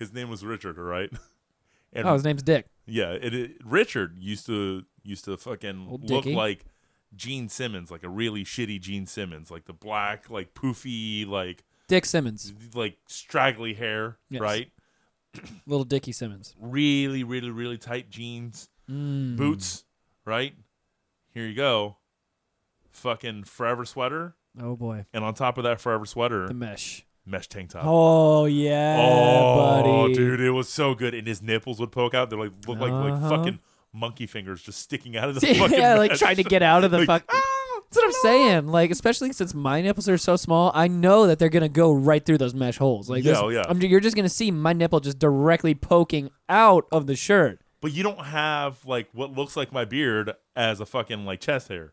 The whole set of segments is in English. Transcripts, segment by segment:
his name was Richard, all right? And Oh, his name's Dick. yeah, it, it Richard used to used to fucking look like Gene Simmons, like a really shitty Gene Simmons, like the black, like poofy, like Dick Simmons. like straggly hair, Yes. right? Little Dickie Simmons. Really, really, really tight jeans, Mm. boots, right? Here you go. Fucking forever sweater. Oh boy. And on top of that forever sweater, The mesh. Mesh tank top. Oh yeah, Oh, buddy. dude, it was so good. And his nipples would poke out. They're like look like like Uh-huh. fucking monkey fingers just sticking out of the fucking yeah, like mesh. trying to get out of the Like, fuck. That's what I'm saying. Like, especially since my nipples are so small, I know that they're gonna go right through those mesh holes. Like, Yeah, this- oh, yeah. I'm, you're just gonna see my nipple just directly poking out of the shirt. But you don't have like what looks like my beard as a fucking like chest hair.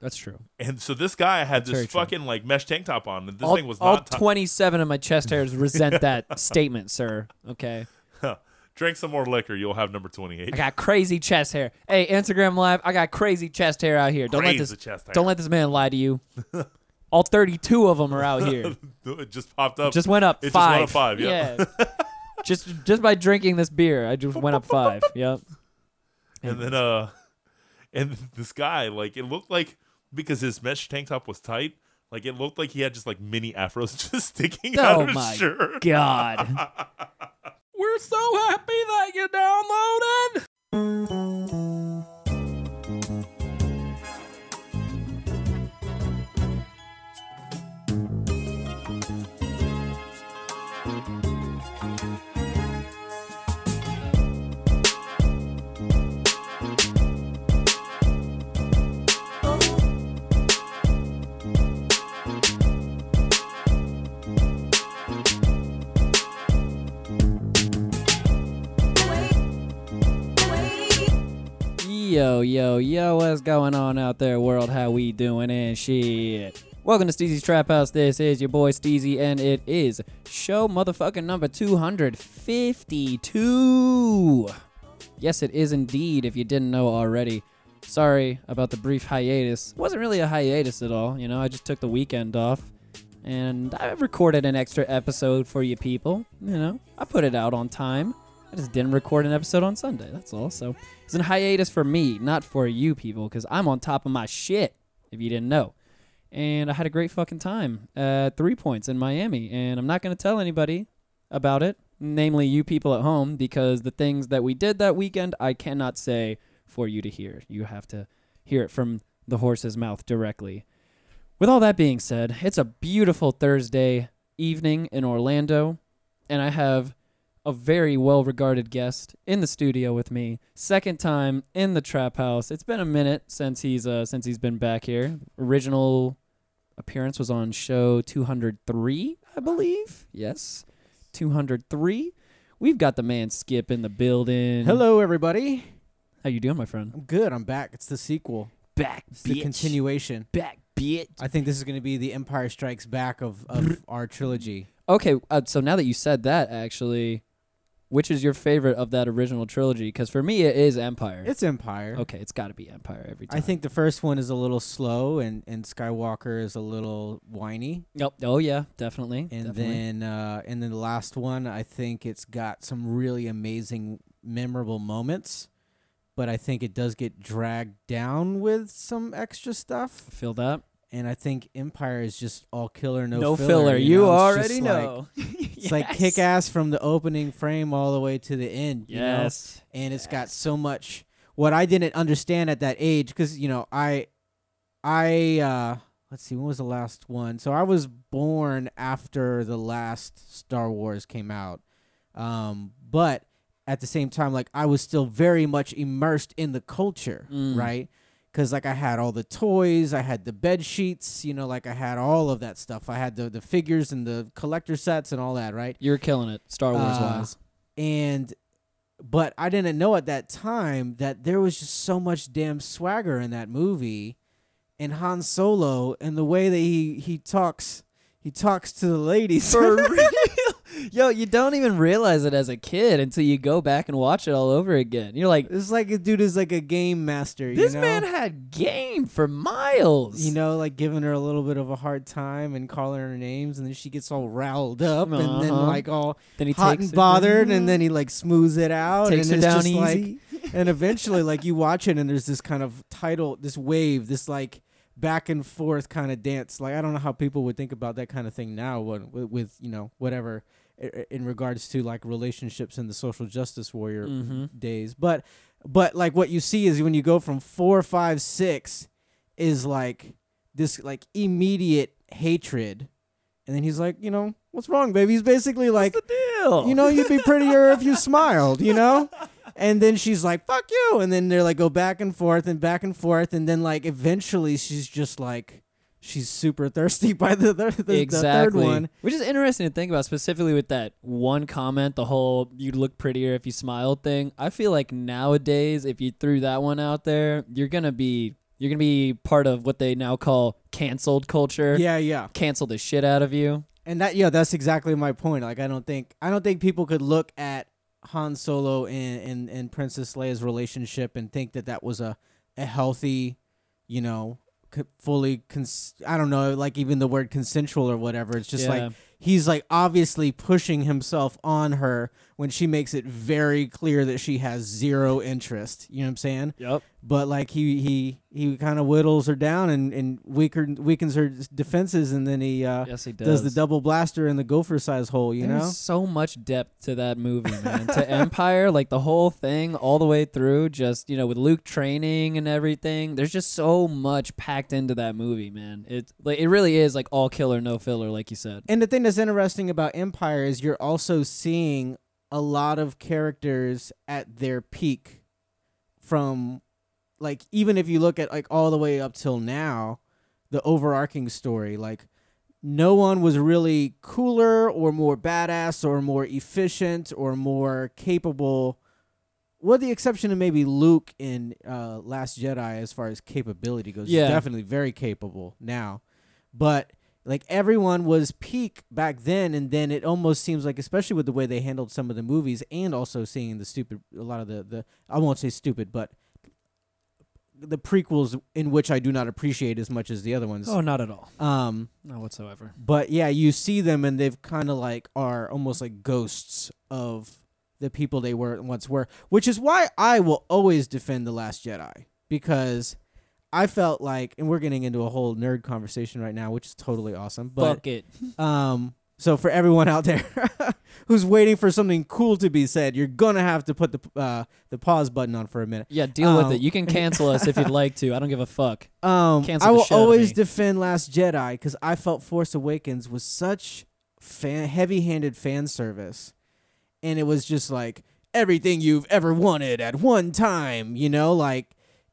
That's true. And so this guy had very this true. fucking like mesh tank top on, and this all thing was all not. ti- 27 of my chest hairs resent that statement, sir. Okay. Drink some more liquor, you'll have number twenty-eight. I got crazy chest hair. Hey, Instagram live, I got crazy chest hair out here. Don't let this chest hair. don't let this man lie to you. All 32 of them are out here. it just popped up. Just went up It just five. went up five, yeah. just just by drinking this beer, I just went up five. Yep. and then uh, and this guy like it looked like because his mesh tank top was tight, like it looked like he had just like mini afros just sticking out Oh of his my shirt. God. We're so happy that you downloaded. Yo, yo, yo, what's going on out there, world? How we doing and shit? Welcome to Steezy's Trap House. This is your boy Steezy, and it is show motherfucking number 252. Yes, it is indeed, if you didn't know already. Sorry about the brief hiatus. It wasn't really a hiatus at all, you know, I just took the weekend off. And I recorded an extra episode for you people. You know, I put it out on time. I just didn't record an episode on Sunday. That's all. So it's a hiatus for me, not for you people, because I'm on top of my shit. If you didn't know, and I had a great fucking time at Three Points in Miami, and I'm not gonna tell anybody about it, namely you people at home, because the things that we did that weekend I cannot say for you to hear. You have to hear it from the horse's mouth directly. With all that being said, it's a beautiful Thursday evening in Orlando, and I have a very well regarded guest in the studio with me. Second time in the trap house. It's been a minute since he's uh since he's been back here. Original appearance was on show 203, I believe. Yes. 203. We've got the man Skip in the building. Hello, everybody. How you doing, my friend? I'm good. I'm back. It's the sequel. Back, It's the continuation. Back, bitch. I think this is going to be the Empire Strikes Back of, of our trilogy. Okay, uh, so now that you said that, actually, which is your favorite of that original trilogy? Because for me, it is Empire. It's Empire. okay, it's got to be Empire every time. I think the first one is a little slow, and, and Skywalker is a little whiny, Yep. Oh yeah, definitely. and definitely. then uh, and then the last one, I think it's got some really amazing, memorable moments, but I think it does get dragged down with some extra stuff. feel that. And I think Empire is just all killer, no, No, filler. filler. you know? Already just like- know. It's like kick ass from the opening frame all the way to the end. You know? Yes. And it's got so much what I didn't understand at that age cuz you know, I I uh let's see when was the last one? So I was born after the last Star Wars came out. Um but at the same time like I was still very much immersed in the culture, Mm. right? Cause like I had all the toys, I had the bed sheets, you know, like I had all of that stuff. I had the the figures and the collector sets and all that, right? You're killing it, Star Wars Uh, wise. and but I didn't know at that time that there was just so much damn swagger in that movie and Han Solo and the way that he he talks he talks to the ladies For real. Yo, you don't even realize it as a kid until you go back and watch it all over again. You're like, It's like a dude is like a game master. this you know? man had game for miles. you know, like giving her a little bit of a hard time and calling her names, and then she gets all riled up, and then Uh-huh. like all then he hot takes and her bothered, and then he like smooths it out, takes and her it's down just like, easy. and eventually like you watch it, and there's this kind of title, this wave, this like back and forth kind of dance. Like I don't know how people would think about that kind of thing now, when, with, with you know whatever in regards to like relationships in the social justice warrior Mhm. days. But but like what you see is when you go from four, five, six, is like this like immediate hatred, and then he's like, you know, what's wrong, baby? He's basically like, What's the deal? you know, you'd be prettier if you smiled, you know. And then she's like, "Fuck you!" And then they're like, go back and forth and back and forth, and then like eventually she's just like, she's super thirsty by the the, the, the third one. Which is interesting to think about, specifically with that one comment, the whole "you'd look prettier if you smiled" thing. I feel like nowadays, if you threw that one out there, you're gonna be you're gonna be part of what they now call canceled culture. Yeah, yeah. cancel the shit out of you. And that yeah, that's exactly my point. Like I don't think I don't think people could look at Han Solo and and, and Princess Leia's relationship and think that that was a a healthy, you know, fully cons- I don't know, like even the word consensual or whatever. It's just Yeah. like he's like obviously pushing himself on her when she makes it very clear that she has zero interest. You know what I'm saying? Yep. But like he he he kind of whittles her down and and weaker, weakens her defenses, and then he uh, Yes, he does. does the double blaster in the gopher size hole, you There's know? so much depth to that movie, man. to Empire, like the whole thing, all the way through, just you know, with Luke training and everything. There's just so much packed into that movie, man. It like it really is like all killer, no filler, like you said. And the thing that's interesting about Empire is you're also seeing a lot of characters at their peak from like even if you look at like all the way up till now, the overarching story, like no one was really cooler or more badass or more efficient or more capable with the exception of maybe Luke in uh, Last Jedi as far as capability goes. Yeah. definitely very capable now. But like everyone was peak back then and then it almost seems like especially with the way they handled some of the movies and also seeing the stupid a lot of the, the I won't say stupid, but the prequels in which I do not appreciate as much as the other ones. Oh, not at all. Um Not whatsoever. but yeah, you see them and they've kind of like are almost like ghosts of the people they were once were, which is why I will always defend the Last Jedi because I felt like, and we're getting into a whole nerd conversation right now, which is totally awesome. But Fuck it. um, so for everyone out there who's waiting for something cool to be said, you're gonna have to put the uh, the pause button on for a minute. Yeah, deal with Um, it. You can cancel us if you'd like to. I don't give a fuck. Um, Cancel I will shit out of always defend Last Jedi because I felt Force Awakens was such fan- heavy-handed fan service, and it was just like everything you've ever wanted at one time, you know, like,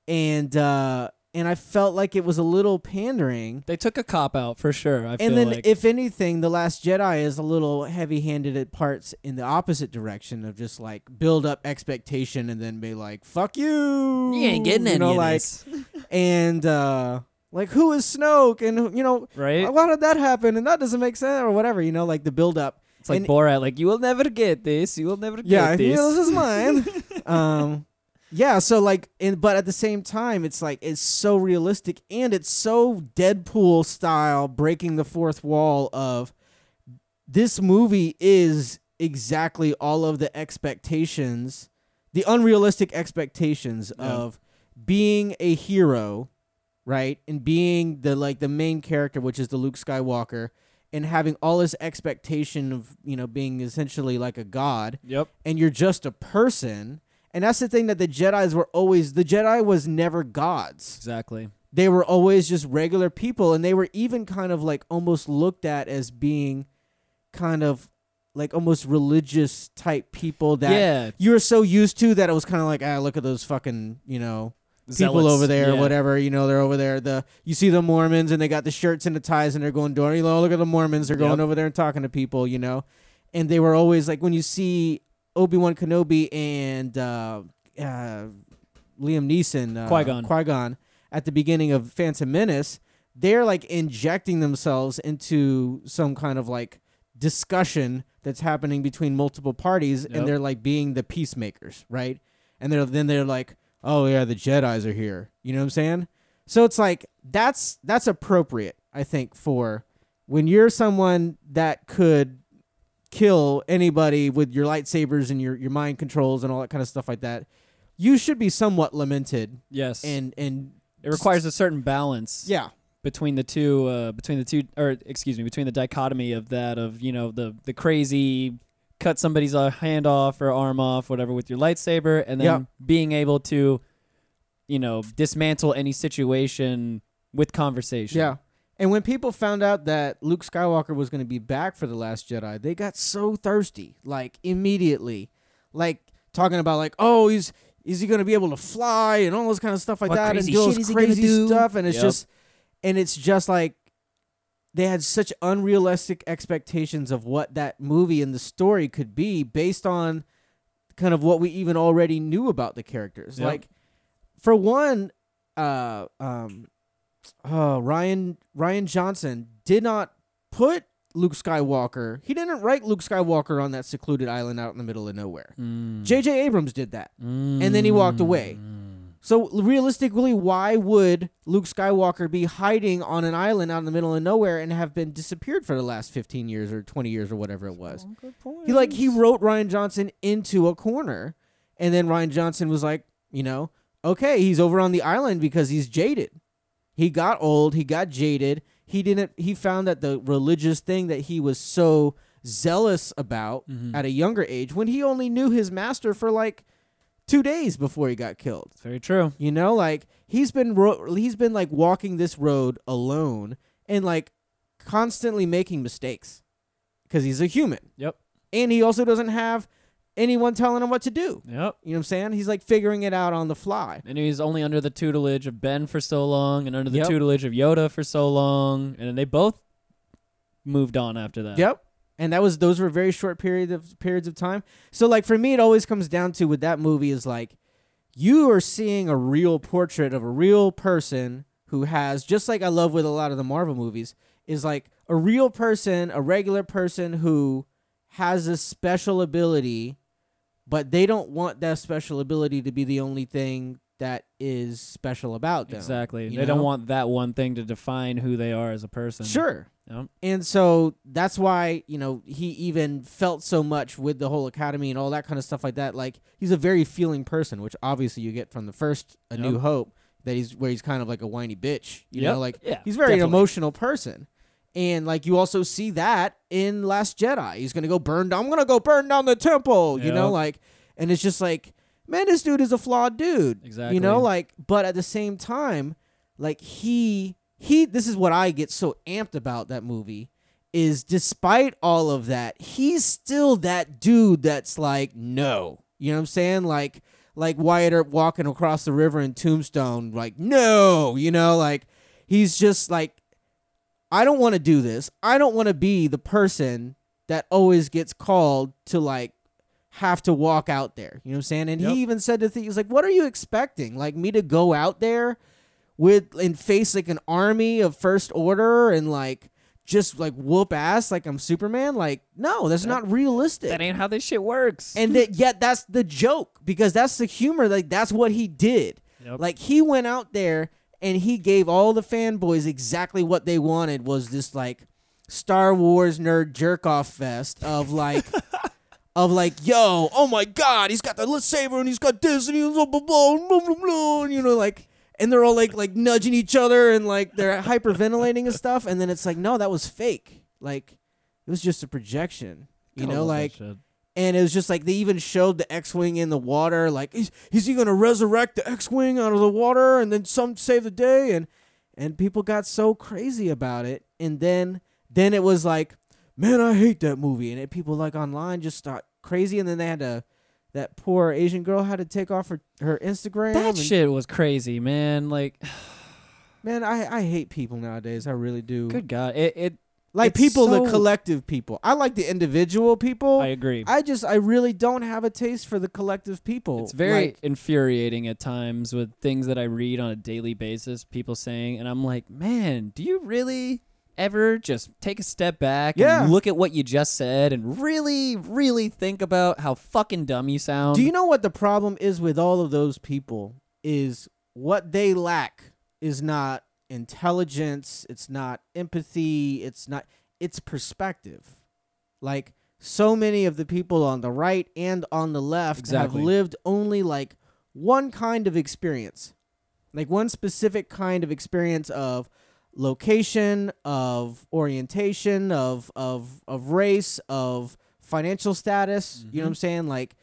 and uh, and I felt like it was a little pandering. They took a cop out for sure. I feel And then, like if anything, the Last Jedi is a little heavy-handed at parts in the opposite direction of just like build up expectation and then be like, "Fuck you," you ain't getting you any know, of like, this, and uh like who is Snoke and you know right? why did that happen and that doesn't make sense or whatever you know like the build up It's like and- Borat. Like you will never get this. You will never yeah get this. know, this is mine um yeah so like in, but at the same time it's like it's so realistic and it's so Deadpool style breaking the fourth wall of this movie is exactly all of the expectations the unrealistic expectations Yeah. of being a hero right and being the like the main character which is the Luke Skywalker and having all this expectation of you know being essentially like a god Yep. and you're just a person and that's the thing that the Jedi's were always the Jedi was never gods Exactly. they were always just regular people and they were even kind of like almost looked at as being kind of like almost religious type people that yeah. you were so used to that it was kind of like ah look at those fucking you know people Zealots. over there or whatever you know they're over there the you see the mormons and they got the shirts and the ties and they're going door you know look at the mormons they're going Yep. over there and talking to people you know and they were always like when you see obi-wan kenobi and uh, uh, liam neeson uh, Qui-Gon. qui-gon at the beginning of phantom menace they're like injecting themselves into some kind of like discussion that's happening between multiple parties, Yep. and they're like being the peacemakers, right? And they're then they're like, oh yeah, the Jedi's are here. You know what I'm saying? So it's like that's that's appropriate, I think, for when you're someone that could kill anybody with your lightsabers and your, your mind controls and all that kind of stuff like that. You should be somewhat lamented Yes. and and it requires a certain balance yeah between the two uh, between the two or excuse me between the dichotomy of that of you know the the crazy cut somebody's uh, hand off or arm off whatever with your lightsaber and then being able to you know dismantle any situation with conversation Yeah. And when people found out that Luke Skywalker was going to be back for the last Jedi, they got so thirsty, like immediately, like talking about like, oh, he's is he going to be able to fly and all this kind of stuff like What that, and do all this is he gonna crazy stuff, and it's Yep. just, and it's just like they had such unrealistic expectations of what that movie and the story could be based on kind of what we even already knew about the characters. Yep. Like, for one, uh, um, oh, Rian Rian Johnson did not put Luke Skywalker. He didn't write Luke Skywalker on that secluded island out in the middle of nowhere. Mm. J.J. Abrams did that. and then he walked away. So realistically, why would Luke Skywalker be hiding on an island out in the middle of nowhere and have been disappeared for the last 15 years or 20 years or whatever it was? He like he wrote Rian Johnson into a corner, and then Rian Johnson was like, you know, okay, he's over on the island because he's jaded. He got old. He got jaded. He didn't. He found that the religious thing that he was so zealous about Mhm. at a younger age, when he only knew his master for like two days before he got killed. It's very true You know, like he's been ro- he's been like walking this road alone and like constantly making mistakes because he's a human. Yep. And he also doesn't have anyone telling him what to do. yep You know what I'm saying? He's like figuring it out on the fly. and he's only under the tutelage of Ben for so long, and under the Yep. tutelage of Yoda for so long, and then they both moved on after that. Yep. And that was those were very short periods of periods of time. So like for me it always comes down to with that movie is like you are seeing a real portrait of a real person who has just like I love with a lot of the Marvel movies is like a real person, a regular person who has a special ability but they don't want that special ability to be the only thing that is special about them. Exactly. They don't want that one thing to define who they are as a person. Sure. Yep. And so that's why, you know, he even felt so much with the whole academy and all that kind of stuff like that. Like he's a very feeling person, which obviously you get from the first A New Hope, that he's where he's kind of like a whiny bitch. You Yep. know, like Yeah, he's very an definitely. emotional person. And like you also see that in Last Jedi. He's gonna go burn down I'm gonna go burn down the temple. You know, like and it's just like, man, this dude is a flawed dude. Exactly. You know, like but at the same time, like he he this is what I get so amped about that movie is despite all of that, he's still that dude that's like, no. You know what I'm saying? Like like Wyatt Earp walking across the river in Tombstone, like, no, you know, like he's just like I don't want to do this. I don't want to be the person that always gets called to like have to walk out there. You know what I'm saying? And Yep. he even said to things he's like, "What are you expecting? Like me to go out there with and face like an army of First Order and like just like whoop ass like I'm Superman? Like no, that's not realistic." That ain't how this shit works. and that yet that's the joke because that's the humor. Like that's what he did. Yep. Like he went out there and he gave all the fanboys exactly what they wanted was this like Star Wars nerd jerk off fest of like of like yo oh my god he's got the lightsaber and he's got this and he's blah blah blah blah blah, blah and you know like and they're all like like nudging each other and like they're hyperventilating and stuff and then it's like no that was fake like it was just a projection you Gotta know love that like shit. And it was just like they even showed the X-wing in the water. Like, is, is he gonna resurrect the X-wing out of the water and then some save the day? And and people got so crazy about it. And then then it was like, man, I hate that movie. And it, people like online just start crazy. And then they had to that poor Asian girl had to take off her her Instagram. that and- shit was crazy, man. Like, Man, I I hate people nowadays. I really do. good God, it. it like it's people, the collective people. I like the individual people. I agree. I just I really don't have a taste for the collective people. It's very Like, infuriating at times with things that I read on a daily basis, people saying, and I'm like, man, do you really ever just take a step back Yeah. and look at what you just said and really, really think about how fucking dumb you sound? Do you know what the problem is with all of those people? Is what they lack is not intelligence, it's not empathy, it's not it's perspective. Like so many of the people on the right and on the left Exactly. have lived only like one kind of experience. Like one specific kind of experience of location, of orientation, of of of race, of financial status, you know what I'm mm-hmm. saying? Like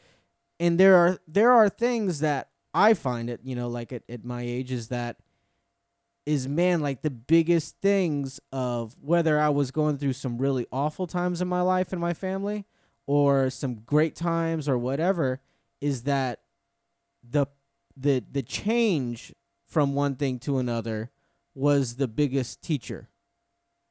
and there are there are things that I find it, you know, like at, at my age is that is man like the biggest things of whether I was going through some really awful times in my life and my family or some great times or whatever is that the the the change from one thing to another was the biggest teacher.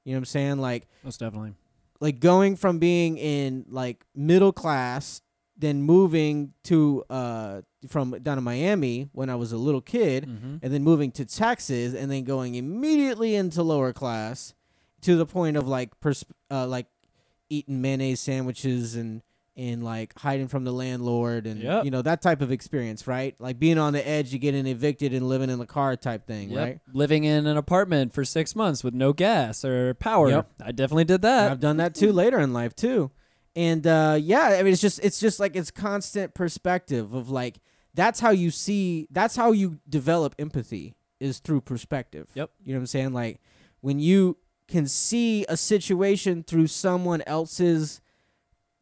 You know what I'm saying? Like Most definitely. like going from being in like middle class then moving to uh from down in Miami when I was a little kid Mm-hmm. and then moving to Texas and then going immediately into lower class to the point of like pers- uh, like eating mayonnaise sandwiches and and like hiding from the landlord and Yep. you know that type of experience right like being on the edge of getting evicted and living in the car type thing Yep. right Living in an apartment for six months with no gas or power. Yep. I definitely did that. I've done that too later in life too. And uh, yeah, I mean it's just it's just like it's constant perspective of like that's how you see that's how you develop empathy is through perspective. Yep. You know what I'm saying? Like when you can see a situation through someone else's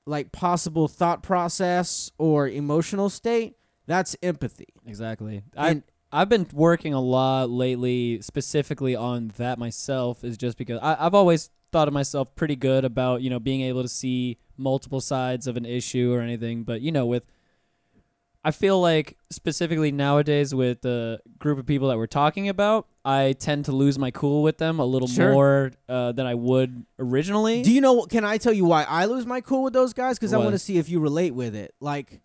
like possible thought process or emotional state, that's empathy. Exactly. I And I've been working a lot lately, specifically on that myself, is just because I, I've always thought of myself pretty good about you know being able to see multiple sides of an issue or anything. But you know, with I feel like specifically nowadays with the group of people that we're talking about, I tend to lose my cool with them a little Sure. more uh, than I would originally. Do you know? What can I tell you why I lose my cool with those guys? Because I want to see if you relate with it. Like,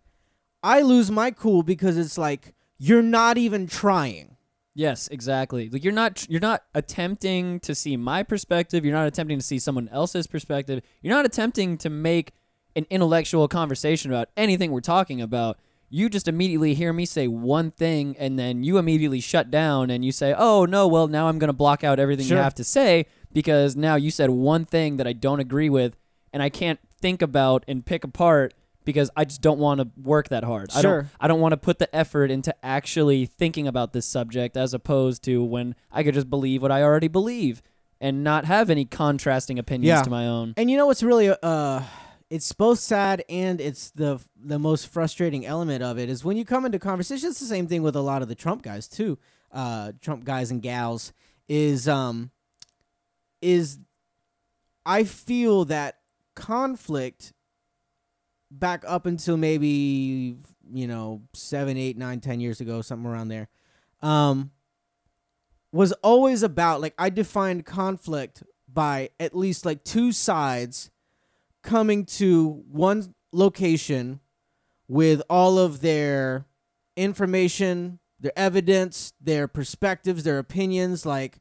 I lose my cool because it's like you're not even trying. Yes, exactly. Like you're not you're not attempting to see my perspective, you're not attempting to see someone else's perspective. You're not attempting to make an intellectual conversation about anything we're talking about. You just immediately hear me say one thing and then you immediately shut down and you say, "Oh, no, well, now I'm going to block out everything Sure. you have to say because now you said one thing that I don't agree with and I can't think about and pick apart because I just don't want to work that hard. I don't Sure. I don't want to put the effort into actually thinking about this subject as opposed to when I could just believe what I already believe and not have any contrasting opinions Yeah. to my own. And you know what's really uh, it's both sad and it's the the most frustrating element of it is when you come into conversation. It's the same thing with a lot of the Trump guys too. Uh, Trump guys and gals is um is I feel that conflict back up until maybe you know seven, eight, nine, ten years ago, something around there, um, was always about like I defined conflict by at least like two sides coming to one location with all of their information, their evidence, their perspectives, their opinions, like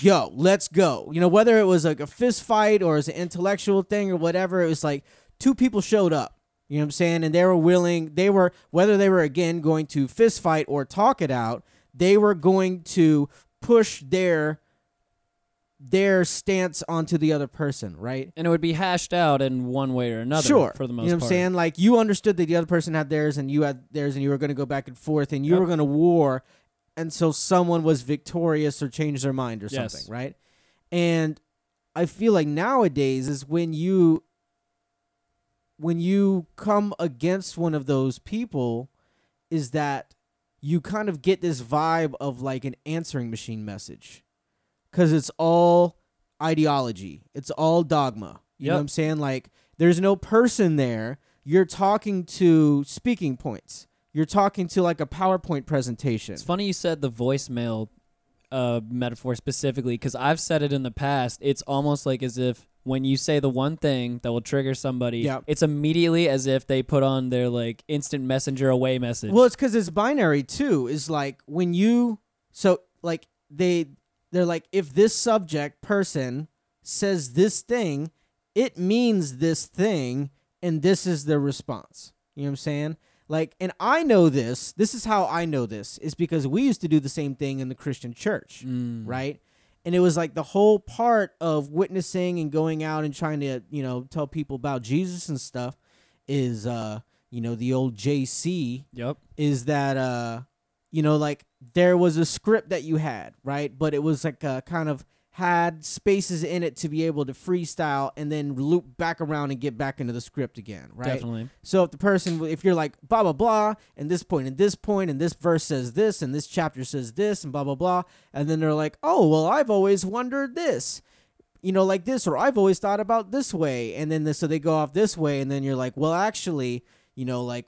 yo, let's go. You know, whether it was like a fist fight or it was an intellectual thing or whatever, it was like two people showed up. You know what I'm saying? And they were willing, they were, whether they were again going to fist fight or talk it out, they were going to push their their stance onto the other person, right? And it would be hashed out in one way or another sure. for the most you know what part. I'm saying? Like you understood that the other person had theirs and you had theirs and you were going to go back and forth and you Yep. were going to war until someone was victorious or changed their mind or Yes. something, right? And I feel like nowadays is when you when you come against one of those people is that you kind of get this vibe of like an answering machine message cuz it's all ideology. It's all dogma. You know what I'm saying? Like there's no person there. You're talking to speaking points. You're talking to like a PowerPoint presentation. It's funny you said the voicemail uh, metaphor specifically because I've said it in the past. It's almost like as if when you say the one thing that will trigger somebody, Yep. it's immediately as if they put on their like instant messenger away message. Well, it's because it's binary too. Is like when you so like they they're like if this subject person says this thing, it means this thing, and this is the response. You know what I'm saying? Like, and I know this. This is how I know this is because we used to do the same thing in the Christian church, Mm. right? And it was like the whole part of witnessing and going out and trying to, you know, tell people about Jesus and stuff is, uh, you know, the old JC Yep. is that uh you know like there was a script that you had right but it was like a kind of had spaces in it to be able to freestyle and then loop back around and get back into the script again right Definitely. so if the person if you're like blah blah blah and this point and this point and this verse says this and this chapter says this and blah blah blah and then they're like oh well i've always wondered this you know like this or i've always thought about this way and then this, so they go off this way and then you're like well actually you know like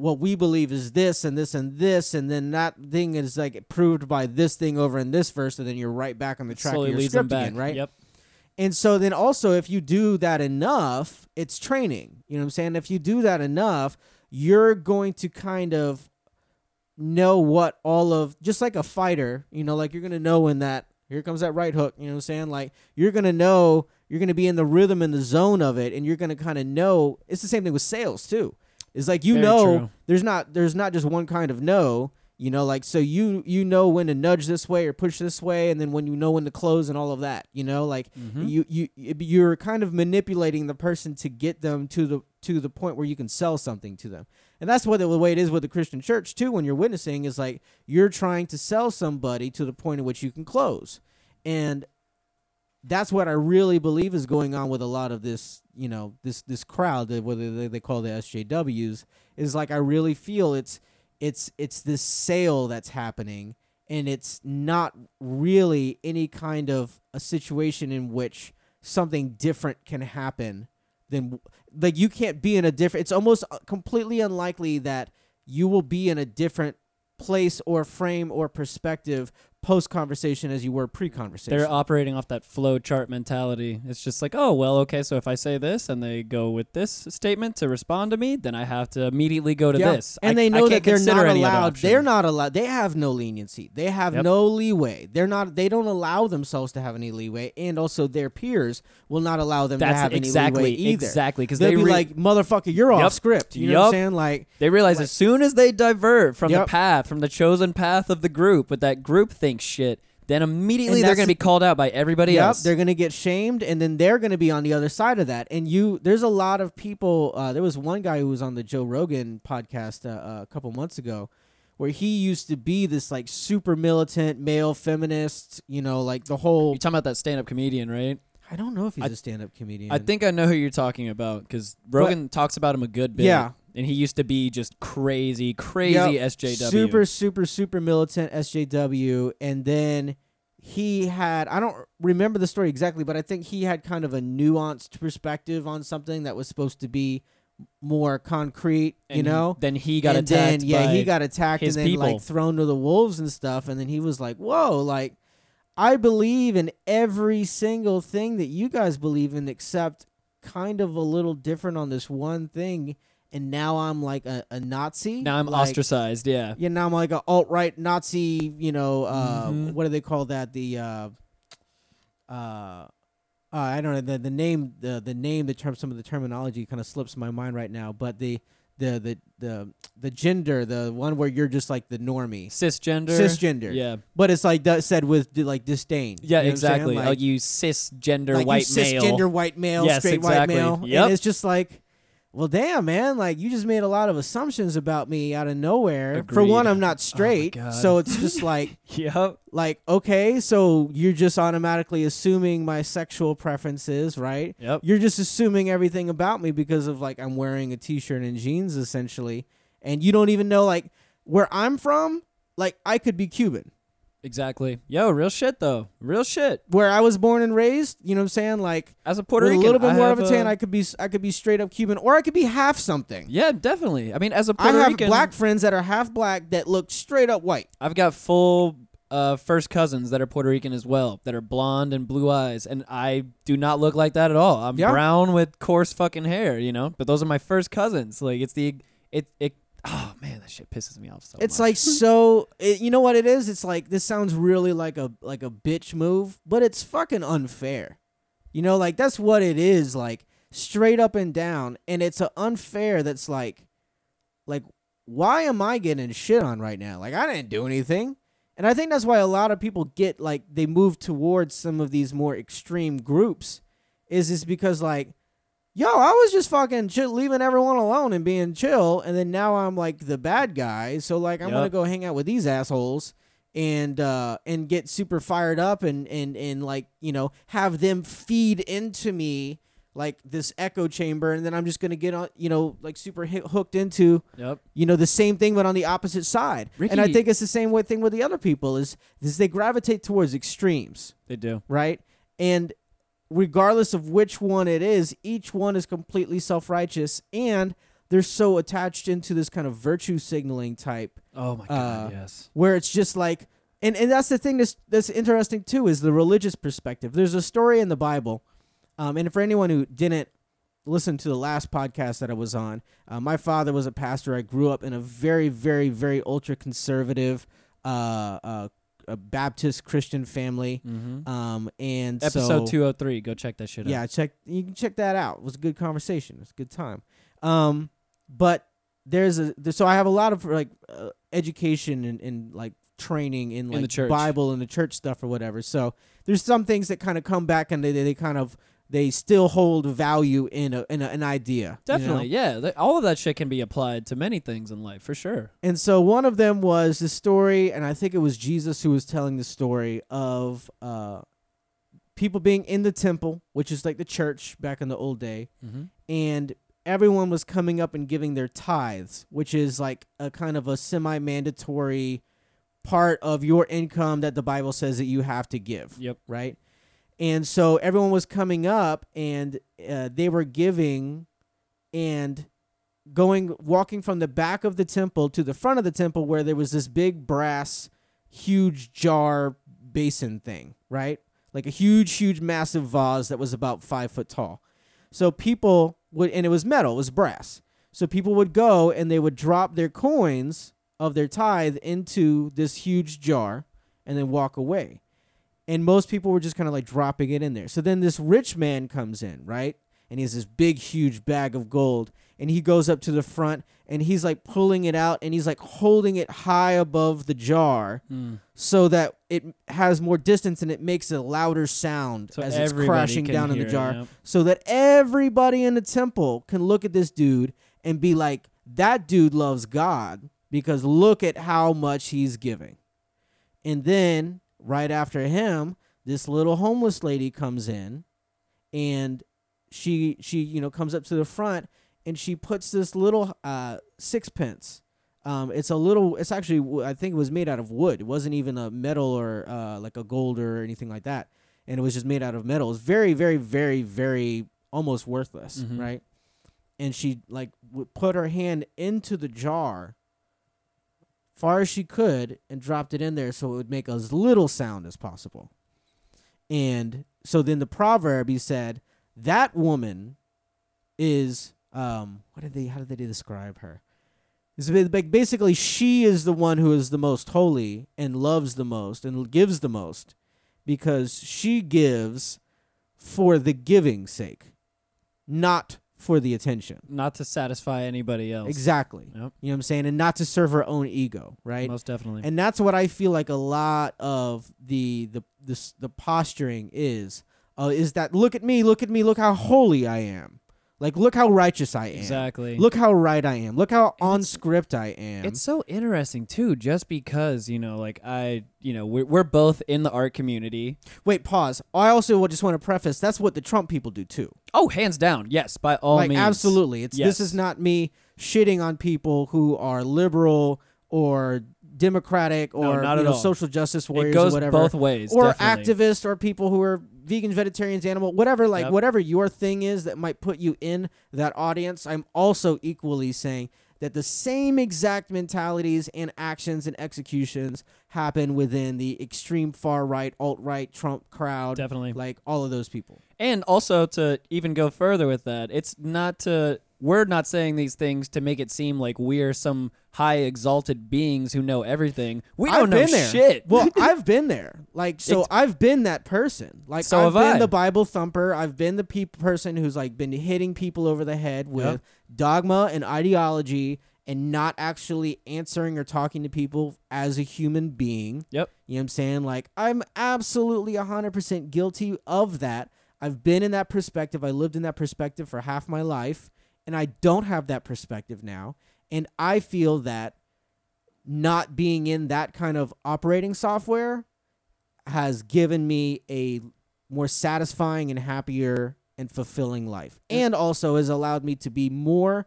what we believe is this and this and this and then that thing is like proved by this thing over in this verse and then you're right back on the track Slowly of your leads them back. again right Yep. and so then also if you do that enough, it's training. You know what I'm saying? If you do that enough, you're going to kind of know what all of just like a fighter, you know, like you're going to know when that here comes that right hook, you know what I'm saying? Like you're going to know, you're going to be in the rhythm and the zone of it and you're going to kind of know. It's the same thing with sales too. It's like you Very know true. there's not there's not just one kind of no you know like so you you know when to nudge this way or push this way and then when you know when to close and all of that you know like Mhm. you you you're kind of manipulating the person to get them to the to the point where you can sell something to them and that's what the, the way it is with the christian church too when you're witnessing is like you're trying to sell somebody to the point at which you can close and that's what i really believe is going on with a lot of this you know this this crowd that whether they, they call the sjws is like i really feel it's it's it's this sale that's happening and it's not really any kind of a situation in which something different can happen than like you can't be in a different it's almost uh, completely unlikely that you will be in a different place or frame or perspective post conversation as you were pre conversation They're operating off that flow chart mentality. It's just like, oh, well, okay, so if I say this and they go with this statement to respond to me, then I have to immediately go to Yeah. this. And I- they know can't that they're not allowed. They're not allowed. They have no leniency. They have Yep. no leeway. They're not. They don't allow themselves to have any leeway, and also their peers will not allow them to That's have exactly any leeway either. exactly because They'll they be re- like, "Motherfucker, you're off script." You know what I'm saying? Like, They realize Like- as soon as they divert from Yep. the path, from the chosen path of the group with that group think shit, then immediately And they're that's- going to be called out by everybody yep, else. they're gonna get shamed, and then they're gonna be on the other side of that. And you, there's a lot of people. Uh, there was one guy who was on the Joe Rogan podcast uh, uh, a couple months ago, where he used to be this like super militant male feminist. You know, like the whole. You're talking about that stand-up comedian, right? I don't know if he's I- a stand-up comedian. I think I know who you're talking about because Rogan talks about him a good bit. Yeah. And he used to be just crazy, crazy Yep. SJW. Super, super, super militant SJW. And then he had, I don't remember the story exactly, but I think he had kind of a nuanced perspective on something that was supposed to be more concrete, you know? Then he got and attacked. then, yeah, he got attacked and then like thrown to the wolves and stuff. And then he was like, whoa, like, I believe in every single thing that you guys believe in, except kind of a little different on this one thing. And now I'm like a, a Nazi. Now I'm like, ostracized. Yeah. yeah, now I'm like a alt right Nazi. You know, uh, Mhm. what do they call that? The uh, uh, uh, I don't know the the name the the name the term some of the terminology kind of slips my mind right now. But the the the the the gender the one where you're just like the normie Cisgender. cisgender. Yeah. but it's like that said with like disdain. Yeah, You know exactly. Like, oh, you cisgender like white you male. cisgender white male, Yes, straight exactly. white male. Yep. And it's just like, well, damn, man, like you just made a lot of assumptions about me out of nowhere. For one, I'm not oh straight, God. so it's just like, Yep. like okay, so you're just automatically assuming my sexual preferences, right? Yep. You're just assuming everything about me because of like I'm wearing a t-shirt and jeans essentially, and you don't even know like where I'm from. Like I could be Cuban. Exactly. Yo, real shit though. Real shit. Where I was born and raised, you know what I'm saying? Like As a Puerto Rican, a little bit I more of a tan, I could be I could be straight up Cuban, or I could be half something. yeah, definitely. I mean, as a I Puerto have Rican, black friends that are half black that look straight up white. I've got full uh, first cousins that are Puerto Rican as well, that are blonde and blue eyes, and I do not look like that at all. I'm Yeah. brown with coarse fucking hair, you know. But those are my first cousins. Like it's the it it. Oh man, that shit pisses me off so It's much. like so. It, you know what it is? It's like this sounds really like a like a bitch move, but it's fucking unfair. You know, like that's what it is, like straight up and down. And it's a unfair that's like, like, why am I getting shit on right now? Like I didn't do anything. And I think that's why a lot of people get like they move towards some of these more extreme groups, is is because like, yo, I was just fucking chill, leaving everyone alone and being chill, and then now I'm like the bad guy. So like I'm gonna go hang out with these assholes and uh and get super fired up and and and like you know have them feed into me like this echo chamber and then i'm just gonna get on you know like super hooked into Yep. you know the same thing but on the opposite side and i think it's the same way thing with the other people is is they gravitate towards extremes They do. right and regardless of which one it is each one is completely self-righteous and they're so attached into this kind of virtue signaling type Oh my Uh, god, yes. where it's just like and, and that's the thing that's that's interesting too is the religious perspective. There's a story in the Bible, um, and for anyone who didn't listen to the last podcast that I was on, uh, my father was a pastor. I grew up in a very, very, very ultra conservative uh, uh, a Baptist Christian family, Mm-hmm. um, and Episode so, 203. Go check that shit out. yeah, check you can check that out. It was a good conversation. It's a good time. Um, but there's a there, so I have a lot of like uh, education and, and like training in In like the. Bible and the church stuff or whatever. So there's some things that kind of come back and they they kind of they still hold value in a in a, an idea. you know? Definitely, yeah. All of that shit can be applied to many things in life, for sure. And so one of them was the story, and I think it was Jesus who was telling the story of uh, people being in the temple, which is like the church back in the old day, Mm-hmm. and everyone was coming up and giving their tithes, which is like a kind of a semi-mandatory part of your income that the Bible says that you have to give Yep. right? And so everyone was coming up and uh, they were giving and going, walking from the back of the temple to the front of the temple where there was this big brass, huge jar basin thing, right? Like a huge, huge, massive vase that was about five foot tall. So people would, and it was metal, it was brass. So people would go and they would drop their coins of their tithe into this huge jar and then walk away and most people were just kind of like dropping it in there. So then this rich man comes in, right? And he has this big, huge bag of gold, and he goes up to the front and he's like pulling it out and he's like holding it high above the jar Mm. so that it has more distance and it makes a louder sound So as it's crashing down in the hear it, jar, yep. so that everybody in the temple can look at this dude and be like, that dude loves God because look at how much he's giving. And then right after him, this little homeless lady comes in and she she you know comes up to the front and she puts this little uh sixpence. Um it's a little it's actually I think it was made out of wood. It wasn't even a metal or uh like a gold or anything like that. And it was just made out of metal. It's very very very very almost worthless Mhm. right? And she like w- put her hand into the jar far as she could and dropped it in there so it would make as little sound as possible. And so then the proverb he said, that woman is um what did they how did they describe her? It's ba- ba- basically she is the one who is the most holy and loves the most and gives the most because she gives for the giving's sake, not for the attention. Not to satisfy anybody else. Exactly. Yep. You know what I'm saying? And not to serve her own ego, right? Most definitely. And that's what I feel like a lot of the the the, the posturing is uh, is that look at me, look at me, look how holy I am. Like look how righteous I am. exactly. Look how right I am. Look how And on script I am. It's so interesting too, just because you know, like I, you know, we're we're both in the art community. Wait, pause. I also just want to preface that's what the Trump people do too. Oh, hands down, yes, by all like means, absolutely. It's this is not me shitting on people who are liberal or democratic No, or not you know, social justice warriors It goes or whatever. both ways, or definitely. activists or people who are vegans, vegetarians, animal, whatever, like Yep. whatever your thing is that might put you in that audience. I'm also equally saying that the same exact mentalities and actions and executions happen within the extreme far right, alt right, Trump crowd, Definitely. like all of those people. And also to even go further with that, it's not to we're not saying these things to make it seem like we're some high exalted beings who know everything. We don't I've know been there. shit. Well, I've been there. Like, so It's- I've been that person. Like, So I've have been I. the Bible thumper. I've been the peop person who's like been hitting people over the head with Yep. dogma and ideology and not actually answering or talking to people as a human being. Yep. You know what I'm saying? Like, I'm absolutely 100% guilty of that. I've been in that perspective. I lived in that perspective for half my life, and I don't have that perspective now. And I feel that not being in that kind of operating software has given me a more satisfying and happier and fulfilling life. And also has allowed me to be more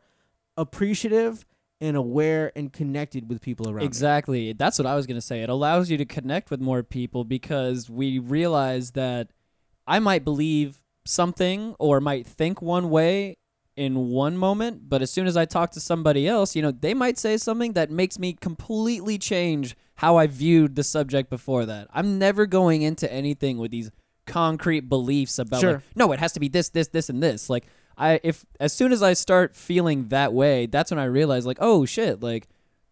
appreciative and aware and connected with people around me. Exactly. That's what I was going to say. It allows you to connect with more people because we realize that I might believe something or might think one way in one moment, but as soon as I talk to somebody else, you know, they might say something that makes me completely change how I viewed the subject before that. I'm never going into anything with these concrete beliefs about Sure. like, no, it has to be this, this, this, and this. Like I if as soon as I start feeling that way, that's when I realize like, oh shit, like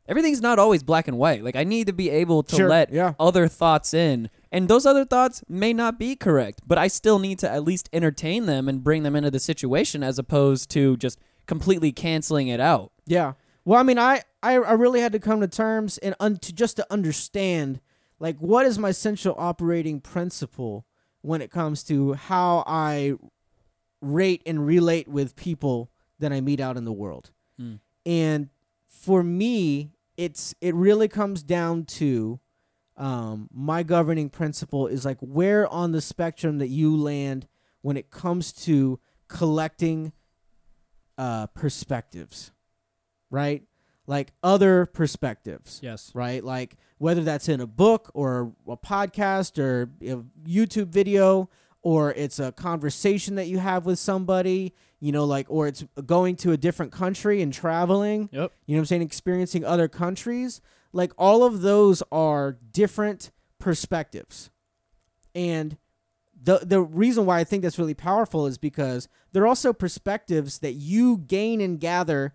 everything's not always black and white. Like I need to be able to Sure, let yeah. other thoughts in. And those other thoughts may not be correct, but I still need to at least entertain them and bring them into the situation as opposed to just completely canceling it out. Yeah. Well, I mean, I I, I really had to come to terms and un- to just to understand like what is my central operating principle when it comes to how I rate and relate with people that I meet out in the world. Hmm. And for me, it's it really comes down to um, my governing principle is like where on the spectrum that you land when it comes to collecting uh, perspectives, right? Like other perspectives, Yes. right? Like whether that's in a book or a podcast or a YouTube video or it's a conversation that you have with somebody, you know, like or it's going to a different country and traveling. Yep. You know what I'm saying? Experiencing other countries. Like all of those are different perspectives. And the the reason why I think that's really powerful is because they're also perspectives that you gain and gather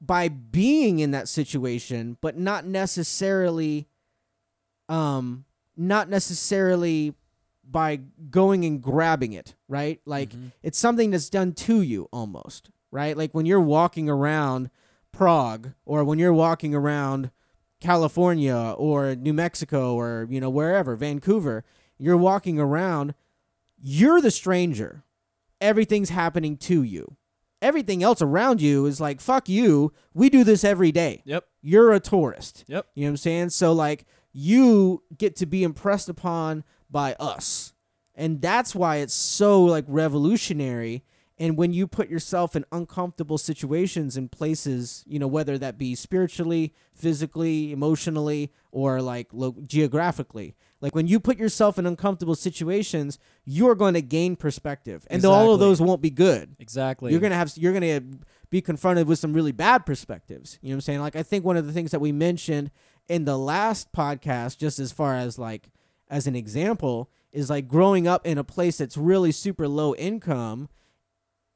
by being in that situation, but not necessarily um not necessarily by going and grabbing it, right? Like Mhm. it's something that's done to you almost, right? Like when you're walking around Prague or when you're walking around California or New Mexico or you know wherever, Vancouver, you're walking around, you're the stranger. Everything's happening to you. Everything else around you is like fuck you. We do this every day. Yep. You're a tourist. Yep. You know what I'm saying? So like you get to be impressed upon by us. And that's why it's so like revolutionary and when you put yourself in uncomfortable situations and places, you know, whether that be spiritually, physically, emotionally, or like lo- geographically, like when you put yourself in uncomfortable situations, you're going to gain perspective, and all of those won't be good Exactly. you're gonna have you're gonna be confronted with some really bad perspectives. You know what I'm saying? Like I think one of the things that we mentioned in the last podcast, just as far as like as an example, is like growing up in a place that's really super low income.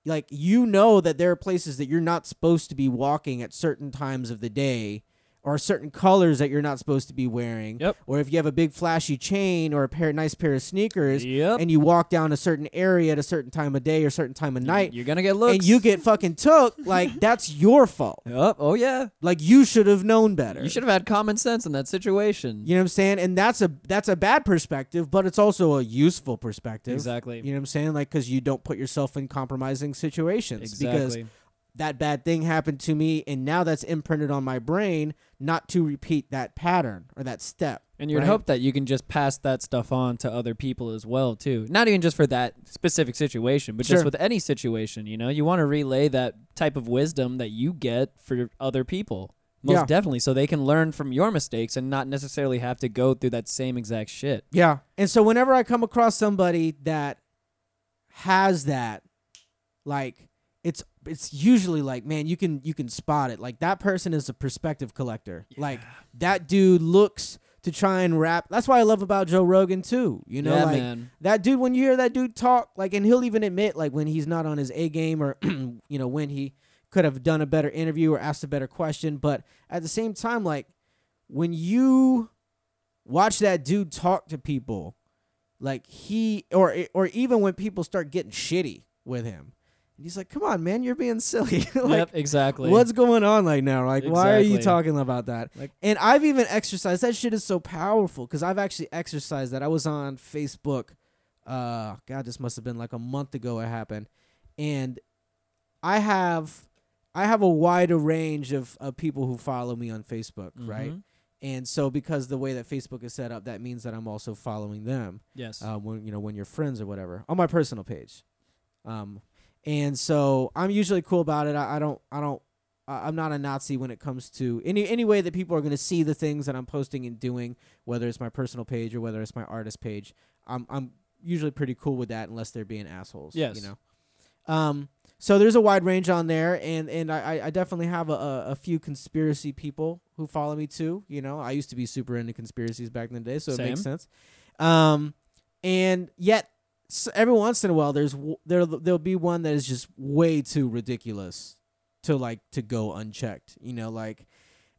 Like you know that there are places that you're not supposed to be walking at certain times of the day. Or certain colors that you're not supposed to be wearing, Yep. or if you have a big flashy chain or a pair nice pair of sneakers, Yep. and you walk down a certain area at a certain time of day or certain time of night, You're gonna get looks. and you get fucking took, like that's your fault. Oh, oh yeah. Like you should have known better. You should have had common sense in that situation. You know what I'm saying? And that's a that's a bad perspective, but it's also a useful perspective. Exactly. You know what I'm saying? Like cuz you don't put yourself in compromising situations because Exactly. That bad thing happened to me and now that's imprinted on my brain not to repeat that pattern or that step. And you'd right? hope that you can just pass that stuff on to other people as well, too. Not even just for that specific situation, but Sure. just with any situation. You know, you want to relay that type of wisdom that you get for other people. Most Yeah. definitely, so they can learn from your mistakes and not necessarily have to go through that same exact shit. Yeah. And so whenever I come across somebody that has that like it's it's usually like man you can you can spot it like that person is a perspective collector like that dude looks to try and rap. That's why I love about Joe Rogan too. You know, yeah, like man. that dude when you hear that dude talk, like, and he'll even admit like when he's not on his A game or you know when he could have done a better interview or asked a better question. But at the same time, like when you watch that dude talk to people, like he or or even when people start getting shitty with him, and he's like, "Come on, man, you're being silly." like, yep, exactly. What's going on right now? Like, why are you talking about that? Like- and I've even exercised. That shit is so powerful because I've actually exercised that. I was on Facebook. Uh, God, this must have been like a month ago. It happened, and I have, I have a wider range of, of people who follow me on Facebook, right? Mhm. And so because the way that Facebook is set up, that means that I'm also following them Yes. uh, when you know when you're friends or whatever on my personal page. Um, and so I'm usually cool about it. I, I don't I don't I- I'm not a Nazi when it comes to any any way that people are going to see the things that I'm posting and doing, whether it's my personal page or whether it's my artist page. I'm I'm usually pretty cool with that unless they're being assholes. Yes. you know. Um, so there's a wide range on there, and and I I- definitely have a, a, a few conspiracy people who follow me too. You know, I used to be super into conspiracies back in the day, so it makes sense. Um, and yet s every once in a while, there's there there'll be one that is just way too ridiculous to like to go unchecked. You know, like.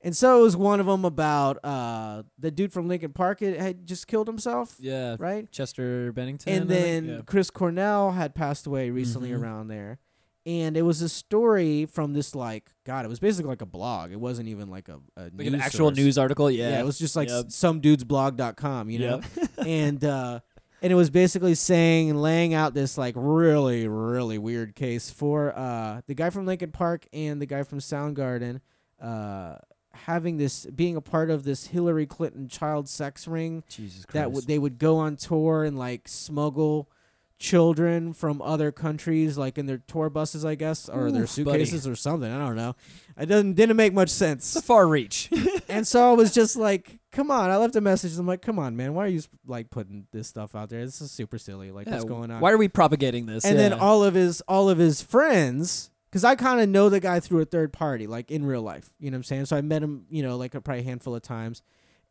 And so it was one of them about uh the dude from Linkin Park had- had just killed himself, yeah. right? Chester Bennington. and then Yeah. Chris Cornell had passed away recently Mhm. around there. And it was a story from this like God, it was basically like a blog. It wasn't even like a, a like an actual source. news article. Yeah. Yeah, it was just like Yep. s somedude'sblog.com, you know. Yep. and uh and it was basically saying and laying out this like really really weird case for uh the guy from Linkin Park and the guy from Soundgarden uh having this being a part of this Hillary Clinton child sex ring Jesus Christ. that would they would go on tour and like smuggle children from other countries like in their tour buses I guess or their Oof, buddy. suitcases or something I don't know it doesn't didn't make much sense it's a far reach. and so I was just like come on I left a message. I'm like come on man why are you like putting this stuff out there? This is super silly. Like what's going on? Why are we propagating this? and then all of his all of his friends because i kind of know the guy through a third party like in real life you know what i'm saying? So i met him you know like a probably handful of times.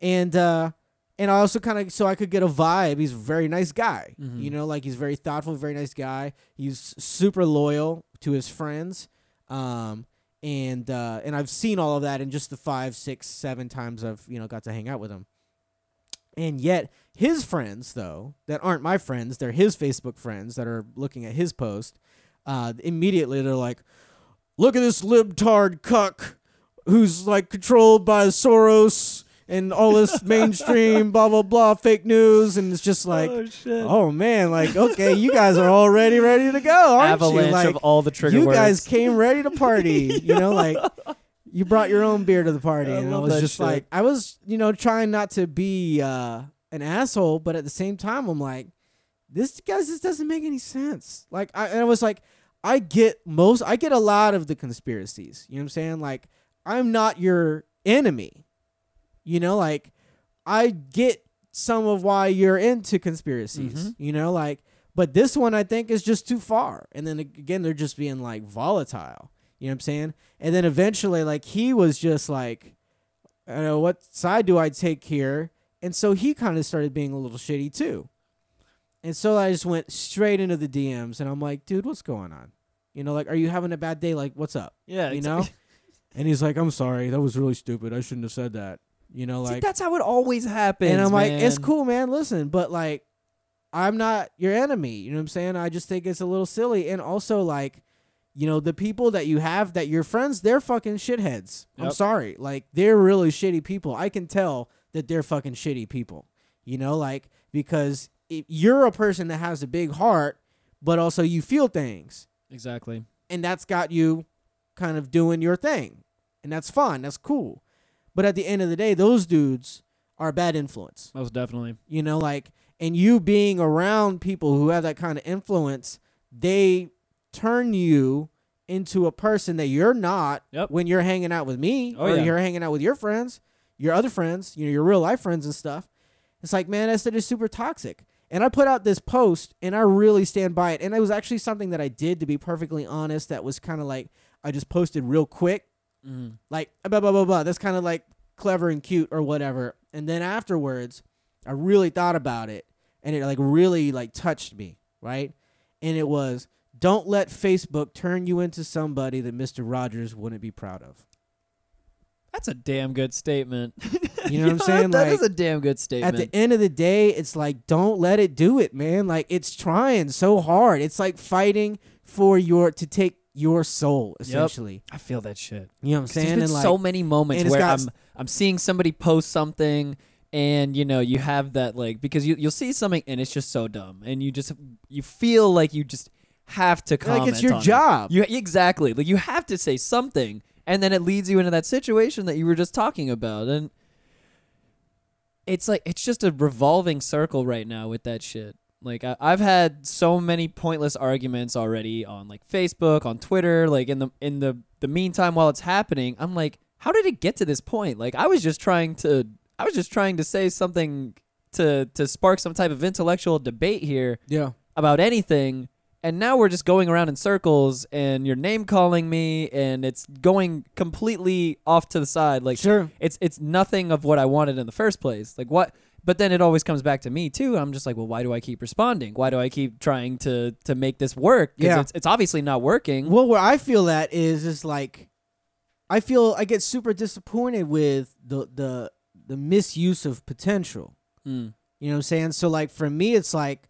And uh and i also kind of so i could get a vibe. He's a very nice guy Mhm. you know like he's very thoughtful very nice guy. He's super loyal to his friends. Um and uh and i've seen all of that in just the five six seven times i've you know got to hang out with him. And yet his friends though that aren't my friends they're his facebook friends that are looking at his post uh immediately they're like look at this libtard cuck who's like controlled by soros and all this mainstream blah blah blah fake news and it's just like oh, oh man like okay you guys are already ready to go aren't avalanche you like of all the trigger you words. guys came ready to party you know like you brought your own beer to the party I and i was just shit. like i was you know trying not to be uh an asshole but at the same time i'm like this guys this doesn't make any sense. Like i, and I was like i get most i get a lot of the conspiracies you know what i'm saying? Like i'm not your enemy you know like i get some of why you're into conspiracies Mhm. you know like but this one i think is just too far. And then again they're just being like volatile you know what i'm saying? And then eventually like he was just like I don't know what side do i take here? And so he kind of started being a little shitty too. And so i just went straight into the dms and i'm like dude what's going on? You know like are you having a bad day? Like what's up? Yeah, you it's- know? And he's like i'm sorry that was really stupid. I shouldn't have said that you know See, like that's how it always happens. and I'm like, it's cool, man. Listen, but like, I'm not your enemy. You know what I'm saying? I just think it's a little silly. And also, like, you know, the people that you have that your friends, they're fucking shitheads. I'm sorry. Like, they're really shitty people. I can tell that they're fucking shitty people. You know, like, because if you're a person that has a big heart, but also you feel things. Exactly. And that's got you kind of doing your thing. And that's fun. That's cool. But at the end of the day, those dudes are a bad influence Most definitely. you know like and you being around people who have that kind of influence they turn you into a person that you're not Yep. when you're hanging out with me Oh, or yeah. you're hanging out with your friends your other friends you know your real life friends and stuff it's like man that's just super toxic and i put out this post and i really stand by it and it was actually something that i did to be perfectly honest that was kind of like i just posted real quick Mm. like blah blah blah blah. That's kind of like clever and cute or whatever. And then afterwards, I really thought about it and it like really like touched me, right? And it was don't let Facebook turn you into somebody that Mr. Rogers wouldn't be proud of. That's a damn good statement. You know what I'm saying? That Like, is a damn good statement. At the end of the day, it's like don't let it do it, man. Like it's trying so hard. It's like fighting for your to take your soul essentially. I feel that shit. You know what I'm saying? There's been like so many moments where I'm s- I'm seeing somebody post something and you know you have that like because you you'll see something and it's just so dumb and you just you feel like you just have to comment like it's your on it. job. You exactly like you have to say something and then it leads you into that situation that you were just talking about and it's like it's just a revolving circle right now with that shit. Like I, I've had so many pointless arguments already on like Facebook, on Twitter. Like in the in the the meantime, while it's happening, I'm like, how did it get to this point? Like I was just trying to, I was just trying to say something to to spark some type of intellectual debate here yeah. about anything and now we're just going around in circles and you're name calling me and it's going completely off to the side like Sure. it's it's nothing of what I wanted in the first place like what but then it always comes back to me too I'm just like well why do I keep responding why do I keep trying to to make this work Yeah. it's, it's obviously not working Well, where I feel that is is like I feel I get super disappointed with the the the misuse of potential. Mm. You know what I'm saying? So like for me it's like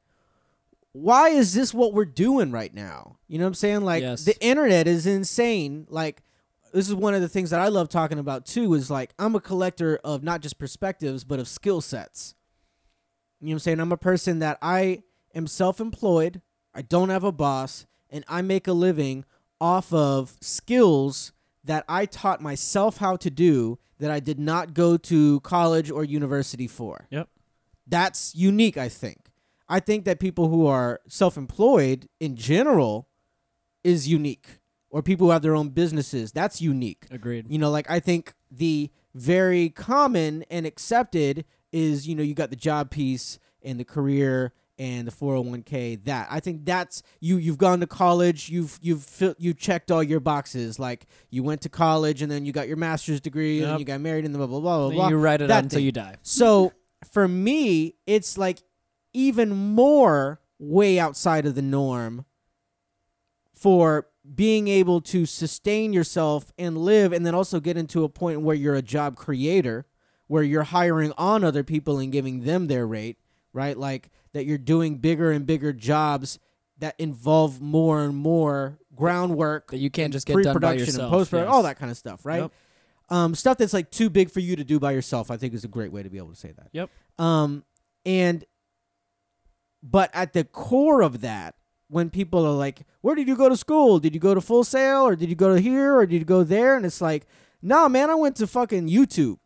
why is this what we're doing right now? You know what I'm saying? Like Yes. the internet is insane. Like this is one of the things that I love talking about too is like I'm a collector of not just perspectives but of skill sets. You know what I'm saying? I'm a person that I am self-employed. I don't have a boss and I make a living off of skills that I taught myself how to do that I did not go to college or university for. Yep. That's unique, I think. I think that people who are self-employed in general is unique or people who have their own businesses, that's unique. agreed You know, like I think the very common and accepted is, you know, you got the job piece and the career and the 401k that. I think that's you you've gone to college, you've you've fi- you checked all your boxes like you went to college and then you got your master's degree and Yep. then you got married and blah blah blah blah Then blah. you write it out until you die So for me, it's like even more way outside of the norm for being able to sustain yourself and live and then also get into a point where you're a job creator where you're hiring on other people and giving them their rate right like that you're doing bigger and bigger jobs that involve more and more groundwork that you can't just get done by pre-production yourself and post-production yes. all that kind of stuff right Yep. um, stuff that's like too big for you to do by yourself i think is a great way to be able to say that Yep. um, and but at the core of that, when people are like, "Where did you go to school? Did you go to Full Sail, or did you go to here, or did you go there?" and it's like, "No, man, I went to fucking YouTube."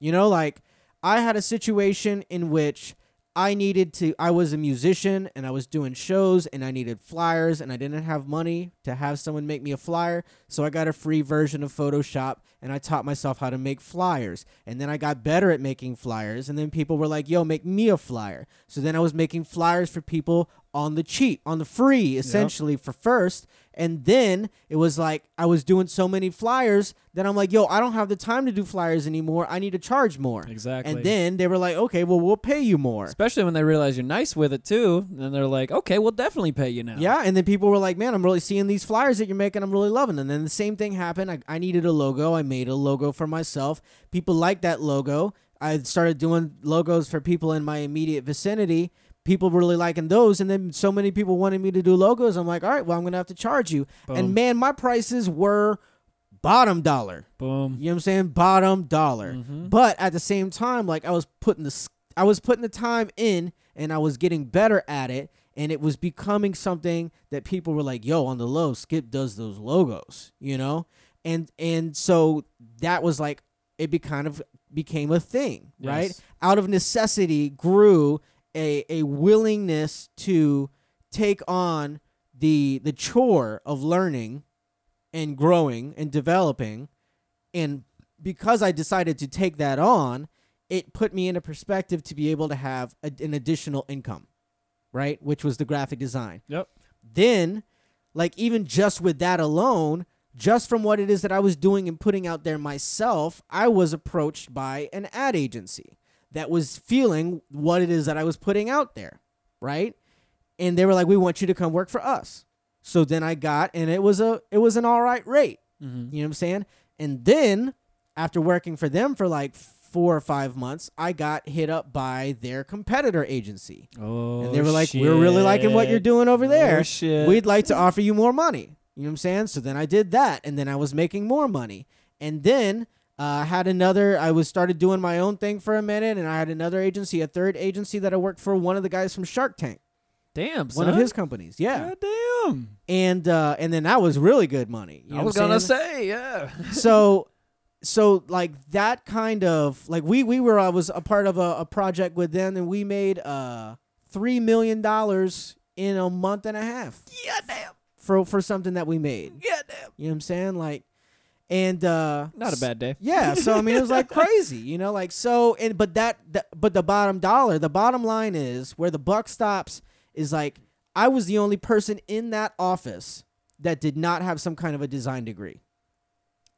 You know, like I had a situation in which I needed to. I was a musician and I was doing shows, and I needed flyers, and I didn't have money to have someone make me a flyer, so I got a free version of Photoshop and I taught myself how to make flyers. And then I got better at making flyers. And then people were like, yo, make me a flyer. So then I was making flyers for people on the cheap, on the free, essentially for first. And then it was like I was doing so many flyers that I'm like, yo, I don't have the time to do flyers anymore. I need to charge more. exactly And then they were like, okay, well, we'll pay you more. especially when they realize you're nice with it too then they're like okay we'll definitely pay you now Yeah, and then people were like, "Man, I'm really seeing these flyers that you're making. I'm really loving." them." And then the same thing happened. I, I needed a logo. I made a logo for myself. People liked that logo. I started doing logos for people in my immediate vicinity. People really liking those, and then so many people wanted me to do logos. I'm like, all right, well, I'm gonna have to charge you. Boom. And man, my prices were bottom dollar. boom You know what I'm saying? Bottom dollar. Mhm. But at the same time, like I was putting the I was putting the time in and I was getting better at it and it was becoming something that people were like, "Yo, on the low, Skip does those logos," you know? And and so that was like it be kind of became a thing, right? Out of necessity grew a a willingness to take on the the chore of learning and growing and developing and because I decided to take that on, it put me in a perspective to be able to have a, an additional income, right? Which was the graphic design. Yep. Then, like even just with that alone, just from what it is that I was doing and putting out there myself, I was approached by an ad agency that was feeling what it is that I was putting out there, right? And they were like, "We want you to come work for us." So then I got, and it was a it was an all right rate. Mm-hmm. You know what I'm saying? And then after working for them for like four or five months, I got hit up by their competitor agency. Oh, And they were like, We're really liking what you're doing over there. Oh, shit. We'd like to offer you more money. You know what I'm saying? So then I did that, and then I was making more money. And then uh, I had another, I was started doing my own thing for a minute, and I had another agency, a third agency that I worked for, one of the guys from Shark Tank, Damn, one of his companies. Yeah. God damn. And uh, and then that was really good money. You know I was gonna saying? say, yeah. so so like that kind of like we we were I was a part of a, a project with them and we made uh three million dollars in a month and a half yeah, damn. for for something that we made. Yeah, damn. You know what I'm saying? Like and uh Not a bad day. yeah, so I mean it was like crazy, you know, like so and but that, that but the bottom dollar, the bottom line is where the buck stops is like I was the only person in that office that did not have some kind of a design degree.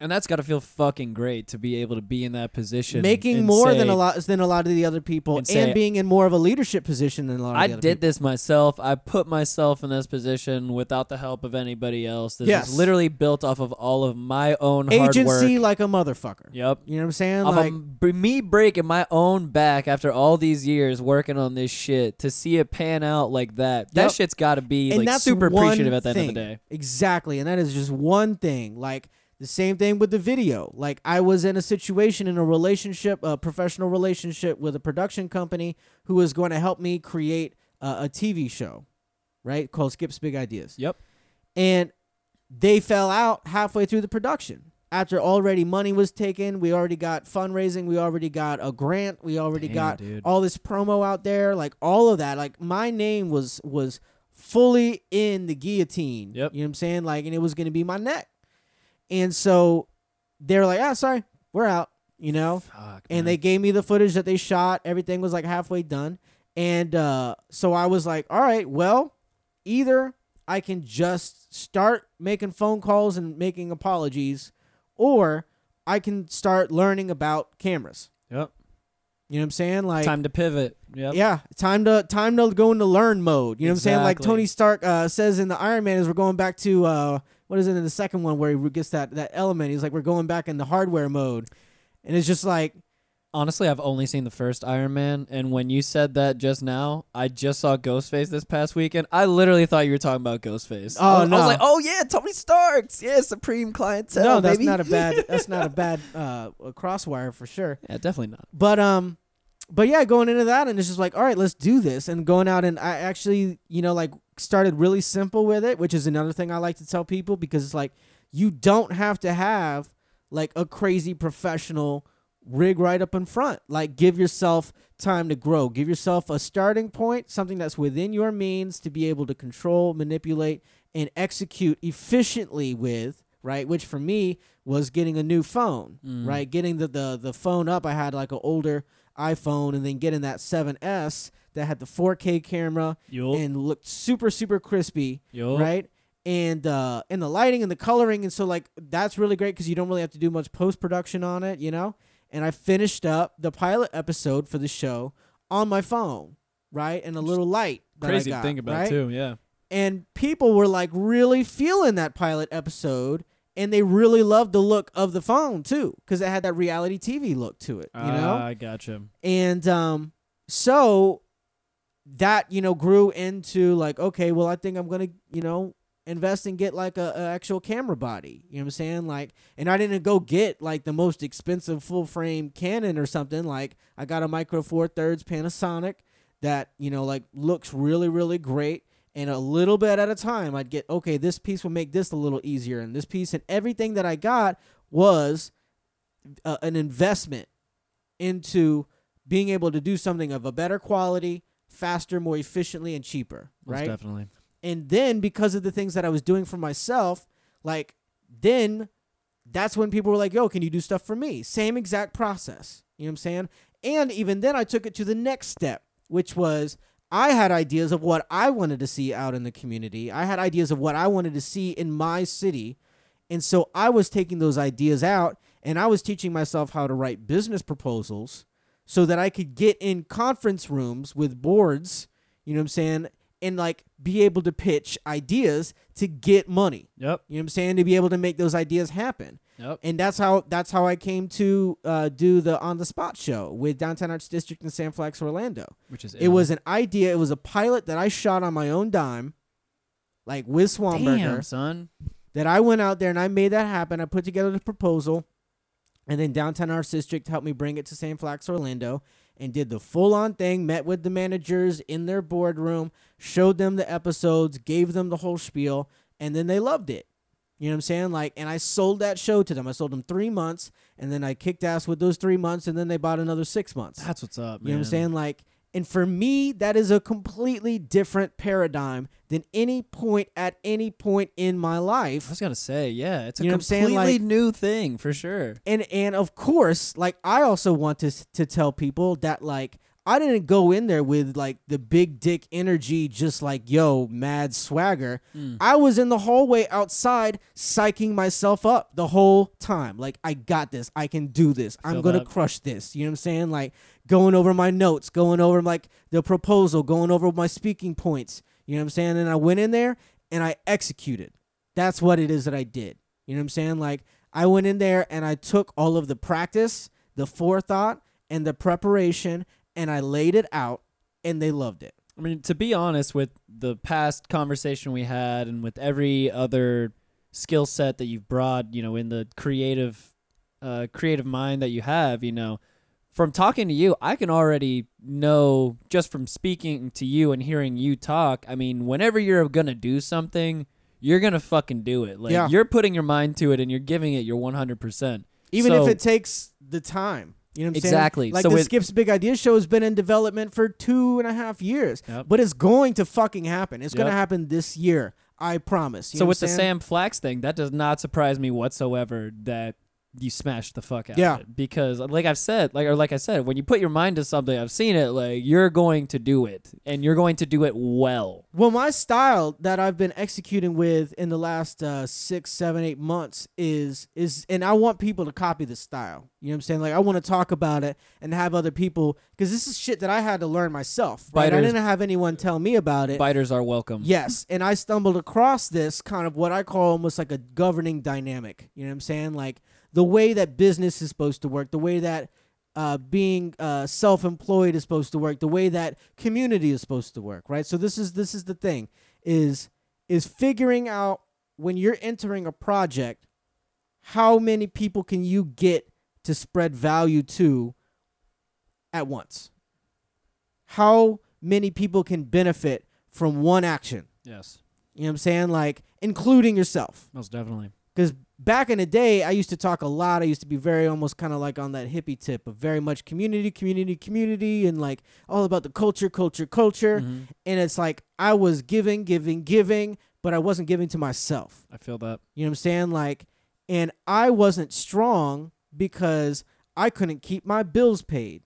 And that's got to feel fucking great to be able to be in that position, making more say, than a lot than a lot of the other people and and, being in more of a leadership position than a lot of I the other I did people. this myself. I put myself in this position without the help of anybody else. This Yes. is literally built off of all of my own hard agency like a motherfucker. Yep. You know what I'm saying? Off Like of me breaking my own back after all these years working on this shit to see it pan out like that. That shit's got to be and like super appreciative at the end of the day. Exactly, and that is just one thing. Like the same thing with the video. Like I was in a situation in a relationship, a professional relationship with a production company who was going to help me create a, a TV show, right? Called Skip's Big Ideas. Yep. and they fell out halfway through the production after already money was taken we already got fundraising we already got a grant we already Damn, got dude. all this promo out there like all of that like my name was was fully in the guillotine Yep. you know what i'm saying like and it was gonna be my neck and so they're like ah sorry we're out you know Fuck, and they gave me the footage that they shot. Everything was like halfway done, and uh, so I was like, "All right, well, either I can just start making phone calls and making apologies, or I can start learning about cameras." Yep. You know what I'm saying? Like, Time to pivot. Yep. yeah, time to time to go into learn mode. You know what I'm saying? Like Tony Stark uh, says in the Iron Man, is we're going back to uh, what is it in the second one where he gets that that element? He's like, we're going back in the hardware mode, and it's just like. Honestly, I've only seen the first Iron Man, and when you said that just now, I just saw Ghostface this past weekend. I literally thought you were talking about Ghostface. Oh, I was, I was like, oh yeah, Tony Stark's, yeah, Supreme Clientele. no, that's baby. not a bad. That's not a bad uh, crosswire for sure. Yeah, definitely not. But um, but yeah, going into that and it's just like, all right, let's do this, and going out and I actually, you know, like started really simple with it, which is another thing I like to tell people because it's like you don't have to have like a crazy professional rig right up in front. Like give yourself time to grow. Give yourself a starting point, something that's within your means to be able to control, manipulate, and execute efficiently with, right? Which for me was getting a new phone, Mm. right? Getting the, the the phone up. I had like an older iPhone and then getting that 7S that had the 4K camera and looked super super crispy, right? And uh and the lighting and the coloring and so like that's really great cuz you don't really have to do much post production on it, you know? And I finished up the pilot episode for the show on my phone, right? And a little light that I Crazy got, to think about right? too. Yeah. and people were like really feeling that pilot episode and they really loved the look of the phone too because it had that reality tv look to it you know Ah, I gotcha. and um so that you know grew into like okay well i think i'm gonna you know invest and get like a, a actual camera body you know what i'm saying? Like and i didn't go get like the most expensive full frame canon or something. Like i got a micro four thirds panasonic that you know like looks really really great. And a little bit at a time i'd get okay this piece will make this a little easier. And this piece and everything that i got was uh, an investment into being able to do something of a better quality faster more efficiently and cheaper Most right definitely. and then because of the things that I was doing for myself, like then that's when people were like, "Yo, can you do stuff for me?" Same exact process. You know what I'm saying? And even then I took it to the next step, which was I had ideas of what I wanted to see out in the community. I had ideas of what I wanted to see in my city. And so I was taking those ideas out and I was teaching myself how to write business proposals so that I could get in conference rooms with boards, you know what I'm saying, and like be able to pitch ideas to get money. Yep. You know what I'm saying? To be able to make those ideas happen. Yep. And that's how that's how I came to uh, do the on the spot show with Downtown Arts District in Sam Flax, Orlando. Which is It was an idea. It was a pilot that I shot on my own dime, like with Swanberger damn son. that I went out there and I made that happen. I put together the proposal, and then Downtown Arts District helped me bring it to Sam Flax, Orlando, and did the full on thing. Met with the managers in their boardroom, showed them the episodes, gave them the whole spiel, and then they loved it. You know what I'm saying? Like, and I sold that show to them. I sold them three months, and then I kicked ass with those three months, and then they bought another six months. That's what's up, man. You know what I'm saying? Like, and for me, that is a completely different paradigm than any point at any point in my life. I was gonna say, yeah, it's a You know what I'm saying? completely Like- new thing for sure. And and of course, like I also want to to tell people that like I didn't go in there with like the big dick energy, just like yo, mad swagger. Mm. I was in the hallway outside, psyching myself up the whole time. Like I got this, I can do this, I'm gonna that. crush this. You know what I'm saying? Like going over my notes, going over like the proposal, going over my speaking points. You know what I'm saying? And I went in there and I executed. That's what it is that I did. You know what I'm saying? Like I went in there and I took all of the practice, the forethought, and the preparation, and I laid it out, and they loved it. I mean, to be honest, with the past conversation we had, and with every other skill set that you've brought, you know, in the creative, uh, creative mind that you have, you know, from talking to you, I can already know just from speaking to you and hearing you talk. I mean, whenever you're gonna do something, you're gonna fucking do it. Like Yeah. you're putting your mind to it, and you're giving it your 100. percent Even if it takes the time. You know what I'm Exactly. saying? Like So the with- Skips Big Idea show has been in development for two and a half years. Yep. But it's going to fucking happen. It's gonna Yep. happen this year. I promise. You So know with what the I'm saying? Sam Flax thing, that does not surprise me whatsoever that you smashed the fuck out Yeah. of it. Because like I've said, like or like I said, when you put your mind to something, I've seen it, like you're going to do it. And you're going to do it well. Well, my style that I've been executing with in the last uh, six, seven, eight months is is, and I want people to copy the style. You know what I'm saying? Like I want to talk about it and have other people because this is shit that I had to learn myself. Right? I didn't have anyone tell me about it. Biters are welcome. Yes, and I stumbled across this kind of what I call almost like a governing dynamic. You know what I'm saying? Like the way that business is supposed to work, the way that uh, being uh, self-employed is supposed to work, the way that community is supposed to work, right? So this is this is the thing is is figuring out when you're entering a project, how many people can you get to spread value to at once? How many people can benefit from one action? Yes. You know what I'm saying? Like, including yourself. Most definitely. Because back in the day, I used to talk a lot. I used to be very almost kind of like on that hippie tip of very much community, community, community, and like all about the culture, culture, culture. Mhm. And it's like I was giving, giving, giving, but I wasn't giving to myself. I feel that. You know what I'm saying? Like, and I wasn't strong because I couldn't keep my bills paid.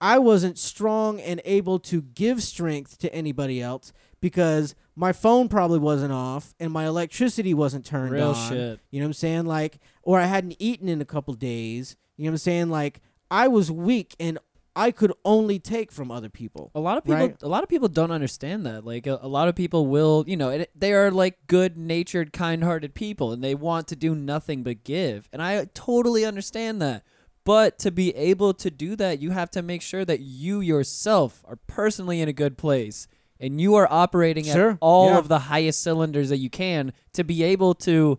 I wasn't strong and able to give strength to anybody else because my phone probably wasn't off and my electricity wasn't turned Real on. shit. You know what I'm saying? Like, or I hadn't eaten in a couple days. You know what I'm saying? Like, I was weak and I could only take from other people. A lot of people, Right. a lot of people don't understand that. Like a, a lot of people will, you know, it, they are like good-natured, kind-hearted people, and they want to do nothing but give. And I totally understand that. But to be able to do that, you have to make sure that you yourself are personally in a good place, and you are operating Sure, at all yeah. of the highest cylinders that you can to be able to.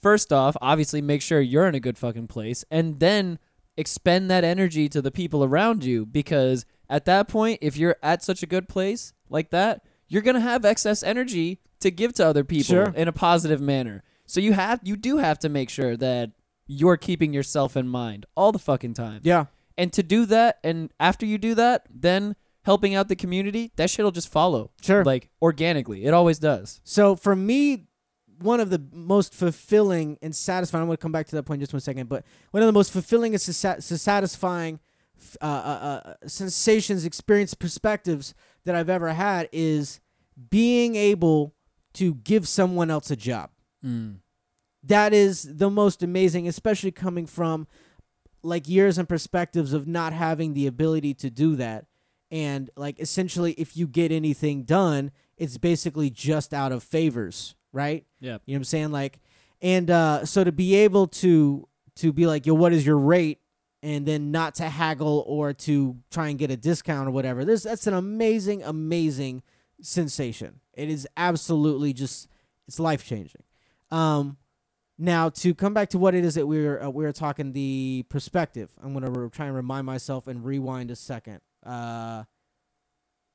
First off, obviously make sure you're in a good fucking place, and then expend that energy to the people around you because at that point if you're at such a good place like that you're going to have excess energy to give to other people Sure. in a positive manner so you have you do have to make sure that you're keeping yourself in mind all the fucking time Yeah. and to do that and after you do that then helping out the community that shit'll just follow Sure. like organically it always does So for me, one of the most fulfilling and satisfying. I'm going to come back to that point in just one second, but one of the most fulfilling and sa- sa- satisfying uh, uh, uh, sensations, experience, perspectives that I've ever had is being able to give someone else a job. mm. that is the most amazing, especially coming from like years and perspectives of not having the ability to do that. And like essentially, if you get anything done, it's basically just out of favors, right? yeah You know what I'm saying? Like, and uh, so to be able to to be like, yo, what is your rate? And then not to haggle or to try and get a discount or whatever. This that's an amazing, amazing sensation. It is absolutely just it's life changing. Um, now to come back to what it is that we're uh, we're talking the perspective. I'm gonna re- try and remind myself and rewind a second. Uh,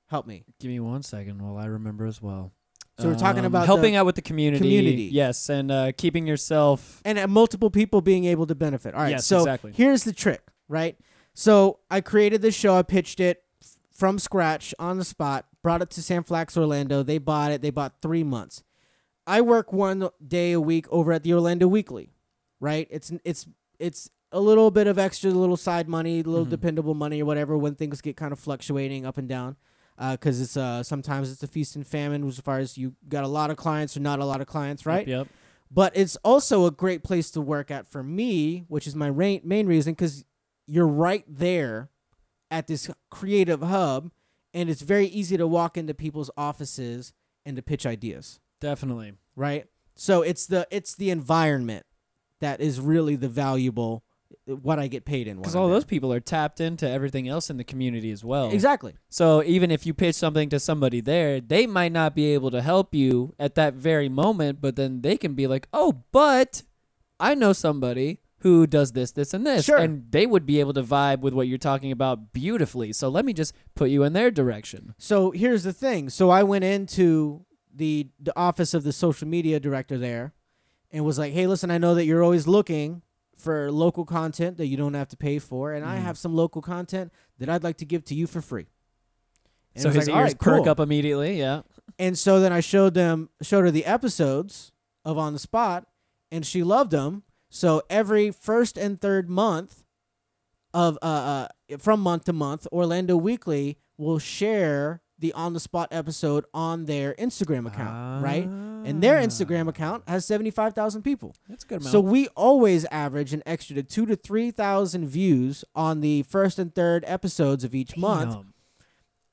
help me. Give me one second while I remember as well. So we're talking Um, about helping out with the community. community. Yes, and uh, keeping yourself. and uh, multiple people being able to benefit. All right, Yes, so exactly. here's the trick, right? So I created this show, I pitched it f- from scratch on the spot, brought it to Sam Flax Orlando. They bought it. They bought three months. I work one day a week over at the Orlando Weekly, right? It's it's it's a little bit of extra, little side money, a little Mhm. dependable money or whatever when things get kind of fluctuating up and down. Because it's uh sometimes it's a feast and famine as far as you got a lot of clients or not a lot of clients, right? Yep. but it's also a great place to work at for me, which is my ra- main reason because you're right there at this creative hub, and it's very easy to walk into people's offices and to pitch ideas, Definitely. right? So it's the it's the environment that is really the valuable what I get paid in. Because all those people are tapped into everything else in the community as well. exactly So even if you pitch something to somebody there, they might not be able to help you at that very moment, but then they can be like, "Oh, but I know somebody who does this, this, and this," Sure. and they would be able to vibe with what you're talking about beautifully. So let me just put you in their direction. So here's the thing. So I went into the the office of the social media director there and was like, "Hey, listen, I know that you're always looking for local content that you don't have to pay for, and I Mhm. have some local content that I'd like to give to you for free." And so his like, ears right, perk cool." up immediately. Yeah. And so then I showed them showed her the episodes of On the Spot and she loved them. So every first and third month of uh, uh from month to month, Orlando Weekly will share the On the Spot episode on their Instagram account, right? And their ah. Instagram account has 75,000 people. That's a good amount. So we always average an extra to 2 to 3,000 views on the first and third episodes of each month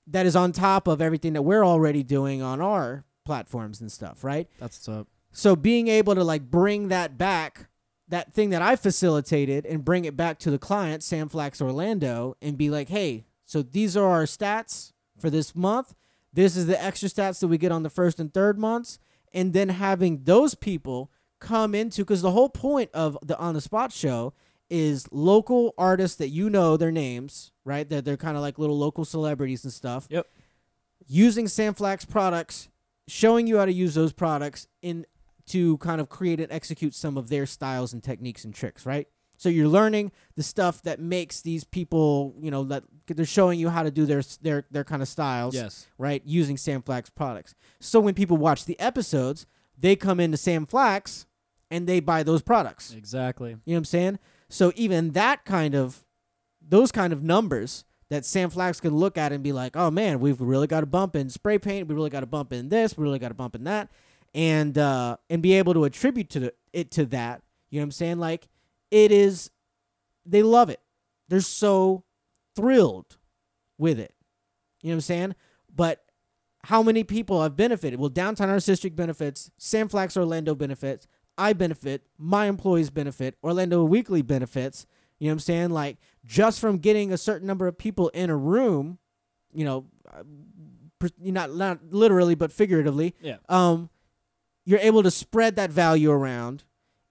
that is on top of everything that we're already doing on our platforms and stuff, right? That's what's up. So being able to like bring that back, that thing that I facilitated and bring it back to the client, Sam Flax Orlando, and be like, hey, so these are our stats for this month. This is the extra stats that we get on the first and third months. And then having those people come into because the whole point of the on the spot show is local artists that you know their names, right? That they're kind of like little local celebrities and stuff. Yep. Using Sam Flax products, showing you how to use those products in to kind of create and execute some of their styles and techniques and tricks, right? So you're learning the stuff that makes these people, you know, that they're showing you how to do their their their kind of styles, Yes. right? Using Sam Flax products. So when people watch the episodes, they come into Sam Flax and they buy those products. Exactly. You know what I'm saying? So even that kind of those kind of numbers that Sam Flax can look at and be like, "Oh man, we've really got a bump in spray paint. We really got a bump in this. We really got a bump in that," and uh, and be able to attribute to the, it to that. You know what I'm saying? Like it is, they love it. They're so thrilled with it. You know what I'm saying? But how many people have benefited? Well, Downtown Arts District benefits, Sam Flax Orlando benefits, I benefit, my employees benefit, Orlando Weekly benefits. You know what I'm saying? Like just from getting a certain number of people in a room, you know, uh, not not literally but figuratively, Yeah. um, you're able to spread that value around,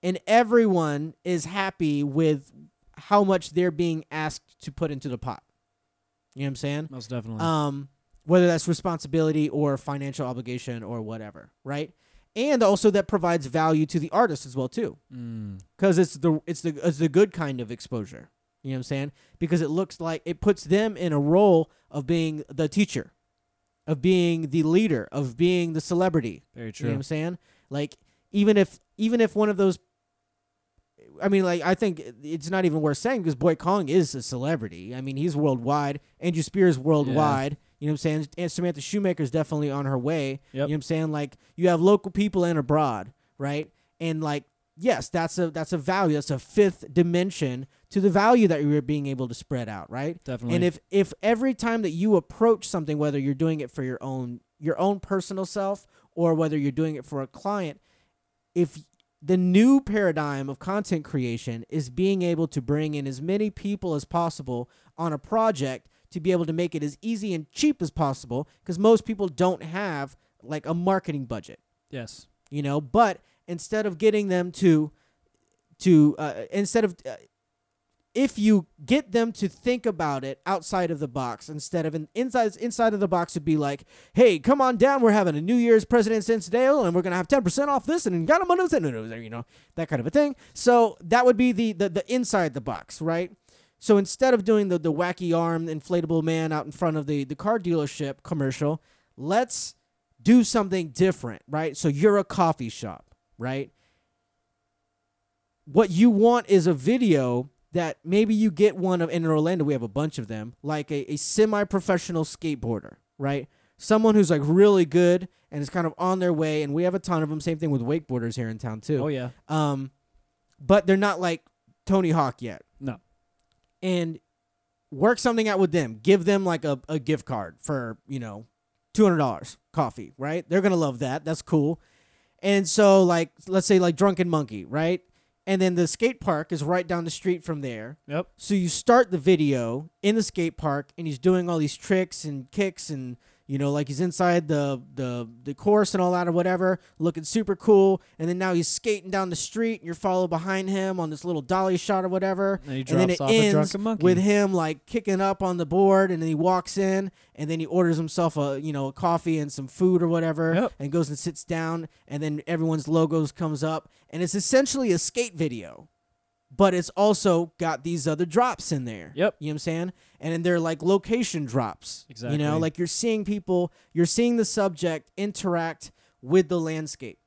and everyone is happy with how much they're being asked to put into the pot. You know what I'm saying? Most definitely. um, whether that's responsibility or financial obligation or whatever, right? And also that provides value to the artist as well too, mm. because it's the it's the it's the good kind of exposure. You know what I'm saying? Because it looks like it puts them in a role of being the teacher, of being the leader, of being the celebrity. Very You know true. what I'm saying? Like even if even if one of those I mean like I think it's not even worth saying because Boy Kong is a celebrity. I mean he's worldwide. Andrew Spears worldwide. You know what I'm saying? And Samantha Shoemaker's definitely on her way. Yep. You know what I'm saying? Like you have local people and abroad, right? And like yes, that's a that's a value. That's a fifth dimension to the value that you're being able to spread out, right? Definitely. And if if every time that you approach something, whether you're doing it for your own your own personal self or whether you're doing it for a client, if the new paradigm of content creation is being able to bring in as many people as possible on a project to be able to make it as easy and cheap as possible because most people don't have like a marketing budget yes. you know but instead of getting them to to uh, instead of uh, if you get them to think about it outside of the box instead of in, inside inside of the box would be like hey come on down. We're having a new year's president's Day oh, and we're gonna have 10% off this and got a you know that kind of a thing. So that would be the, the the inside the box right? So instead of doing the, the wacky arm inflatable man out in front of the, the car dealership commercial let's do something different right? So you're a coffee shop right? What you want is a video that maybe you get one of in Orlando we have a bunch of them like a, a semi-professional skateboarder right? Someone who's like really good and is kind of on their way and we have a ton of them same thing with wakeboarders here in town too. Oh yeah. um but they're not like Tony Hawk yet. No. and work something out with them. Give them like a, a gift card for you know $200 coffee right? They're gonna love that. That's cool. And so like let's say like drunken monkey right and then the skate park is right down the street from there Yep. so you start the video in the skate park and he's doing all these tricks and kicks and you know like he's inside the the the course and all that or whatever looking super cool and then now he's skating down the street and you're followed behind him on this little dolly shot or whatever And he and then it off a ends with him like kicking up on the board and then he walks in and then he orders himself a you know a coffee and some food or whatever Yep. and goes and sits down and then everyone's logos comes up and it's essentially a skate video but it's also got these other drops in there Yep. you know what i'm saying and then they're like location drops Exactly. you know like you're seeing people you're seeing the subject interact with the landscape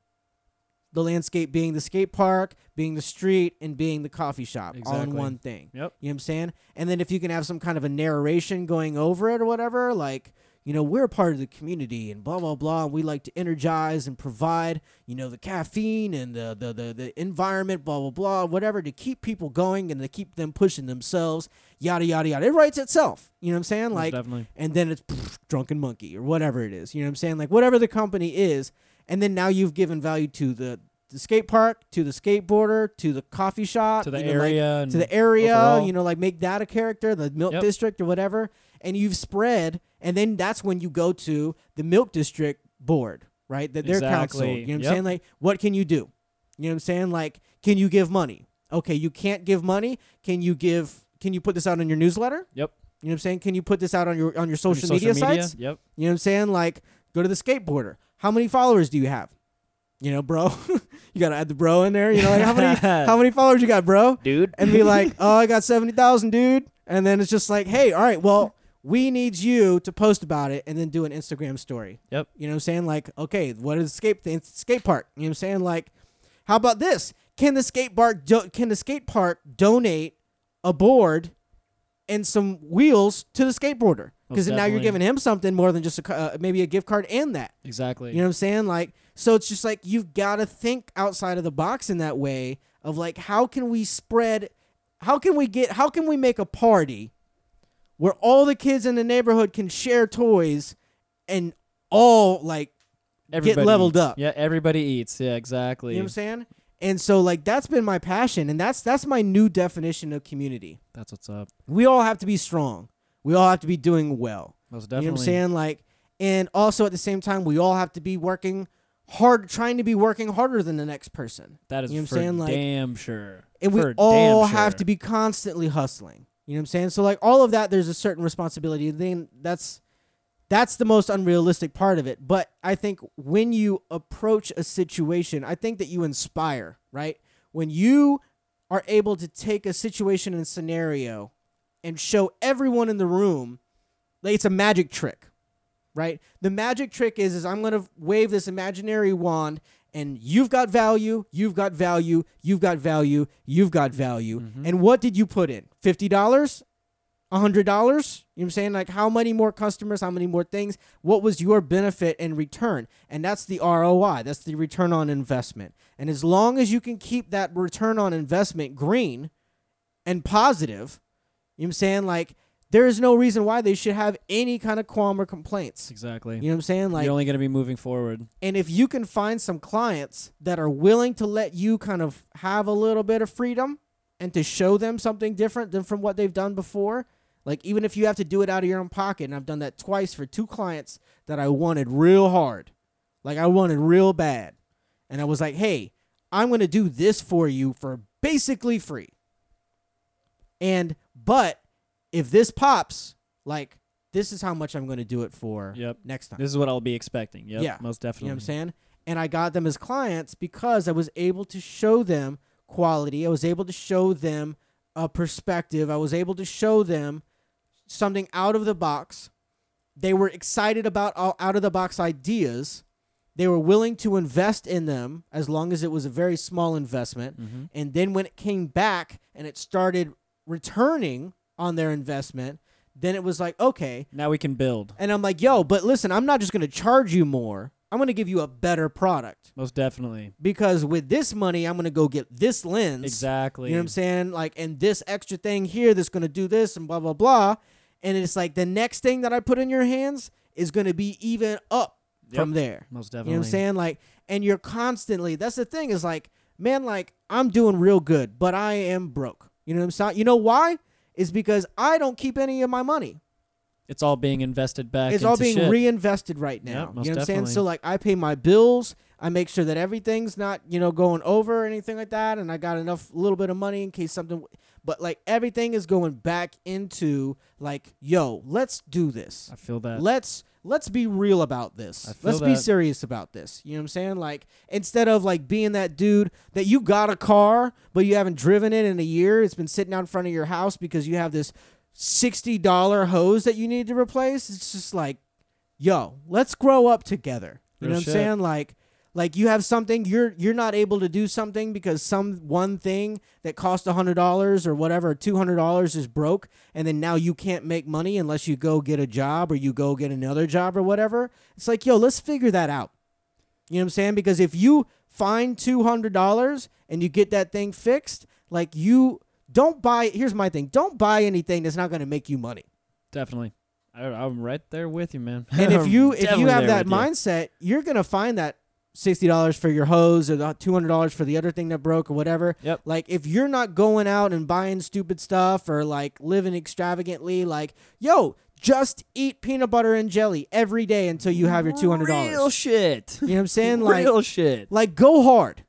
the landscape being the skate park being the street and being the coffee shop all in one thing Yep. you know what I'm saying? And then if you can have some kind of a narration going over it or whatever, like, you know, we're a part of the community and blah blah blah, and we like to energize and provide, you know, the caffeine and the the the, the environment, blah blah blah, whatever, to keep people going and to keep them pushing themselves, yada yada yada. It writes itself. You know what I'm saying? Most Like definitely. and then it's pff, drunken monkey or whatever it is. You know what I'm saying? Like whatever the company is, and then now you've given value to the the skate park, to the skateboarder, to the coffee shop, To the you know, area. and to the area, overall. you know, like make that a character, the Milk Yep. District or whatever, and you've spread, and then that's when you go to the Milk District board, right? That council. Exactly. You know what I'm saying? Like, what can you do? You know what I'm saying? Like, can you give money? Okay, you can't give money. Can you give? Can you put this out on your newsletter? Yep. You know what I'm saying? Can you put this out on your on your On your social, media, sites? Yep. You know what I'm saying? Like, go to the skateboarder. How many followers do you have? You know, bro. you gotta add the bro in there. You know, like how many how many followers you got, bro? Dude. and be like, "Oh, I got seventy thousand, dude." And then it's just like, "Hey, all right, well, we need you to post about it and then do an Instagram story." Yep. You know what I'm saying? Like, okay, what is the skate the skate park? You know what I'm saying? Like, how about this? Can the skate park do- can the skate park donate a board and some wheels to the skateboarder? Because now you're giving him something more than just a, uh, maybe a gift card and that. Exactly. You know what I'm saying? Like, so it's just like you've got to think outside of the box in that way of like, how can we spread, how can we get, how can we make a party where all the kids in the neighborhood can share toys and all like, Everybody leveled eats. up. Yeah, everybody eats. Yeah, exactly. you know what I'm saying? And so like that's been my passion, and that's that's my new definition of community. That's what's up. We all have to be strong. We all have to be doing well. Most You know what I'm saying? Like, and also at the same time, we all have to be working hard, trying to be working harder than the next person. That is You know what I'm saying? Like- damn sure. And we For all damn have to be constantly hustling. You know what I'm saying? So like all of that, there's a certain responsibility. Then that's that's the most unrealistic part of it. But I think when you approach a situation, I think that you inspire, right? When you are able to take a situation and scenario and show everyone in the room like it's a magic trick, right? The magic trick is is I'm going to wave this imaginary wand and you've got value, you've got value, you've got value, you've got value. Mhm. And what did you put in? $50? a hundred dollars? You know what I'm saying? Like how many more customers, how many more things? What was your benefit in return? And that's the ROI. That's the return on investment. And as long as you can keep that return on investment green and positive, you know what I'm saying? Like there is no reason why they should have any kind of qualm or complaints. Exactly. You know what I'm saying? Like You're only going to be moving forward. and if you can find some clients that are willing to let you kind of have a little bit of freedom and to show them something different than from what they've done before, like even if you have to do it out of your own pocket, and I've done that twice for two clients that I wanted real hard, like I wanted real bad, and I was like, hey, I'm gonna do this for you for basically free. And but if this pops, like this is how much I'm gonna do it for Yep. next time. This is what I'll be expecting. Yep. Yeah. Most definitely. You know what I'm saying? And I got them as clients because I was able to show them quality. I was able to show them a perspective. I was able to show them something out of the box. They were excited about all out of the box ideas. They were willing to invest in them as long as it was a very small investment. Mm-hmm. And then when it came back and it started returning on their investment, then it was like, okay, Now we can build. and I'm like, yo, but listen, I'm not just going to charge you more. I'm going to give you a better product Most definitely. because with this money, I'm going to go get this lens. Exactly. You know what I'm saying? Like, and this extra thing here that's going to do this and blah, blah, blah. And it's like the next thing that I put in your hands is going to be even up from there. Most definitely. You know what I'm saying? Like, and you're constantly, that's the thing is like, man, like, I'm doing real good, but I am broke. You know what I'm saying? You know why? Is because I don't keep any of my money It's all being invested back. it's all being shit. reinvested right now. Yep, you most know what I'm saying? So like I pay my bills, I make sure that everything's not, you know, going over or anything like that and I got enough little bit of money in case something but like everything is going back into like, yo, let's do this. I feel that. Let's let's be real about this. Let's be serious about this. You know what I'm saying? Like instead of like being that dude that you got a car but you haven't driven it in a year, it's been sitting out in front of your house because you have this sixty dollar hose that you need to replace. It's just like, yo, let's grow up together. You Real know what shit. I'm saying? Like like you have something you're you're not able to do something because some one thing that cost a hundred dollars or whatever two hundred dollars is broke and then now you can't make money unless you go get a job or you go get another job or whatever it's like yo let's figure that out you know what i'm saying because if you find two hundred dollars and you get that thing fixed like you don't buy here's my thing don't buy anything that's not going to make you money definitely. I, I'm right there with you, man. and if you if you have that with you. mindset, you're gonna find that sixty dollars for your hose or two hundred dollars for the other thing that broke or whatever. Yep. Like if you're not going out and buying stupid stuff or like living extravagantly, like yo, just eat peanut butter and jelly every day until you have your two hundred dollars. Real shit. You know what I'm saying? Like Real shit. like go hard.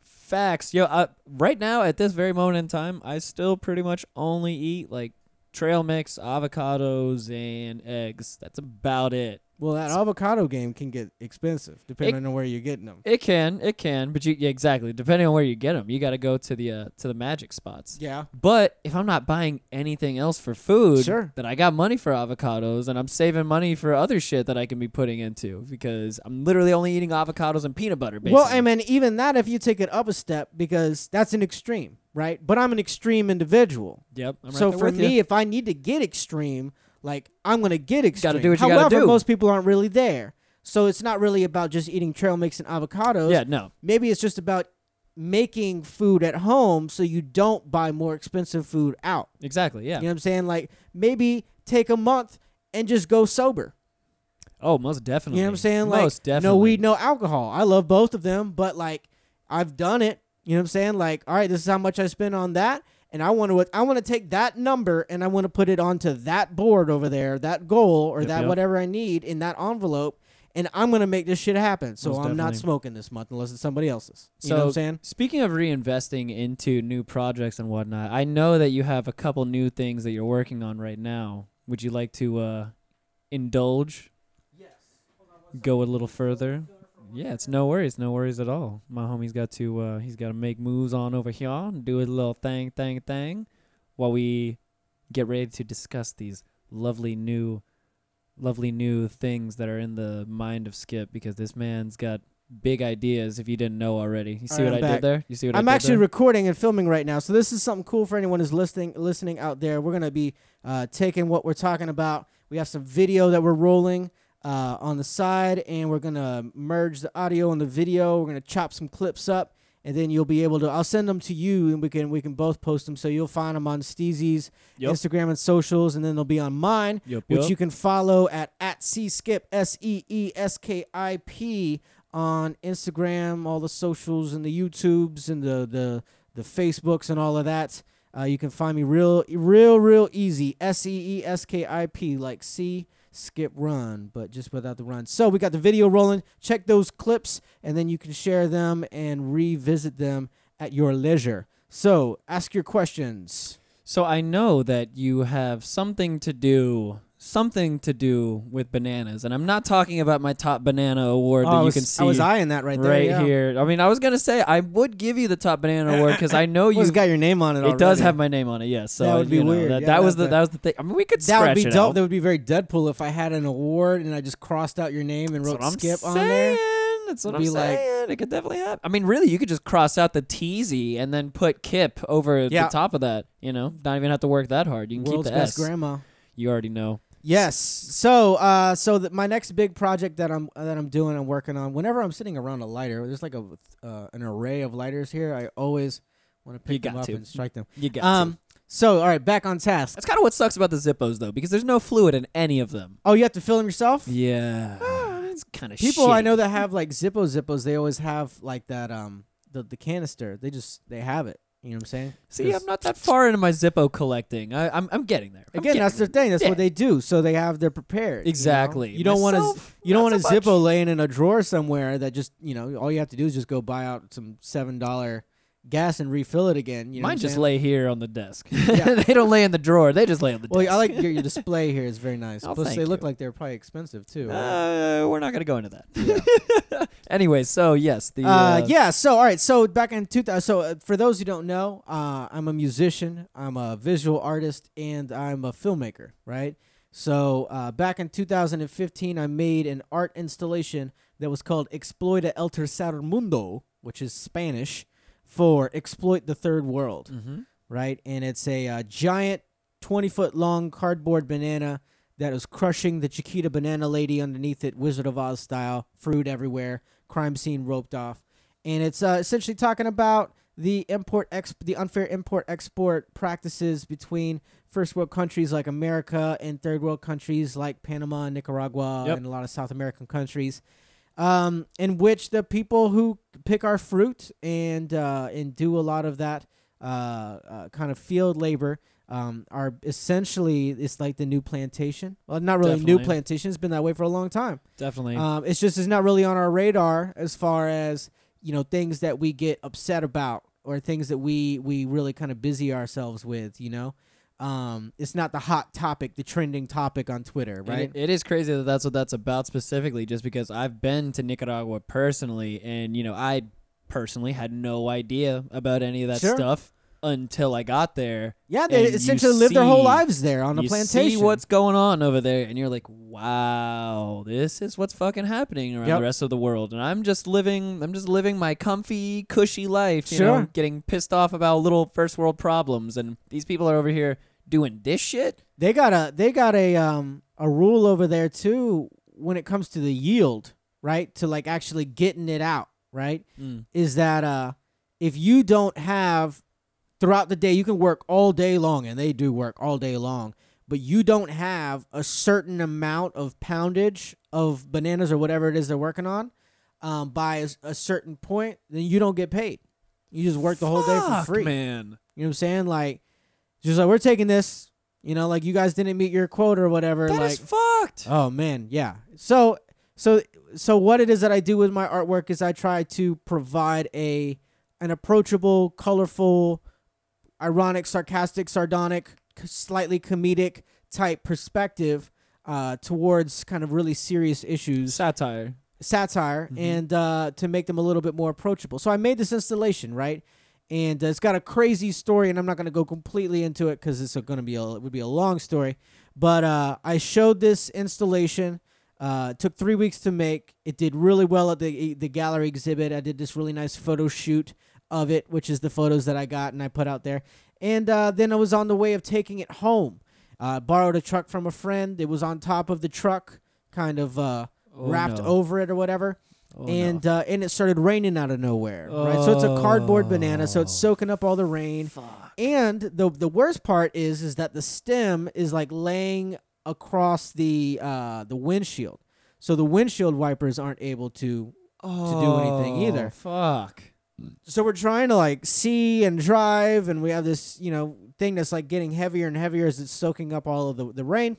Facts. Yo, uh, right now at this very moment in time, I still pretty much only eat like trail mix, avocados, and eggs. That's about it. Well, that avocado game can get expensive depending on where you're getting them. It can, it can, but you yeah, exactly depending on where you get them, you got to go to the uh, to the magic spots. Yeah. But if I'm not buying anything else for food, Sure. then I got money for avocados and I'm saving money for other shit that I can be putting into because I'm literally only eating avocados and peanut butter. Basically. Well, I mean, even that, if you take it up a step, because that's an extreme, right? But I'm an extreme individual. yep. I'm right so there for with me, ya. if I need to get extreme, like I'm gonna get extreme. do what you gotta However, do. most people aren't really there, so it's not really about just eating trail mix and avocados. yeah, no, Maybe it's just about making food at home so you don't buy more expensive food out. exactly, yeah. You know what I'm saying? Like maybe take a month and just go sober. Oh, most definitely. You know what I'm saying? Like most definitely. no weed, no alcohol. I love both of them, but like I've done it. You know what I'm saying? Like, all right, this is how much I spend on that, and I want to I want to take that number and I want to put it onto that board over there, that goal or Yep, that yep. whatever I need in that envelope, and I'm gonna make this shit happen. So Most I'm not smoking this month unless it's somebody else's. You So know what I'm saying? Speaking of reinvesting into new projects and whatnot, I know that you have a couple new things that you're working on right now. Would you like to uh, indulge? Yes. Go a little further. Yeah, it's no worries, no worries at all. My homie's got to uh, he's got to make moves on over here and do his little thing, thing, thing, while we get ready to discuss these lovely new, lovely new things that are in the mind of Skip because this man's got big ideas if you didn't know already. You see right, what I'm I back. did there? You see what I'm I did actually there? recording and filming right now, so this is something cool for anyone who's listening listening out there. We're gonna be uh, taking what we're talking about. We have some video that we're rolling uh, on the side, and we're gonna merge the audio and the video. We're gonna chop some clips up, and then you'll be able to. I'll send them to you, and we can we can both post them, so you'll find them on Steezy's Yup. Instagram and socials, and then they'll be on mine Yup, which yup. you can follow at at C Skip s e e s k i p on Instagram, all the socials and the YouTubes and the the the Facebooks and all of that. Uh, you can find me real real real easy s e e s k i p like C skip run, but just without the run. So we got the video rolling. Check those clips, and then you can share them and revisit them at your leisure. So ask your questions. So I know that you have something to do, something to do with bananas, and I'm not talking about my top banana award Oh, that I you can see I was eyeing that right there. yeah. here. I mean, I was gonna say I would give you the top banana award because I know Well, you. it's got your name on it. It does have my name on it, yes. So That would be know, weird. That, Yeah, that was the that was the thing. I mean, we could That would be it dope. out. That would be very Deadpool if I had an award and I just crossed out your name and That's wrote skip on saying. there. That's what It'd I'm be like- it could definitely happen. I mean, really, you could just cross out the teasy and then put Kip over Yeah. the top of that. You know, not even have to work that hard. You can World's keep the best S. grandma. You already know. Yes. So, uh, so my next big project that I'm that I'm doing, I'm working on. Whenever I'm sitting around a lighter, there's like a uh, an array of lighters here. I always want to You pick them up to. and strike them. You got Um. to. So, all right, back on task. That's kind of what sucks about the Zippos, though, because there's no fluid in any of them. Oh, you have to fill them yourself. Yeah, it's kind of People I know that have like Zippo Zippos, they always have like that um the the canister. They just they have it. You know what I'm saying? See, I'm not that far into my Zippo collecting. I, I'm I'm getting there. I'm Again, getting that's the thing. That's Yeah. what they do. So they have they're prepared. you know? exactly. You, don't want to you don't want a so much. Zippo laying in a drawer somewhere that just you know all you have to do is just go buy out some seven dollar gas and refill it again. You know Mine just saying? lay here on the desk. Yeah. they don't lay in the drawer. They just lay on the Well, desk. I like your, your display here is very nice. Oh, Plus, they look you. like they're probably expensive too. right? Uh, we're not gonna go into that. anyway, so yes, the Uh, uh, yeah. So, all right. So back in 2000. So uh, for those who don't know, uh, I'm a musician. I'm a visual artist, and I'm a filmmaker. Right. So uh, back in 2015, I made an art installation that was called "Exploita el tercer mundo," which is Spanish for "exploit the third world." mhm. Right. And it's a uh, giant, 20 foot long cardboard banana that was crushing the Chiquita banana lady underneath it, Wizard of Oz style, fruit everywhere, crime scene roped off, and it's uh, essentially talking about the import ex- the unfair import export practices between first world countries like America and third world countries like Panama and Nicaragua Yep. and a lot of South American countries. Um, in which the people who pick our fruit and uh, and do a lot of that uh, uh, kind of field labor um, are essentially it's like the new plantation. Well, not really new Definitely. plantation. It's been that way for a long time. definitely. Um, it's just it's not really on our radar as far as you know things that we get upset about or things that we we really kind of busy ourselves with. You know, um, it's not the hot topic, the trending topic on Twitter, right? it- it is crazy that that's what that's about specifically, just because I've been to Nicaragua personally, and you know I personally had no idea about any of that Sure. stuff until I got there. yeah, they essentially live their whole lives there on a you plantation. see what's going on over there, and you're like, wow, this is what's fucking happening around Yep. the rest of the world, and I'm just living, I'm just living my comfy, cushy life, you know, Sure. getting pissed off about little first world problems, and these people are over here doing this shit. They got a they got a um a rule over there too when it comes to the yield, right? To like actually getting it out, right? Mm. Is that uh if you don't have throughout the day you can work all day long and they do work all day long, but you don't have a certain amount of poundage of bananas or whatever it is they're working on um by a, a certain point, then you don't get paid. You just work the whole day for free. man. You know what I'm saying? Like, just like we're taking this. You know, like you guys didn't meet your quota or whatever. That like, is fucked. oh man, yeah. So, so, so what it is that I do with my artwork is I try to provide a an approachable, colorful, ironic, sarcastic, sardonic, slightly comedic type perspective uh, towards kind of really serious issues Satire. satire Mhm. and uh, to make them a little bit more approachable. So I made this installation, right? And it's got a crazy story, and I'm not going to go completely into it because it's going to be a, it would be a long story. But uh, I showed this installation Uh, took three weeks to make. It did really well at the the gallery exhibit. I did this really nice photo shoot of it, which is the photos that I got and I put out there. And uh, then I was on the way of taking it home. Uh, borrowed a truck from a friend. It was on top of the truck, kind of uh, Oh, wrapped no. over it or whatever Oh, no. and uh, and it started raining out of nowhere. Right, so it's a cardboard banana, so it's Oh. soaking up all the rain. Fuck. And the the worst part is is that the stem is like laying across the uh, the windshield, so the windshield wipers aren't able to. to do anything either. Oh, Fuck. So we're trying to like see and drive, and we have this you know thing that's like getting heavier and heavier as it's soaking up all of the the rain.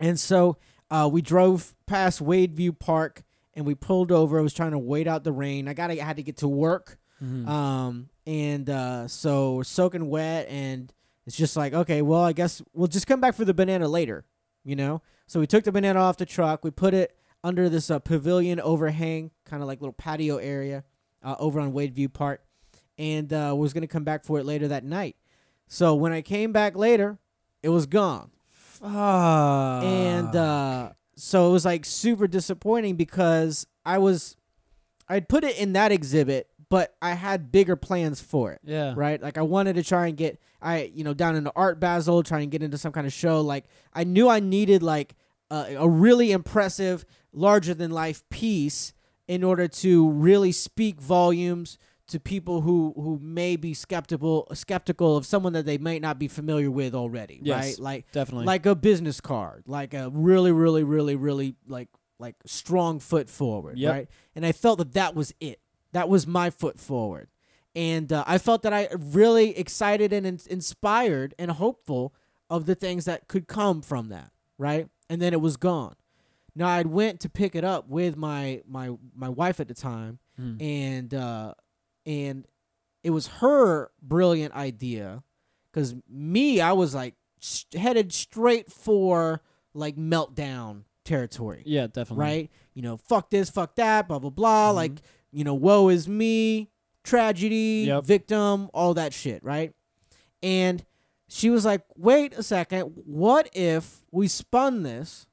And so uh, we drove past Wadeview Park and we pulled over. I was trying to wait out the rain. I got to had to get to work. Mhm. Um, and uh, so we're soaking wet, and it's just like, okay, well, I guess we'll just come back for the banana later, you know? So we took the banana off the truck. We put it under this uh, pavilion overhang, kind of like little patio area uh, over on Wadeview Park, and uh, was going to come back for it later that night. So when I came back later, it was gone Fuck. and uh, so it was like super disappointing because I was, I'd put it in that exhibit, but I had bigger plans for it. yeah. Right, like I wanted to try and get I you know down into Art Basel, try and get into some kind of show. Like I knew I needed like a, a really impressive, larger than life piece in order to really speak volumes to people who who may be skeptical skeptical of someone that they might not be familiar with already. Yes. Right, like Definitely. like a business card, like a really, really, really, really like like strong foot forward, Yep. right? And I felt that that was it. That was my foot forward, and uh, I felt that I really excited and in- inspired and hopeful of the things that could come from that, right? And then it was gone. Now I went to pick it up with my my my wife at the time, Mm. and uh, and it was her brilliant idea because me i was like s headed straight for like meltdown territory yeah, definitely. right you know fuck this fuck that blah blah blah Mhm. like you know woe is me tragedy Yep. victim all that shit right and she was like wait a second what if we spun this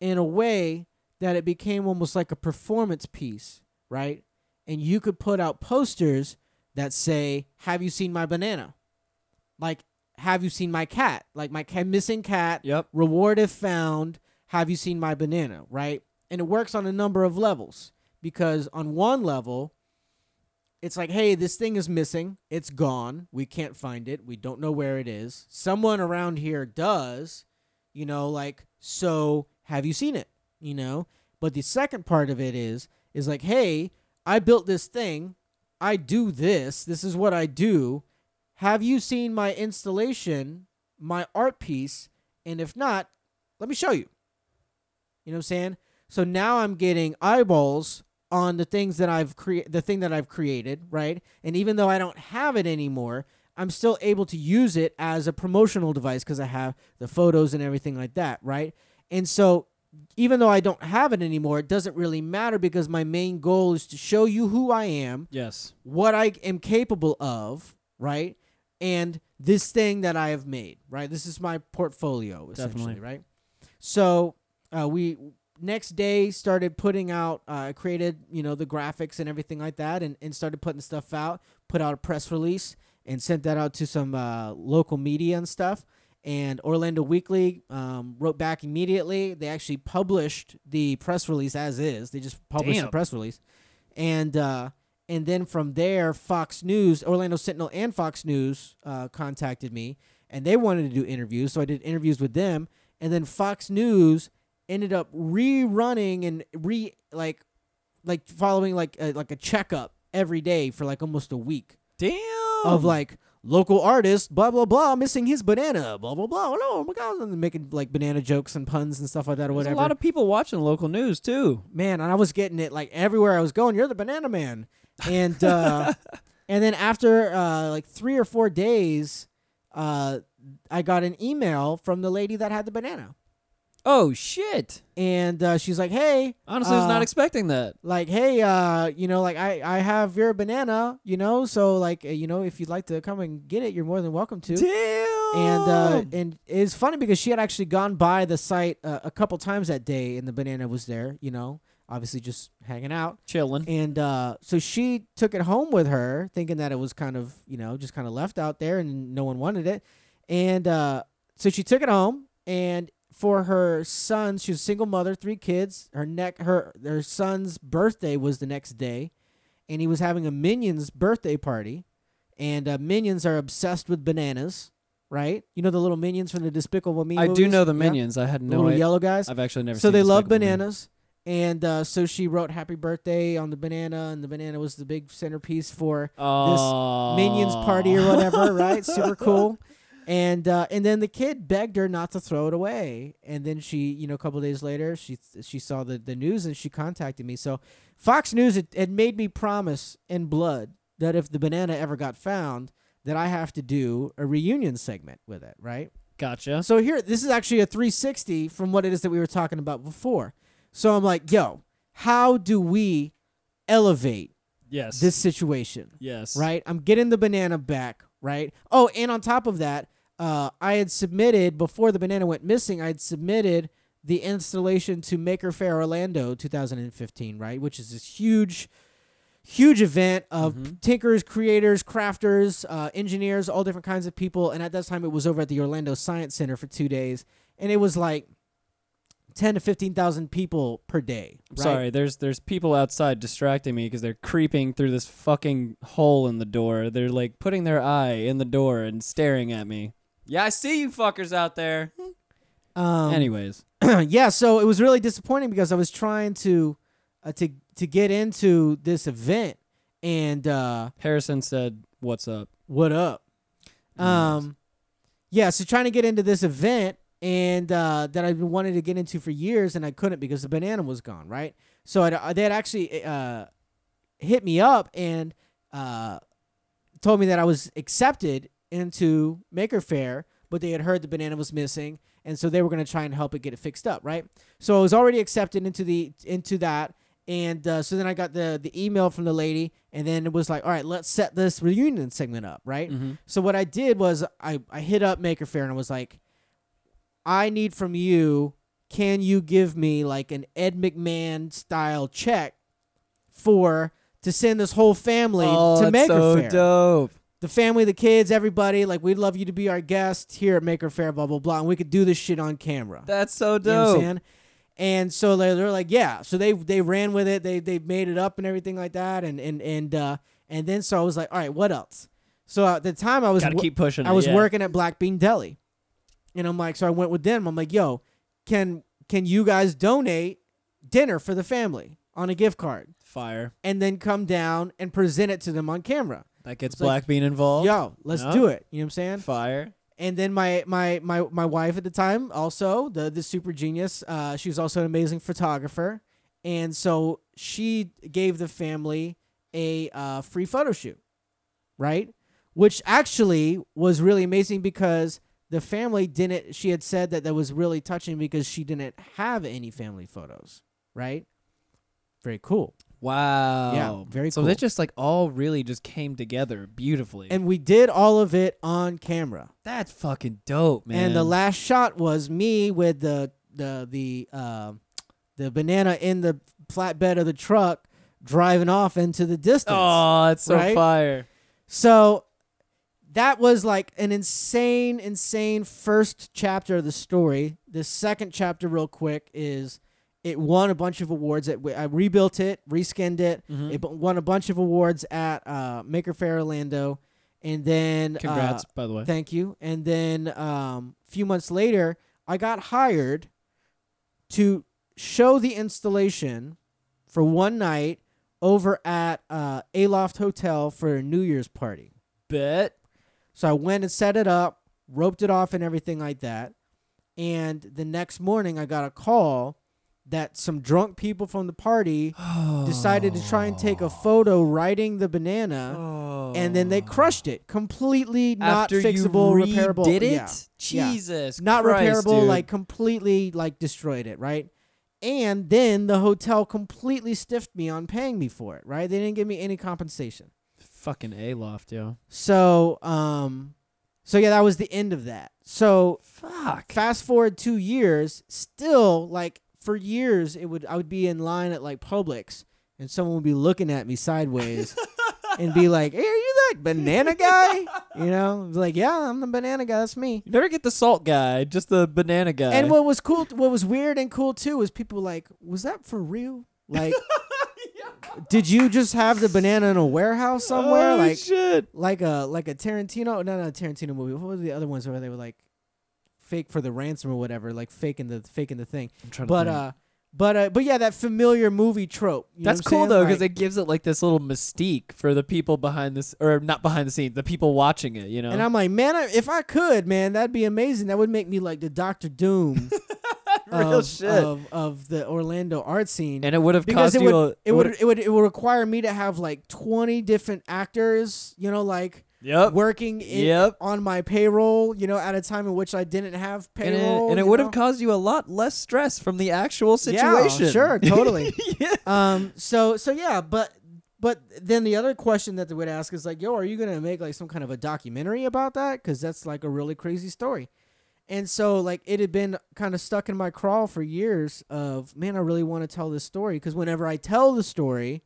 in a way that it became almost like a performance piece right and you could put out posters that say have you seen my banana? Like have you seen my cat? Like my missing cat Yep. reward if found. Have you seen my banana? Right? And it works on a number of levels because on one level it's like hey this thing is missing. It's gone. We can't find it. We don't know where it is. Someone around here does you know like so have you seen it? You know? But the second part of it is is like hey i built this thing. I do this. This is what i do. Have you seen my installation my art piece? And if not let me show you. You know what i'm saying? So now i'm getting eyeballs on the things that i've created the thing that i've created right? And even though i don't have it anymore i'm still able to use it as a promotional device because i have the photos and everything like that right? And so even though i don't have it anymore it doesn't really matter because my main goal is to show you who i am Yes. what I am capable of, right? And this thing that I have made, right? This is my portfolio, essentially, Definitely. right? So uh, we next day started putting out, uh, created, you know, the graphics and everything like that, and, and started putting stuff out, put out a press release, and sent that out to some uh, local media and stuff. And Orlando Weekly um, wrote back immediately. They actually published the press release as is. They just published the press release, and uh, and then from there, Fox News, Orlando Sentinel, and Fox News uh, contacted me, and they wanted to do interviews. So I did interviews with them, and then Fox News ended up rerunning and re like like following like a, like a checkup every day for like almost a week Damn. of like local artist blah blah blah missing his banana blah blah blah. Oh my god and making like banana jokes and puns and stuff like that or There's whatever. a lot of people watching local news too. man and i was getting it like everywhere i was going you're the banana man. And uh and then after uh like three or four days uh i got an email from the lady that had the banana Oh shit! and uh, she's like, "Hey, Honestly, I was Uh, not expecting that. like, hey, uh, you know, like I I have your banana, you know, so like, uh, you know, if you'd like to come and get it, you're more than welcome to." Damn. and uh, and it's funny because she had actually gone by the site uh, a couple times that day, and the banana was there. You know, obviously just hanging out. chilling. And uh, so she took it home with her, thinking that it was kind of you know just kind of left out there, and no one wanted it. And uh, so she took it home, and for her son, she was a single mother, three kids. Her neck, her her son's birthday was the next day, and he was having a Minions birthday party, and uh, Minions are obsessed with bananas, right? You know the little Minions from the Despicable Me. I do know the Yeah? minions. I had The no little idea. yellow guys I've actually never. so they love Despicable Me. bananas and uh, so she wrote happy birthday on the banana and the banana was the big centerpiece for Oh. minions party or whatever right super cool and uh, and then the kid begged her not to throw it away and then she you know a couple days later she she saw the, the news and she contacted me so fox news had, had made me promise in blood that if the banana ever got found that i have to do a reunion segment with it right Gotcha. so here, this is actually a 360 from what it is that we were talking about before. So I'm like, yo, how do we elevate Yes. this situation? Yes. Right? I'm getting the banana back, right? Oh, and on top of that, uh, I had submitted before the banana went missing. I had submitted the installation to Maker Faire Orlando 2015, right? Which is this huge, huge event of Mhm. tinkers, creators, crafters, uh, engineers, all different kinds of people. And at that time, it was over at the Orlando Science Center for two days, and it was like ten to fifteen thousand people per day. Right? Sorry, there's there's people outside distracting me because they're creeping through this fucking hole in the door. They're like putting their eye in the door and staring at me. Yeah, I see you fuckers out there. Um, Anyways, yeah, so it was really disappointing because I was trying to uh, to to get into this event, and uh, Harrison said, "What's up?" what up? Um, yeah, so trying to get into this event and uh, that I've been wanting to get into for years, and I couldn't because the banana was gone. Right, so I'd, they had actually uh, hit me up and uh, told me that I was accepted into Maker Faire, but they had heard the banana was missing, and so they were going to try and help it get it fixed up. Right, so I was already accepted into the into that. And uh, so then I got the the email from the lady, and then it was like, all right, let's set this reunion segment up, right? Mhm. So what I did was I, I hit up Maker Faire and I was like, I need from you, can you give me like an Ed McMahon style check for to send this whole family oh, to that's Maker so Fair? dope. The family, the kids, everybody, like we'd love you to be our guest here at Maker Faire, blah blah blah, and we could do this shit on camera. That's so You know what I'm dope. saying? And so they're, they're like, yeah. So they they ran with it. They they made it up and everything like that. And and and uh, and then so I was like, all right, what else? So at the time I was Gotta keep pushing. I it, was yeah. working at Black Bean Deli, and I'm like, so I went with them. I'm like, yo, can can you guys donate dinner for the family on a gift card, Fire. and then come down and present it to them on camera? That gets It's like, Black Bean involved. Yo, let's No. do it. You know what I'm saying? Fire. and then my my my my wife at the time also the the super genius uh she was also an amazing photographer and so she gave the family a uh, free photo shoot right which actually was really amazing because the family didn't she had said that that was really touching because she didn't have any family photos right very cool Wow. Yeah, very cool. So cool. they just like all really just came together beautifully. and we did all of it on camera that's fucking dope, man. And the last shot was me with the the the uh, the banana in the flatbed of the truck driving off into the distance. Oh, it's so right? fire. So that was like an insane, insane first chapter of the story. The second chapter, real quick, is it won a bunch of awards. It, I rebuilt it, reskinned it. Mhm. It won a bunch of awards at uh, Maker Faire Orlando, and then uh, Congrats, by the way. Thank you. And then um, a few months later, I got hired to show the installation for one night over at uh, Aloft Hotel for a New Year's party. Bet. So I went and set it up, roped it off, and everything like that. And the next morning, I got a call that some drunk people from the party decided to try and take a photo riding the banana, and then they crushed it completely not After fixable, you repairable. Did it? Yeah. Yeah. Jesus, not Christ, repairable, dude. like completely like destroyed it, right? And then the hotel completely stiffed me on paying me for it, right? They didn't give me any compensation. fucking Aloft, yo. So, um, so yeah, that was the end of that. So Fuck. fast forward two years, still like for years, it would I would be in line at like Publix, and someone would be looking at me sideways. And be like, hey, are you that banana guy? You know, like, yeah, I'm the banana guy. That's me. You never get the salt guy, just the banana guy. And what was cool, what was weird and cool too, was people were like, was that for real? Like, did you just have the banana in a warehouse somewhere? Oh, like, shit. like a like a Tarantino, no, not a Tarantino movie. What were the other ones where they were like fake for the ransom or whatever, like faking the faking the thing. I'm trying But uh, but uh, but yeah, that familiar movie trope. you That's cool though, because Like- it gives it like this little mystique for the people behind this, or not behind the scenes, the people watching it. You know, And I'm like, man, I- if I could, man, that'd be amazing. That would make me like the Doctor Doom real of, shit. of of the Orlando art scene. and it would have because cost it you. would, a, it would would've- it would it would require me to have like 20 different actors, you know, like Yep. working in, Yep. on my payroll, you know, at a time in which I didn't have And it, payroll. and it would have caused you a lot less stress from the actual situation. Yeah, sure, totally. yeah. um so so yeah, but but then the other question that they would ask is like, yo, are you gonna make like some kind of a documentary about that? Because that's like a really crazy story. And so like it had been kind of stuck in my crawl for years of man, I really want to tell this story because whenever I tell the story,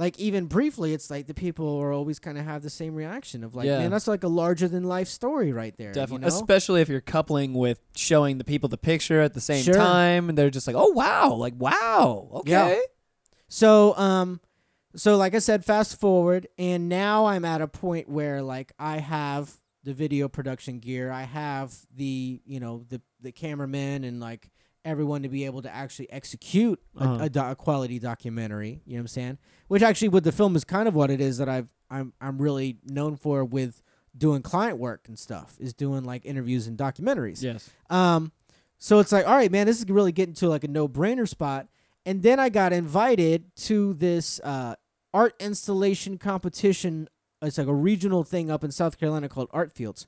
like even briefly, it's like the people are always kind of have the same reaction of like, Yeah. man, that's like a larger than life story right there. Definitely, you know? especially if you're coupling with showing the people the picture at the same Sure. time, and they're just like, "Oh wow, like wow, okay." Yeah. So um so like I said fast forward and now I'm at a point where like I have the video production gear, I have the, you know, the the cameramen and like everyone to be able to actually execute a, Uh-huh. a, do- a quality documentary, you know what I'm saying? Which actually with the film is kind of what it is that I've I'm I'm really known for with doing client work and stuff is doing like interviews and documentaries. Yes. Um, so it's like, all right, man, this is really getting to like a no brainer spot. And then I got invited to this uh, art installation competition. It's like a regional thing up in South Carolina called Art Fields.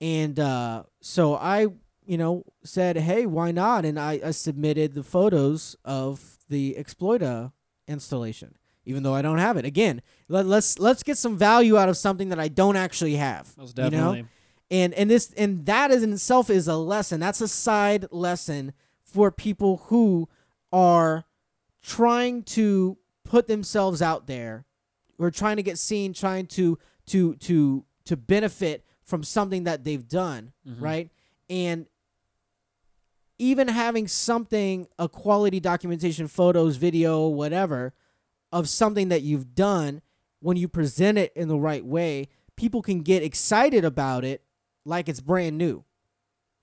And uh, so I, you know, said, hey, why not? And I, I submitted the photos of the Exploita installation, even though I don't have it. Again, let, let's let's get some value out of something that I don't actually have. Most you know? definitely. and and this and that is in itself is a lesson that's a side lesson for people who are trying to put themselves out there or trying to get seen trying to to to to benefit from something that they've done Mhm. right and even having something a quality documentation photos video whatever of something that you've done when you present it in the right way people can get excited about it like it's brand new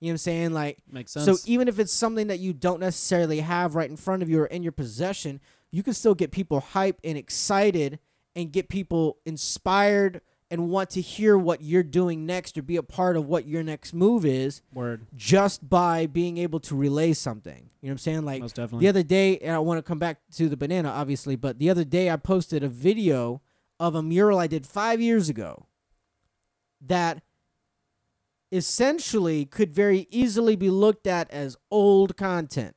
you know what i'm saying like Makes sense. so even if it's something that you don't necessarily have right in front of you or in your possession, you can still get people hyped and excited and get people inspired and want to hear what you're doing next or be a part of what your next move is Word. just by being able to relay something. You know what I'm saying? Like Most definitely. the other day, and I want to come back to the banana, obviously, but the other day I posted a video of a mural I did five years ago that essentially could very easily be looked at as old content.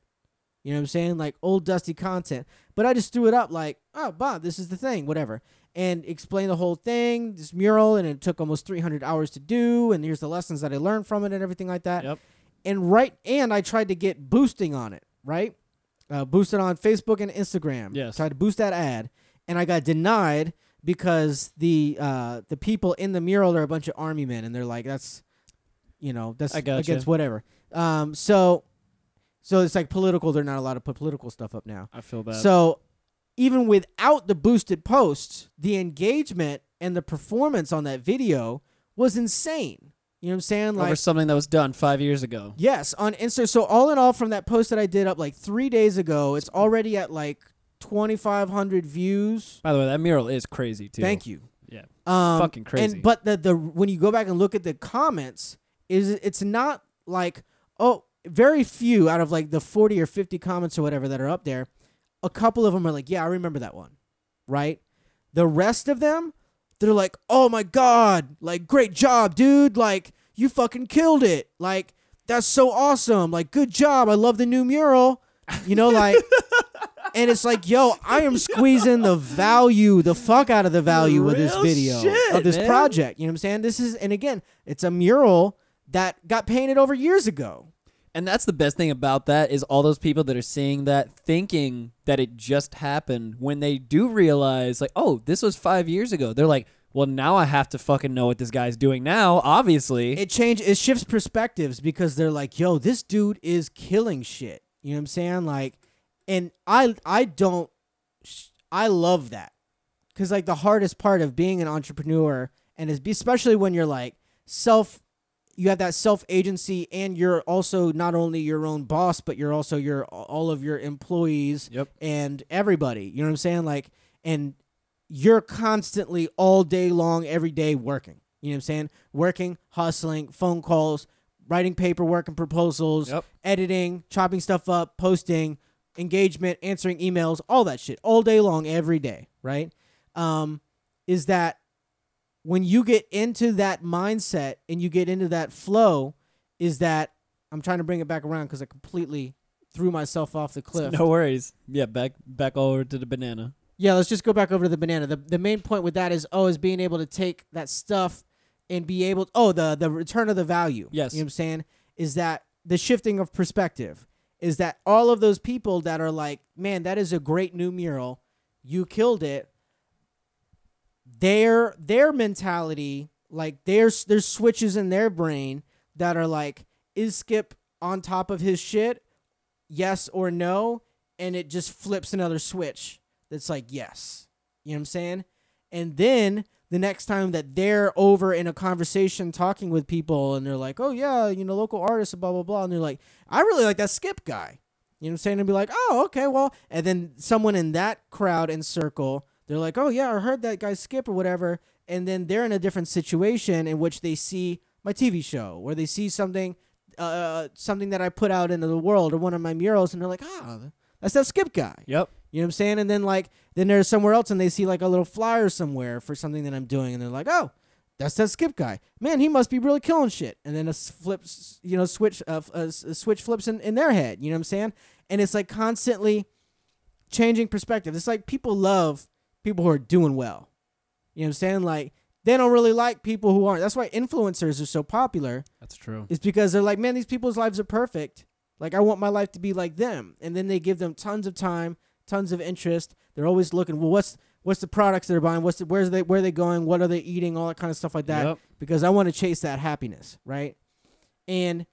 You know what I'm saying? Like old dusty content. But I just threw it up like, oh, Bob, this is the thing, whatever. And explain the whole thing, this mural, and it took almost 300 hours to do. And here's the lessons that I learned from it and everything like that Yep. and right and I tried to get boosting on it, right? Uh, boosted on Facebook and Instagram. Yes. Tried to boost that ad, and I got denied because the uh, the people in the mural are a bunch of army men, and they're like, that's, you know, that's gotcha. against whatever. Um, so, so it's like political. They're not allowed to put political stuff up now. I feel bad. So even without the boosted posts, the engagement and the performance on that video was insane. You know what I'm saying? Like Over something that was done five years ago. Yes, on Insta. So all in all, from that post that I did up like three days ago, it's already at like 2,500 views. By the way, that mural is crazy too. Thank you. Yeah. Um, Fucking crazy. And but the the when you go back and look at the comments, is it's not like oh very few out of like the 40 or 50 comments or whatever that are up there, a couple of them are like, "Yeah, I remember that one." Right? The rest of them, they're like, "Oh my god, like great job, dude. Like you fucking killed it. Like that's so awesome. Like good job. I love the new mural." You know like and it's like, "Yo, I am squeezing the value, the fuck out of the value of this video shit, of this man. project." You know what I'm saying? This is and again, it's a mural that got painted over years ago. And that's the best thing about that is all those people that are seeing that thinking that it just happened when they do realize like, oh, this was five years ago. They're like, well, now I have to fucking know what this guy's doing now. Obviously, it change it shifts perspectives because they're like, yo, this dude is killing shit. You know what I'm saying? Like, and I I don't I love that because like the hardest part of being an entrepreneur and especially when you're like self you have that self agency and you're also not only your own boss but you're also your all of your employees Yep. and everybody. You know what i'm saying? Like and you're constantly all day long every day working. You know what i'm saying? Working hustling phone calls writing paperwork and proposals Yep. editing chopping stuff up posting engagement answering emails all that shit. All day long every day right? Um is that when you get into that mindset and you get into that flow is that i'm trying to bring it back around because i completely threw myself off the cliff no worries. Yeah, back back over to the banana. yeah, let's just go back over to the banana. The the main point with that is oh, is being able to take that stuff and be able to, oh the the return of the value. Yes. You know what I'm saying? Is that the shifting of perspective. Is that all of those people that are like, man, that is a great new mural. You killed it. Their their mentality, like there's there's switches in their brain that are like, is Skip on top of his shit? Yes or no? And it just flips another switch that's like yes. You know what I'm saying? And then the next time that they're over in a conversation talking with people and they're like, "Oh yeah, you know, local artists, blah blah blah," and they're like, "I really like that Skip guy." You know what I'm saying? And be like, "Oh, okay, well," and then someone in that crowd and circle, they're like, "Oh yeah, I heard that guy Skip or whatever," and then they're in a different situation in which they see my TV show or they see something, uh, something that I put out into the world or one of my murals, and they're like, "Ah, that's that Skip guy." Yep. You know what I'm saying? And then like then there's somewhere else and they see like a little flyer somewhere for something that I'm doing and they're like, "Oh, that's that Skip guy. Man, he must be really killing shit." And then a flips, you know, switch uh, s- a switch flips in, in their head, you know what I'm saying? And it's like constantly changing perspective. It's like people love people who are doing well. You know what I'm saying? Like they don't really like people who aren't. That's why influencers are so popular That's true. It's because they're like, man, these people's lives are perfect. Like I want my life to be like them. And then they give them tons of time, tons of interest. They're always looking, well, what's what's the products they're buying? What's the, where's they where are they going? What are they eating? All that kind of stuff like that. Yep. Because I want to chase that happiness, right? And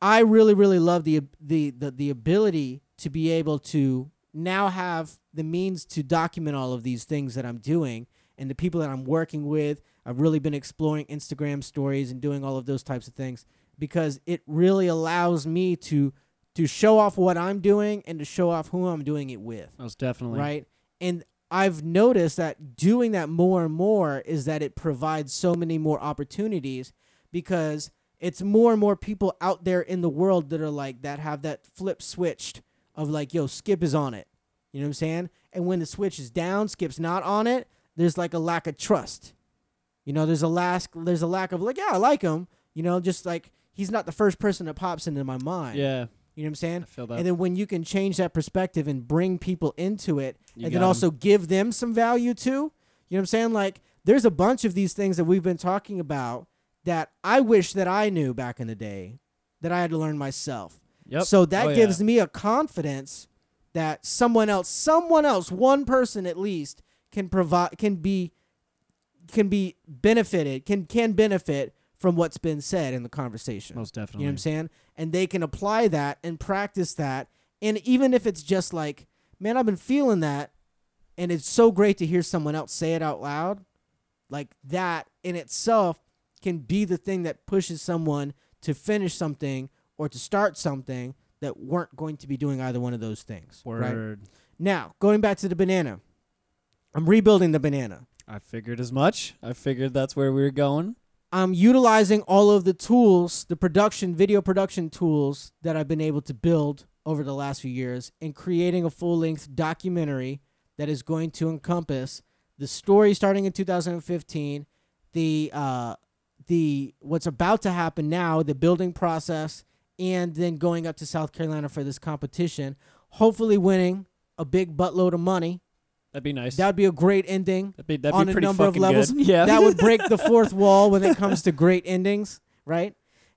I really, really love the the the the ability to be able to now have the means to document all of these things that I'm doing and the people that I'm working with. I've really been exploring Instagram stories and doing all of those types of things because it really allows me to to show off what I'm doing and to show off who I'm doing it with Most definitely. right? And I've noticed that doing that more and more is that it provides so many more opportunities because it's more and more people out there in the world that are like that have that flip switched of like, yo, Skip is on it. You know what I'm saying? And when the switch is down, Skip's not on it, there's like a lack of trust. You know, there's a lack there's a lack of like, yeah, I like him. You know, just like he's not the first person that pops into my mind. Yeah. You know what I'm saying? I feel that. And then when you can change that perspective and bring people into it, You and then also give them some value too. You know what I'm saying? Like there's a bunch of these things that we've been talking about that I wish that I knew back in the day that I had to learn myself. Yep. So that Oh, yeah. gives me a confidence that someone else, someone else, one person at least can provide can be can be benefited, can can benefit from what's been said in the conversation. Most definitely. You know what I'm saying? And they can apply that and practice that. And even if it's just like, man, I've been feeling that, and it's so great to hear someone else say it out loud, like that in itself can be the thing that pushes someone to finish something or to start something that weren't going to be doing either one of those things. Right? Now, going back to the banana, I'm rebuilding the banana. I figured as much. I figured that's where we were going. I'm utilizing all of the tools, the production, video production tools that I've been able to build over the last few years and creating a full length documentary that is going to encompass the story starting in 2015, the uh, the what's about to happen now, the building process, and then going up to South Carolina for this competition, hopefully winning a big buttload of money. That'd be nice. That would be a great ending That'd be, that'd on be a pretty number of levels. good. Yeah. that would break the fourth wall when it comes to great endings, right?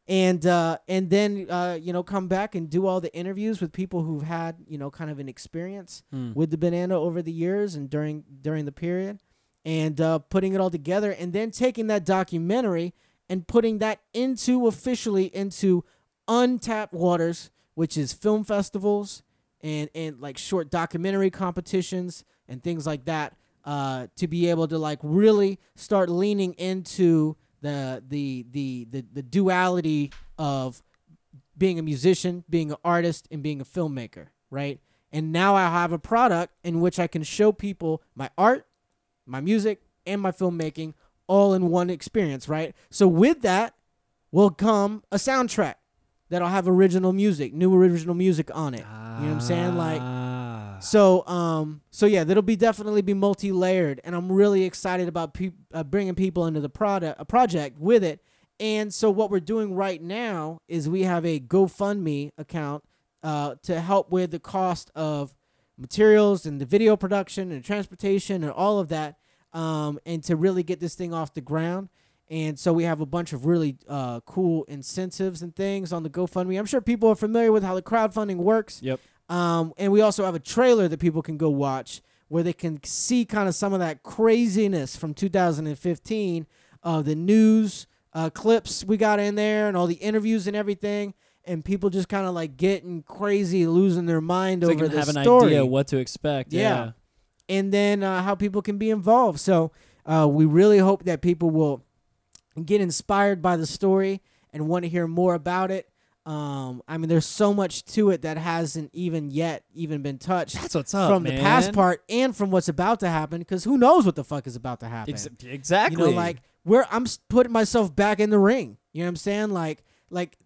And uh, and then uh, you know come back and do all the interviews with people who've had you know kind of an experience Hmm. with the banana over the years and during during the period, and uh, putting it all together, and then taking that documentary and putting that into officially into untapped waters, which is film festivals and and like short documentary competitions and things like that uh, to be able to like really start leaning into the the the the, the duality of being a musician, being an artist, and being a filmmaker, right? And now I have a product in which I can show people my art, my music, and my filmmaking all in one experience, right? So with that will come a soundtrack that'll have original music, new original music on it. You know what I'm saying? Like Ah. so, um, so yeah, that'll be definitely be multi-layered, and I'm really excited about peop uh, bringing people into the product, a project with it. And so, what we're doing right now is we have a GoFundMe account uh, to help with the cost of materials and the video production and transportation and all of that, um, and to really get this thing off the ground. And so we have a bunch of really uh, cool incentives and things on the GoFundMe. I'm sure people are familiar with how the crowdfunding works. Yep. Um, and we also have a trailer that people can go watch where they can see kind of some of that craziness from 2015 of the news uh, clips we got in there and all the interviews and everything. And people just kind of like getting crazy, losing their mind So they over can the have an story idea what to expect. Yeah. Yeah. and then uh, how people can be involved. So uh, we really hope that people will get inspired by the story and want to hear more about it. Um, I mean, there's so much to it that hasn't even yet even been touched That's what's up, from the past part and from what's about to happen. Because who knows what the fuck is about to happen? Ex- exactly. You know, like where I'm putting myself back in the ring. You know what I'm saying? Like, like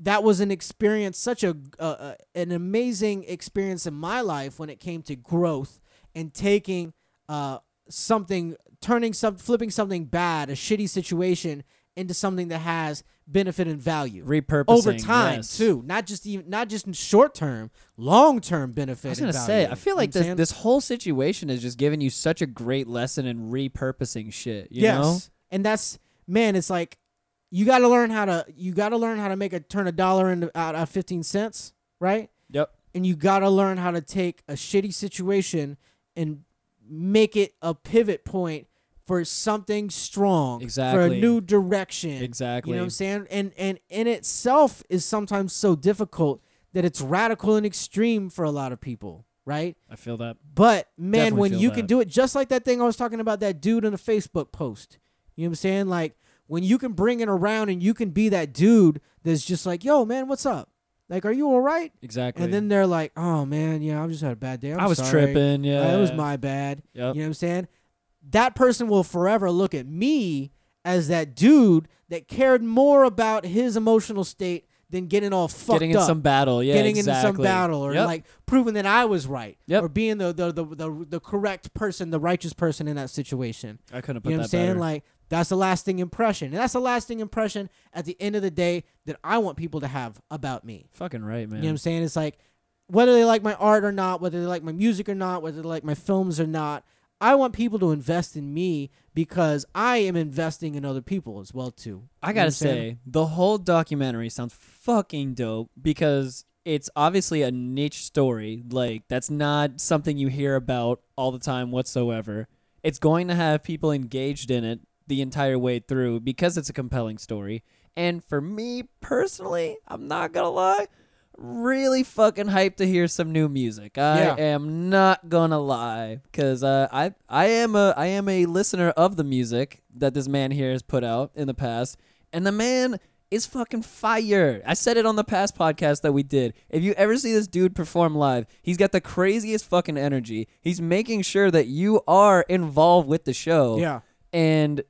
that was an experience, such a uh, an amazing experience in my life when it came to growth and taking uh something, turning some, flipping something bad, a shitty situation into something that has benefit and value repurposing over time yes. too. Not just even not just in short term, long term benefit. I was gonna say. I feel You know like this this whole situation is just giving you such a great lesson in repurposing shit. You yes. know? And that's man, it's like you got to learn how to you got to learn how to make a turn a dollar into out of 15 cents, right? Yep. And you got to learn how to take a shitty situation and make it a pivot point for something strong, exactly for a new direction. Exactly. You know what I'm saying? And and in itself is sometimes so difficult that it's radical and extreme for a lot of people, right? I feel that. But man, Definitely when you can do it just like that thing I was talking about, that dude in a Facebook post. You know what I'm saying? Like when you can bring it around and you can be that dude that's just like, yo, man, what's up? Like, are you all right? Exactly. And then they're like, oh man, yeah, I just had a bad day. I'm I was sorry. tripping. Yeah. Uh, it was my bad. Yep. You know what I'm saying? That person will forever look at me as that dude that cared more about his emotional state than getting all fucked up. Getting in up some battle. Yeah. getting exactly. into some battle or Yep. like proving that I was right Yep. or being the the, the the the correct person, the righteous person in that situation. I couldn't put You know what I'm saying? better. Like that's a lasting impression, and that's a lasting impression at the end of the day that I want people to have about me. Fucking right, man. You know what I'm saying? It's like whether they like my art or not, whether they like my music or not, whether they like my films or not. I want people to invest in me because I am investing in other people as well too. I I'm saying? say, the whole documentary sounds fucking dope because it's obviously a niche story. Like that's not something you hear about all the time whatsoever. It's going to have people engaged in it the entire way through because it's a compelling story. And for me personally, I'm not gonna lie, really fucking hyped to hear some new music. I Yeah. am not gonna lie because uh, I I am a I am a listener of the music that this man here has put out in the past, and the man is fucking fire. I said it on the past podcast that we did. If you ever see this dude perform live, he's got the craziest fucking energy. He's making sure that you are involved with the show Yeah. and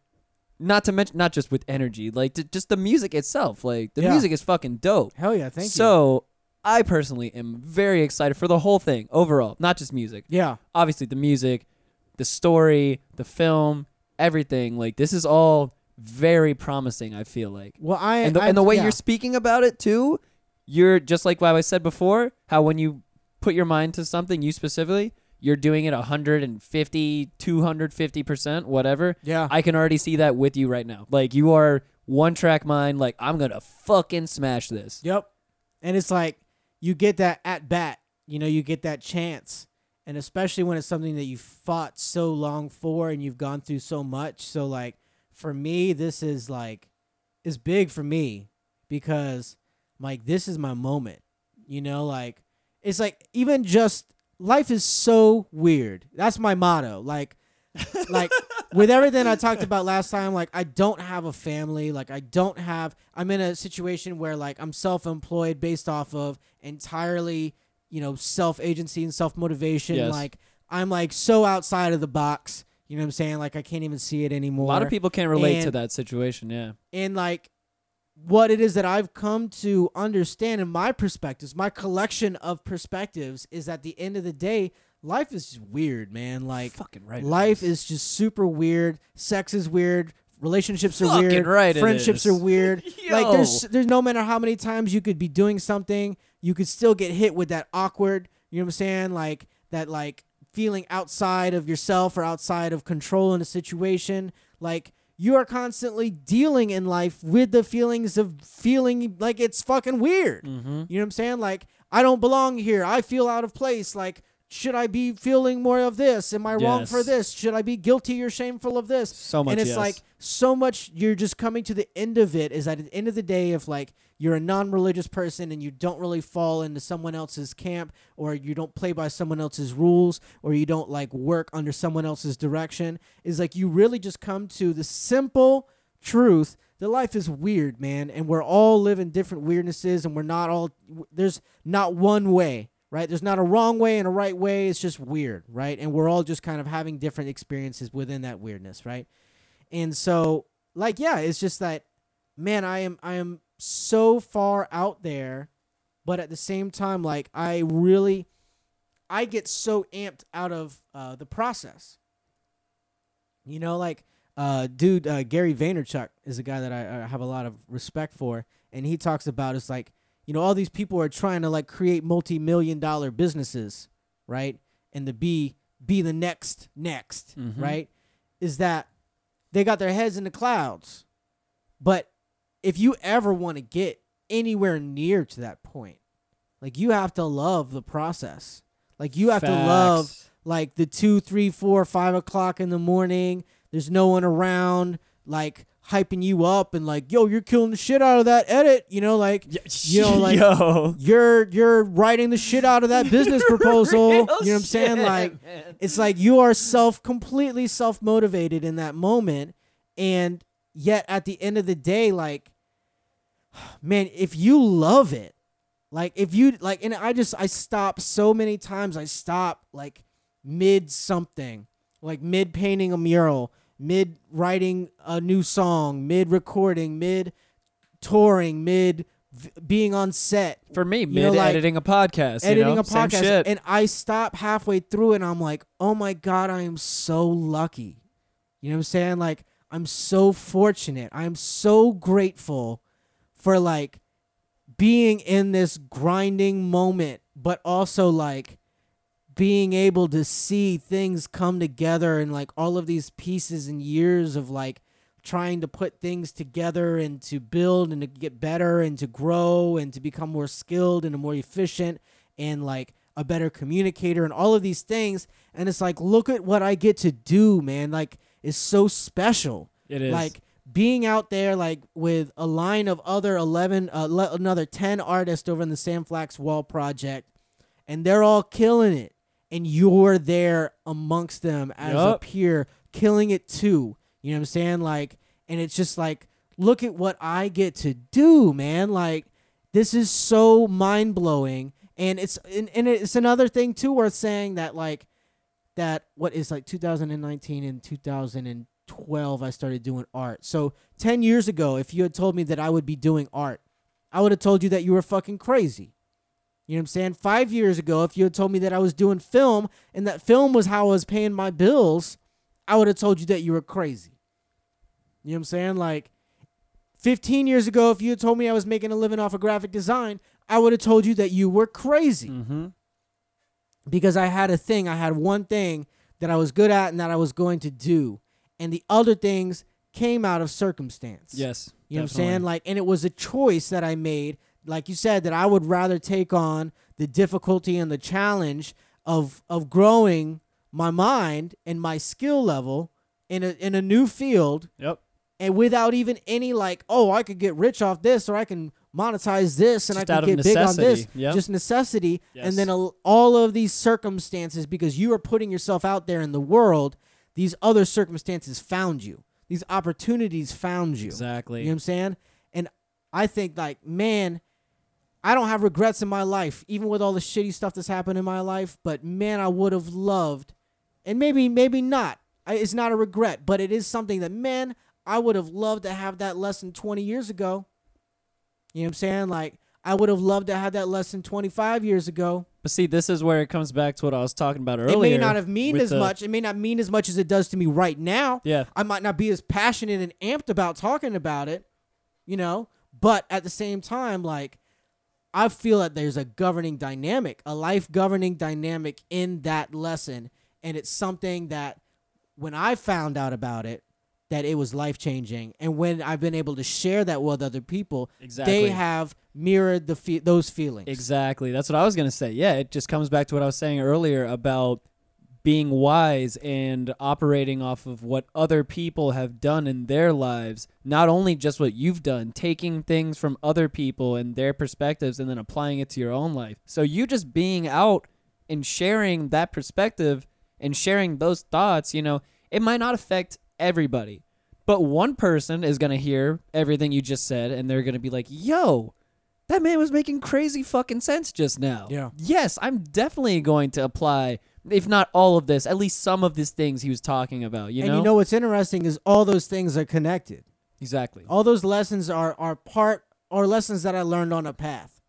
not to mention not just with energy, like t- just the music itself. Like the Yeah. music is fucking dope. Hell yeah, thank you. so I personally am very excited for the whole thing overall, not just music. Yeah. Obviously, the music, the story, the film, everything. Like this is all very promising. I feel like, Well, I and the, I, and the way yeah. you're speaking about it too, you're just like what I said before. How when you put your mind to something, you specifically, you're doing it 150, 250 percent, whatever. yeah. I can already see that with you right now. Like you are one track mind. Like I'm gonna fucking smash this. Yep. And it's like you get that at bat, you know, you get that chance. And especially when it's something that you fought so long for and you've gone through so much. So like for me, this is like is big for me because like this is my moment. You know, like it's like even just life is so weird. That's my motto. Like like with everything I talked about last time, like I don't have a family, like I don't have I'm in a situation where like I'm self-employed based off of entirely, you know, self-agency and self-motivation. Yes. Like I'm like so outside of the box, you know what I'm saying? Like I can't even see it anymore. A lot of people can't relate to that situation. Yeah. and like what it is that I've come to understand in my perspectives, my collection of perspectives is at the end of the day, life is just weird, man. Like fucking right. life is just super weird. Sex is weird. Relationships are Fucking weird. right it Friendships is. are weird. Like there's there's no matter how many times you could be doing something, you could still get hit with that awkward, you know what I'm saying? Like that like feeling outside of yourself or outside of control in a situation. Like you are constantly dealing in life with the feelings of feeling like it's fucking weird. Mm-hmm. You know what I'm saying? Like, I don't belong here. I feel out of place. Like, should I be feeling more of this? Am I wrong for this? Should I be guilty or shameful of this? So much. and it's yes. like so much you're just coming to the end of it is at the end of the day if like you're a non-religious person and you don't really fall into someone else's camp or you don't play by someone else's rules or you don't like work under someone else's direction is like you really just come to the simple truth that life is weird man and we're all living different weirdnesses and we're not all there's not one way right? There's not a wrong way and a right way. It's just weird right? And we're all just kind of having different experiences within that weirdness right? And so like yeah it's just that man i am i am so far out there but at the same time like i really i get so amped out of uh, the process. You know like uh, dude uh, gary vaynerchuk is a guy that I, I have a lot of respect for and he talks about it's like you know all these people are trying to like create multi-million dollar businesses right and to be be the next next Mhm. right is that they got their heads in the clouds but if you ever want to get anywhere near to that point like you have to love the process like you have to love like the two, three, four, five o'clock in the morning. There's no one around, like hyping you up and like, yo, you're killing the shit out of that edit. You know, like you know, like Yo. you're you're writing the shit out of that business proposal. you know what I'm saying? Like it's like you are self completely self motivated in that moment, and yet at the end of the day, like, man, if you love it, like if you like, and I just I stop so many times. I stop like mid something, like mid painting a mural, mid writing a new song, mid recording, mid touring, mid v- being on set, For me, mid like, editing a podcast. editing you know? a podcast shit. and I stop halfway through and I'm like, "Oh my god, I am so lucky." You know what I'm saying? Like I'm so fortunate. I'm so grateful for like being in this grinding moment, but also like being able to see things come together and like all of these pieces and years of like trying to put things together and to build and to get better and to grow and to become more skilled and more efficient and like a better communicator and all of these things. And it's like look at what I get to do man. Like it's so special. It is. like being out there like with a line of other 11 uh, le- another 10 artists over in the Sam Flax Wall project and they're all killing it and you're there amongst them as a peer killing it too. You know what I'm saying? Like and it's just like look at what I get to do man. Like this is so mind-blowing. And it's and, and it's another thing too worth saying that like that what is like 2019 and 2012 I started doing art. So 10 years ago, if you had told me that I would be doing art, I would have told you that you were fucking crazy. You know what I'm saying? 5 years ago, if you had told me that I was doing film and that film was how I was paying my bills, I would have told you that you were crazy. You know what I'm saying? Like 15 years ago, if you had told me I was making a living off of graphic design, I would have told you that you were crazy Mm-hmm. because I had a thing. I had one thing that I was good at and that I was going to do, and the other things came out of circumstance. Yes. you know what I'm saying? Like, and it was a choice that I made. Like you said, that I would rather take on the difficulty and the challenge of of growing my mind and my skill level in a in a new field Yep. and without even any like, oh, I could get rich off this or I can monetize this and Just I can get big on this. necessity. Yep. Just necessity. Yes. And then all of these circumstances, because you are putting yourself out there in the world, these other circumstances found you. These opportunities found you. Exactly. You know what I'm saying? And I think like, man, I don't have regrets in my life, even with all the shitty stuff that's happened in my life. But man, I would have loved, and maybe maybe not. I, it's not a regret, but it is something that man, I would have loved to have that lesson 20 years ago. You know what I'm saying? Like I would have loved to have that lesson 25 years ago. But see, this is where it comes back to what I was talking about earlier. it may not have meaned with as the- much. It may not mean as much as it does to me right now. Yeah. I might not be as passionate and amped about talking about it, you know, but at the same time, like, I feel that there's a governing dynamic, a life governing dynamic in that lesson. And it's something that when I found out about it, that it was life changing. And when I've been able to share that with other people, Exactly. they have mirrored the fe- those feelings. Exactly. That's what I was going to say. Yeah, it just comes back to what I was saying earlier about being wise and operating off of what other people have done in their lives, not only just what you've done, taking things from other people and their perspectives and then applying it to your own life. So you just being out and sharing that perspective and sharing those thoughts, you know, it might not affect everybody. But one person is going to hear everything you just said and they're going to be like, "Yo, that man was making crazy fucking sense just now. Yeah. Yes, I'm definitely going to apply, if not all of this, at least some of these things he was talking about. You and know. you know what's interesting is all those things are connected. exactly. all those lessons are are part are lessons that I learned on a path.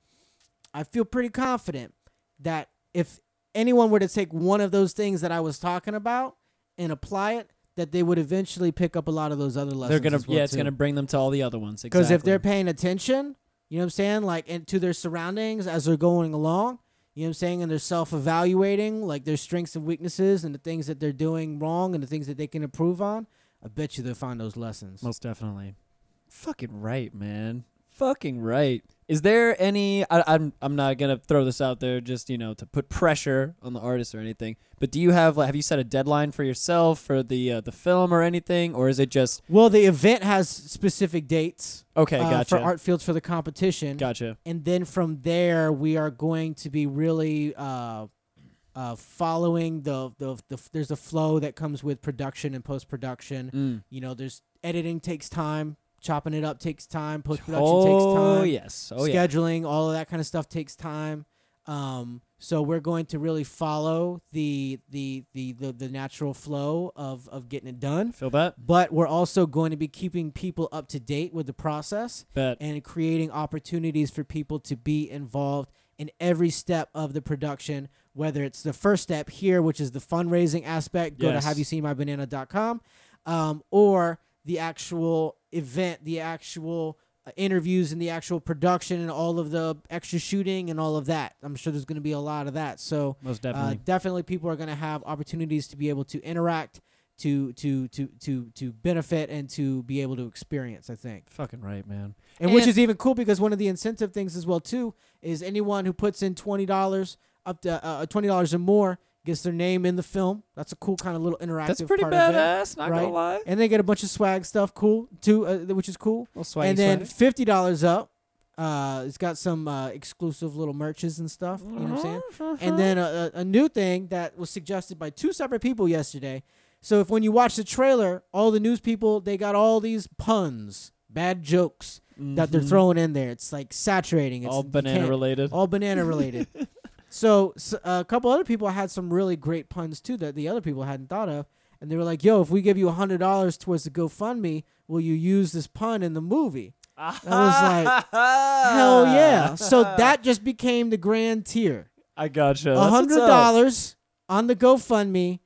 I feel pretty confident that if anyone were to take one of those things that I was talking about and apply it, that they would eventually pick up a lot of those other lessons. They're gonna, well, yeah, it's too. gonna bring them to all the other ones. Because Exactly. if they're paying attention, you know what I'm saying, like and to their surroundings as they're going along, you know what I'm saying, and they're self-evaluating, like their strengths and weaknesses and the things that they're doing wrong and the things that they can improve on. I bet you they'll find those lessons. most definitely, fucking right, man. Fucking right. Is there any? I, I'm I'm not gonna throw this out there just you know to put pressure on the artist or anything. But do you have like have you set a deadline for yourself for the uh, the film or anything, or is it just Well, the event has specific dates. okay? uh, gotcha. for ArtFields for the competition. Gotcha. And then from there, we are going to be really uh, uh, following the, the the there's a flow that comes with production and post production. Mm. You know, there's editing takes time, chopping it up takes time, post production oh takes time, Oh yes. Oh yeah. scheduling, all of that kind of stuff takes time. Um, so we're going to really follow the the the the, the natural flow of of getting it done. Feel that? But we're also going to be keeping people up to date with the process Bet. and creating opportunities for people to be involved in every step of the production, whether it's the first step here, which is the fundraising aspect, go Yes. to haveyouseenmybanana.com, um, or the actual event, the actual uh, interviews and the actual production and all of the extra shooting and all of that. I'm sure there's going to be a lot of that. So Most uh, definitely. definitely people are going to have opportunities to be able to interact, to to to to to benefit and to be able to experience, I think. Fucking right, man. And, which is even cool because one of the incentive things as well too is anyone who puts in twenty dollars up to uh, twenty dollars or more gets their name in the film. That's a cool kind of little interactive. That's pretty part of it. badass. Not right? gonna lie. And they get a bunch of swag stuff, cool too, uh, which is cool. And then swag. fifty dollars up, uh, it's got some uh, exclusive little merches and stuff. You know what I'm saying? Uh-huh. And then a, a a new thing that was suggested by two separate people yesterday. So if when you watch the trailer, all the news people they got all these puns, bad jokes that they're Mhm. throwing in there. It's like saturating. It's all banana related. all banana related. so, a couple other people had some really great puns too that the other people hadn't thought of. and they were like, "Yo, if we give you a hundred dollars towards the GoFundMe, will you use this pun in the movie?" I was like, "Hell yeah!" So that just became the grand tier. I gotcha. A That's hundred dollars on the GoFundMe,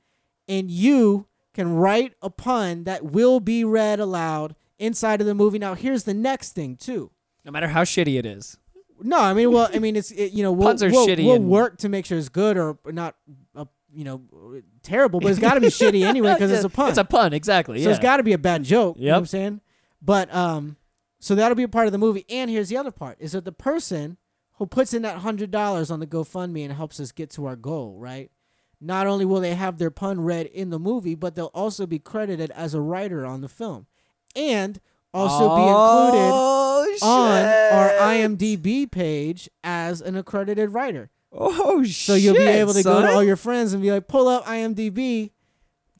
and you can write a pun that will be read aloud inside of the movie. Now, here's the next thing too. No matter how shitty it is. No, I mean, well, I mean, it's it, you know, we'll, Puns are we'll, shitty we'll and- work to make sure it's good or not, uh, you know, terrible, but it's got to be shitty anyway because it's a pun. It's a pun, exactly. So yeah. it's got to be a bad joke. You know what I'm saying? But um, so that'll be a part of the movie. And here's the other part: is that the person who puts in that hundred dollars on the GoFundMe and helps us get to our goal, right? Not only will they have their pun read in the movie, but they'll also be credited as a writer on the film, and also be included oh, on our. IMDb page as an accredited writer. Oh shit! So you'll be able to go to all your friends and be like, pull up IMDb,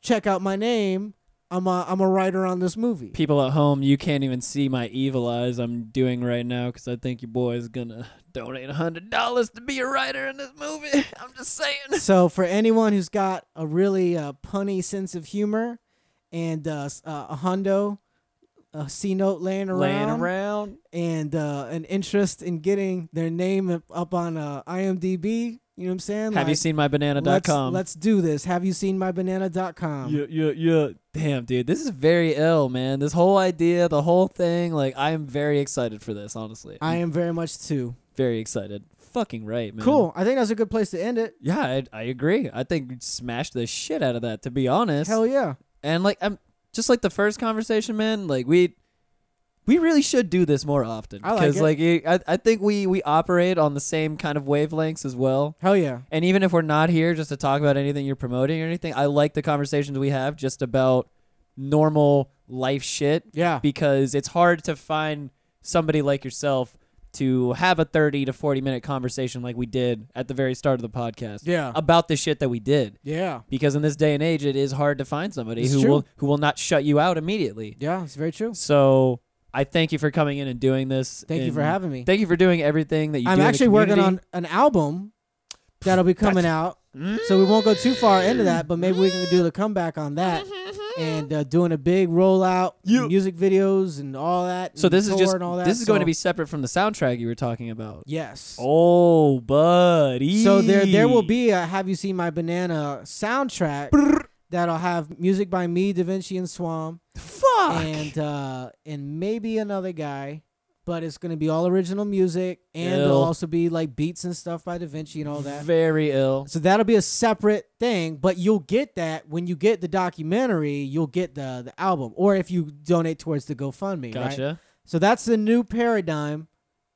check out my name. I'm a I'm a writer on this movie. people at home. You can't even see my evil eyes I'm doing right now because I think your boy is gonna donate a hundred dollars to be a writer in this movie. I'm just saying. So for anyone who's got a really uh, punny sense of humor and uh, uh, a hundo, a C note laying around, Laying around. and uh, an interest in getting their name up- up on uh, IMDb, you know what I'm saying? Have you seen my let's, banana.com? let's do this. Have you seen my banana.com? Yeah, yeah, yeah. Damn, dude, this is very ill, man. This whole idea, the whole thing, like, I am very excited for this, honestly. I am very much too. very excited. Fucking right, man. Cool. I think that's a good place to end it. Yeah, I, I agree. I think we smashed the shit out of that, to be honest. Hell yeah. And like, I'm just like the first conversation, man. Like we, we really should do this more often I like it. like it- I, I think we we operate on the same kind of wavelengths as well. Hell yeah. And even if we're not here just to talk about anything you're promoting or anything, I like the conversations we have just about normal life shit Yeah. because it's hard to find somebody like yourself to have a 30 to 40 minute conversation like we did at the very start of the podcast Yeah. about the shit that we did Yeah. because in this day and age it is hard to find somebody It's who true. will who will not shut you out immediately. Yeah. It's very true. So I thank you for coming in and doing this. Thank you for having me. Thank you for doing everything that you I'm do. in the actually working on an album that'll be coming out. So we won't go too far into that, but maybe we can do the comeback on that and uh, doing a big rollout, You- music videos and all that. So and this is tour just and all that. this is going to So- be separate from the soundtrack you were talking about. yes. Oh, buddy. So there there will be a Have You Seen My Banana soundtrack that'll have music by me, Da Vinci and Swam, fuck. and uh, and maybe another guy. But it's gonna be all original music, and Ill. it'll also be like beats and stuff by Da Vinci and all that. Very ill. So that'll be a separate thing, but you'll get that when you get the documentary. You'll get the the album, or if you donate towards the GoFundMe. Right? Gotcha. So that's the new paradigm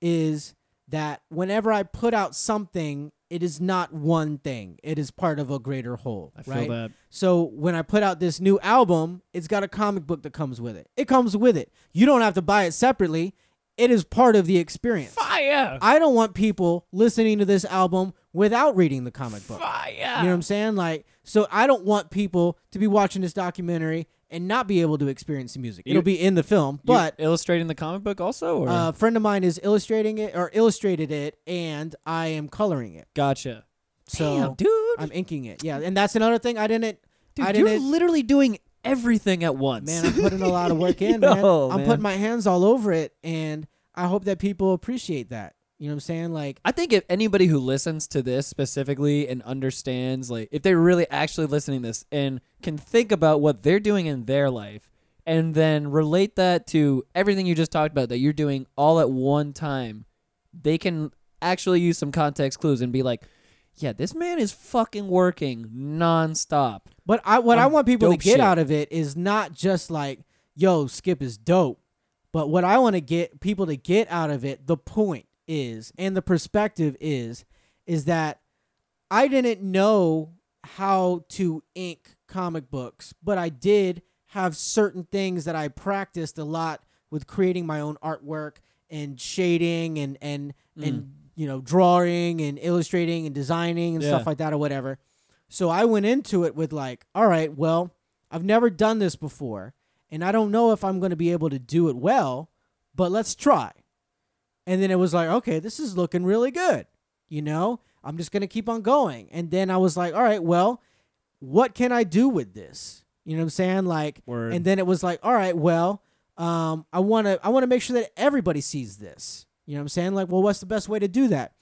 is that whenever I put out something, it is not one thing. It is part of a greater whole. I feel that. So when I put out this new album, it's got a comic book that comes with it. It comes with it. You don't have to buy it separately. It is part of the experience. Fire. I don't want people listening to this album without reading the comic book. Fire. You know what I'm saying? Like, so I don't want people to be watching this documentary and not be able to experience the music. It'll be in the film, You're but illustrating the comic book also, or a friend of mine is illustrating it or illustrated it, and I am coloring it. gotcha. So Damn, dude. I'm inking it. Yeah, and that's another thing I didn't. Dude, I you're didn't. literally doing everything at once. Man, I'm putting a lot of work in, man. Yo, I'm man. putting my hands all over it, and I hope that people appreciate that. You know what I'm saying? Like, I think if anybody who listens to this specifically and understands, like, if they're really actually listening to this and can think about what they're doing in their life and then relate that to everything you just talked about that you're doing all at one time, they can actually use some context clues and be like, yeah, this man is fucking working nonstop. But I what I want people to get shit. out of it is not just like, yo, Skip is dope. But what I want to get people to get out of it, the point is, and the perspective is, is that I didn't know how to ink comic books, but I did have certain things that I practiced a lot with creating my own artwork and shading and and Mm. and you know drawing and illustrating and designing and stuff like that or whatever. So I went into it with like, all right, well, I've never done this before, and I don't know if I'm going to be able to do it well, but let's try. And then it was like, okay, this is looking really good. You know, I'm just going to keep on going. And then I was like, all right, well, what can I do with this? You know what I'm saying? Like, Word. and then it was like, all right, well, um, I want to I want to make sure that everybody sees this. You know what I'm saying? Like, well, what's the best way to do that?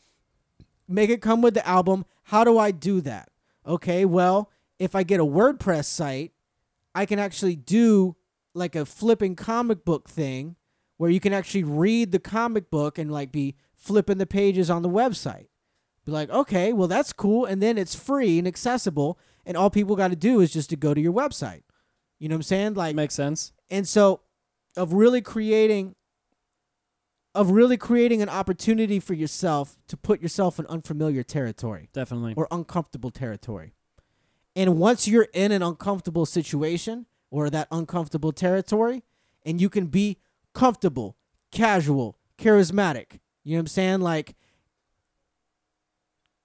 Make it come with the album. How do I do that? Okay, well, if I get a WordPress site, I can actually do like a flipping comic book thing where you can actually read the comic book and like be flipping the pages on the website. Be like, okay, well that's cool, and then it's free and accessible, and all people got to do is just to go to your website. You know what I'm saying? Like, Makes sense. and so of really creating of really creating an opportunity for yourself to put yourself in unfamiliar territory Definitely. or uncomfortable territory. And once you're in an uncomfortable situation or that uncomfortable territory and you can be comfortable, casual, charismatic, you know what I'm saying? Like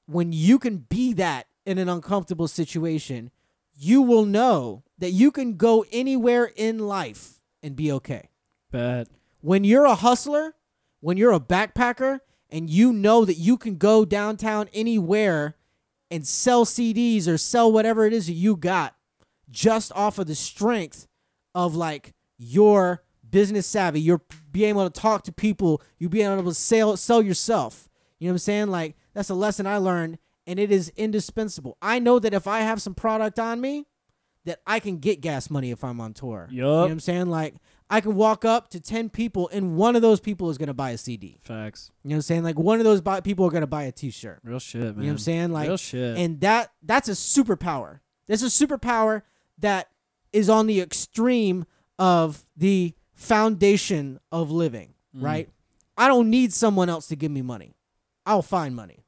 when you can be that in an uncomfortable situation, you will know that you can go anywhere in life and be okay. Bet. When you're a hustler, when you're a backpacker, and you know that you can go downtown anywhere and sell CDs or sell whatever it is that you got just off of the strength of like your business savvy, you're being able to talk to people, you being able to sell sell yourself. You know what I'm saying? Like that's a lesson I learned and it is indispensable. I know that if I have some product on me, that I can get gas money if I'm on tour. You know what I'm saying? Like I can walk up to 10 people and one of those people is going to buy a CD. Facts. You know what I'm saying? Like one of those buy- people are going to buy a t-shirt. Real shit, man. You know what I'm saying? Like Real shit. and that that's a superpower. That's a superpower that is on the extreme of the foundation of living, Mm. right? I don't need someone else to give me money. I'll find money.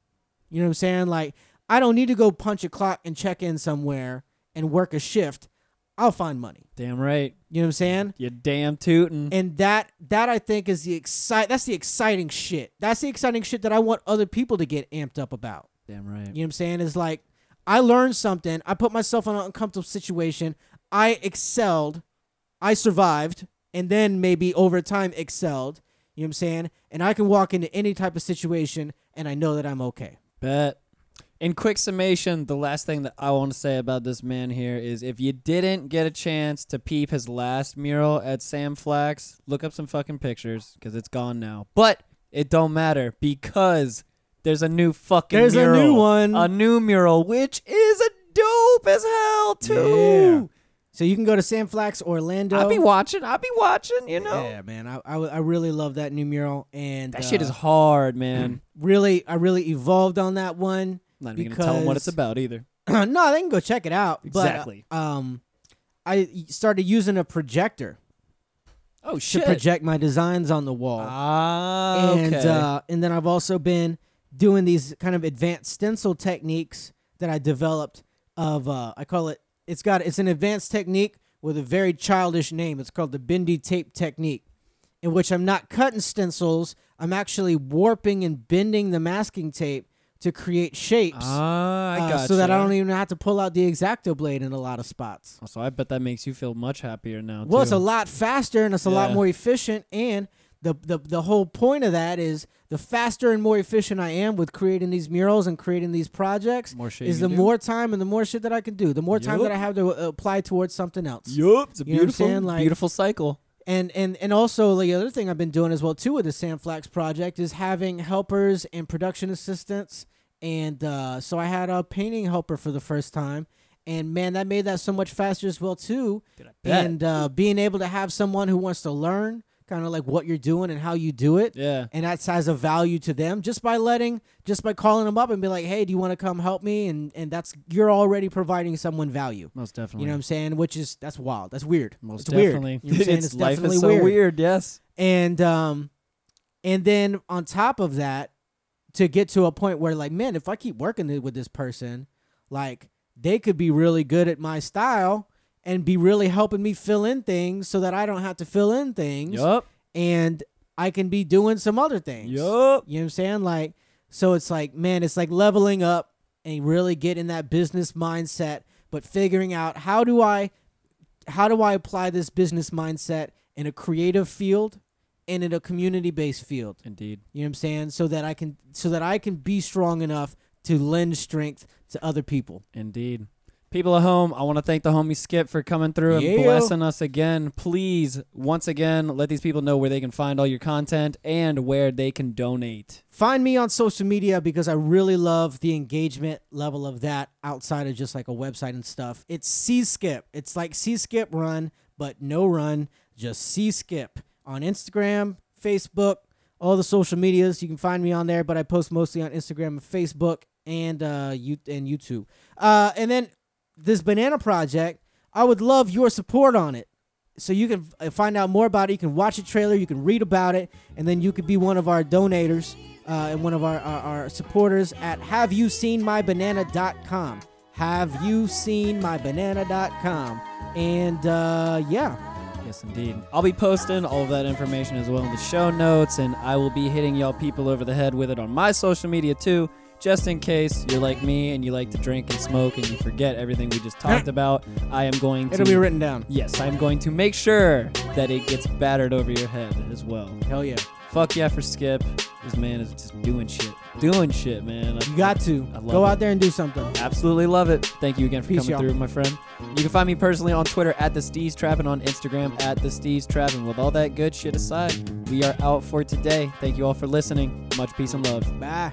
You know what I'm saying? Like I don't need to go punch a clock and check in somewhere and work a shift. I'll find money. Damn right. You know what I'm saying? You damn tootin'. And that that I think is the excite that's the exciting shit. That's the exciting shit that I want other people to get amped up about. Damn right. You know what I'm saying? Is like I learned something. I put myself in an uncomfortable situation. I excelled. I survived, and then maybe over time excelled. You know what I'm saying? And I can walk into any type of situation, and I know that I'm okay. Bet. In quick summation, the last thing that I want to say about this man here is if you didn't get a chance to peep his last mural at Sam Flax, look up some fucking pictures because it's gone now. But it don't matter because there's a new fucking There's a new one. A new mural, which is a dope as hell too. Yeah. So you can go to Sam Flax Orlando. I'll be watching. I'll be watching. You know, Yeah, man. I, I, I really love that new mural, and that shit is uh, hard, man. really I really evolved on that one. Not even gonna tell them what it's about either. no, they can go check it out. but, uh, Exactly. um, I started using a projector Oh to shit. project my designs on the wall. Ah, and okay. uh, and then I've also been doing these kind of advanced stencil techniques that I developed. Of uh, I call it. It's got it's an advanced technique with a very childish name. It's called the bendy tape technique, in which I'm not cutting stencils. I'm actually warping and bending the masking tape to create shapes. Ah, I uh, got so that I don't even have to pull out the exacto blade in a lot of spots. So I bet that makes you feel much happier now. Well, it's a lot faster and it's a lot more efficient. And the, the the whole point of that is the faster and more efficient I am with creating these murals and creating these projects is the do. more time and the more shit that I can do. The more time that I have to uh, apply towards something else. Yup, it's a You know what I'm beautiful. Like- beautiful cycle. And and and also the other thing I've been doing as well too with the Sam Flax project is having helpers and production assistants. And uh, so I had a painting helper for the first time. And man, that made that so much faster as well too. And uh, being able to have someone who wants to learn kind of like what you're doing and how you do it. Yeah, And that has a value to them just by letting, just by calling them up and be like, hey, do you want to come help me? And and that's you're already providing someone value. most definitely. You know what I'm saying? Which is that's wild. That's weird. most it's weird. definitely. You know what I'm saying? it's, It's life definitely is so weird. weird. Yes. And um, and then on top of that, to get to a point where like, man, if I keep working with this person, like they could be really good at my style and be really helping me fill in things so that I don't have to fill in things Yup. and I can be doing some other things. Yup. You know what I'm saying? Like, so it's like, man, it's like leveling up and really getting that business mindset, but figuring out how do I, how do I apply this business mindset in a creative field and in a community-based field. Indeed. You know what I'm saying? So that I can, so that I can be strong enough to lend strength to other people. Indeed. People at home, I want to thank the homie Skip for coming through and Yeah. blessing us again. Please, once again, let these people know where they can find all your content and where they can donate. Find me on social media because I really love the engagement level of that outside of just like a website and stuff. It's C Skip. It's like C Skip Run, but no run, just C Skip on Instagram, Facebook, all the social medias. You can find me on there, but I post mostly on Instagram and Facebook and uh you and YouTube. Uh and then this banana project, I would love your support on it. So you can uh, find out more about it. You can watch a trailer. You can read about it, and then you could be one of our donators uh, and one of our, our, our supporters at HaveYouSeenMyBanana.com. Have you seen mybanana.com? And uh, yeah, Yes, indeed. I'll be posting all of that information as well in the show notes, and I will be hitting y'all people over the head with it on my social media too, just in case you're like me and you like to drink and smoke and you forget everything we just talked about. I am going to. it'll be written down. Yes, I'm going to make sure that it gets battered over your head as well. Hell yeah, Fuck yeah for Skip. This man is just doing shit. Doing shit, man. Like, you got to I love go it. out there and do something. Absolutely love it. Thank you again for Peace, coming y'all. through, my friend. You can find me personally on Twitter at the Steez Trap and on Instagram at the Steez Trap. And with all that good shit aside, we are out for today. Thank you all for listening. Much peace and love. Bye.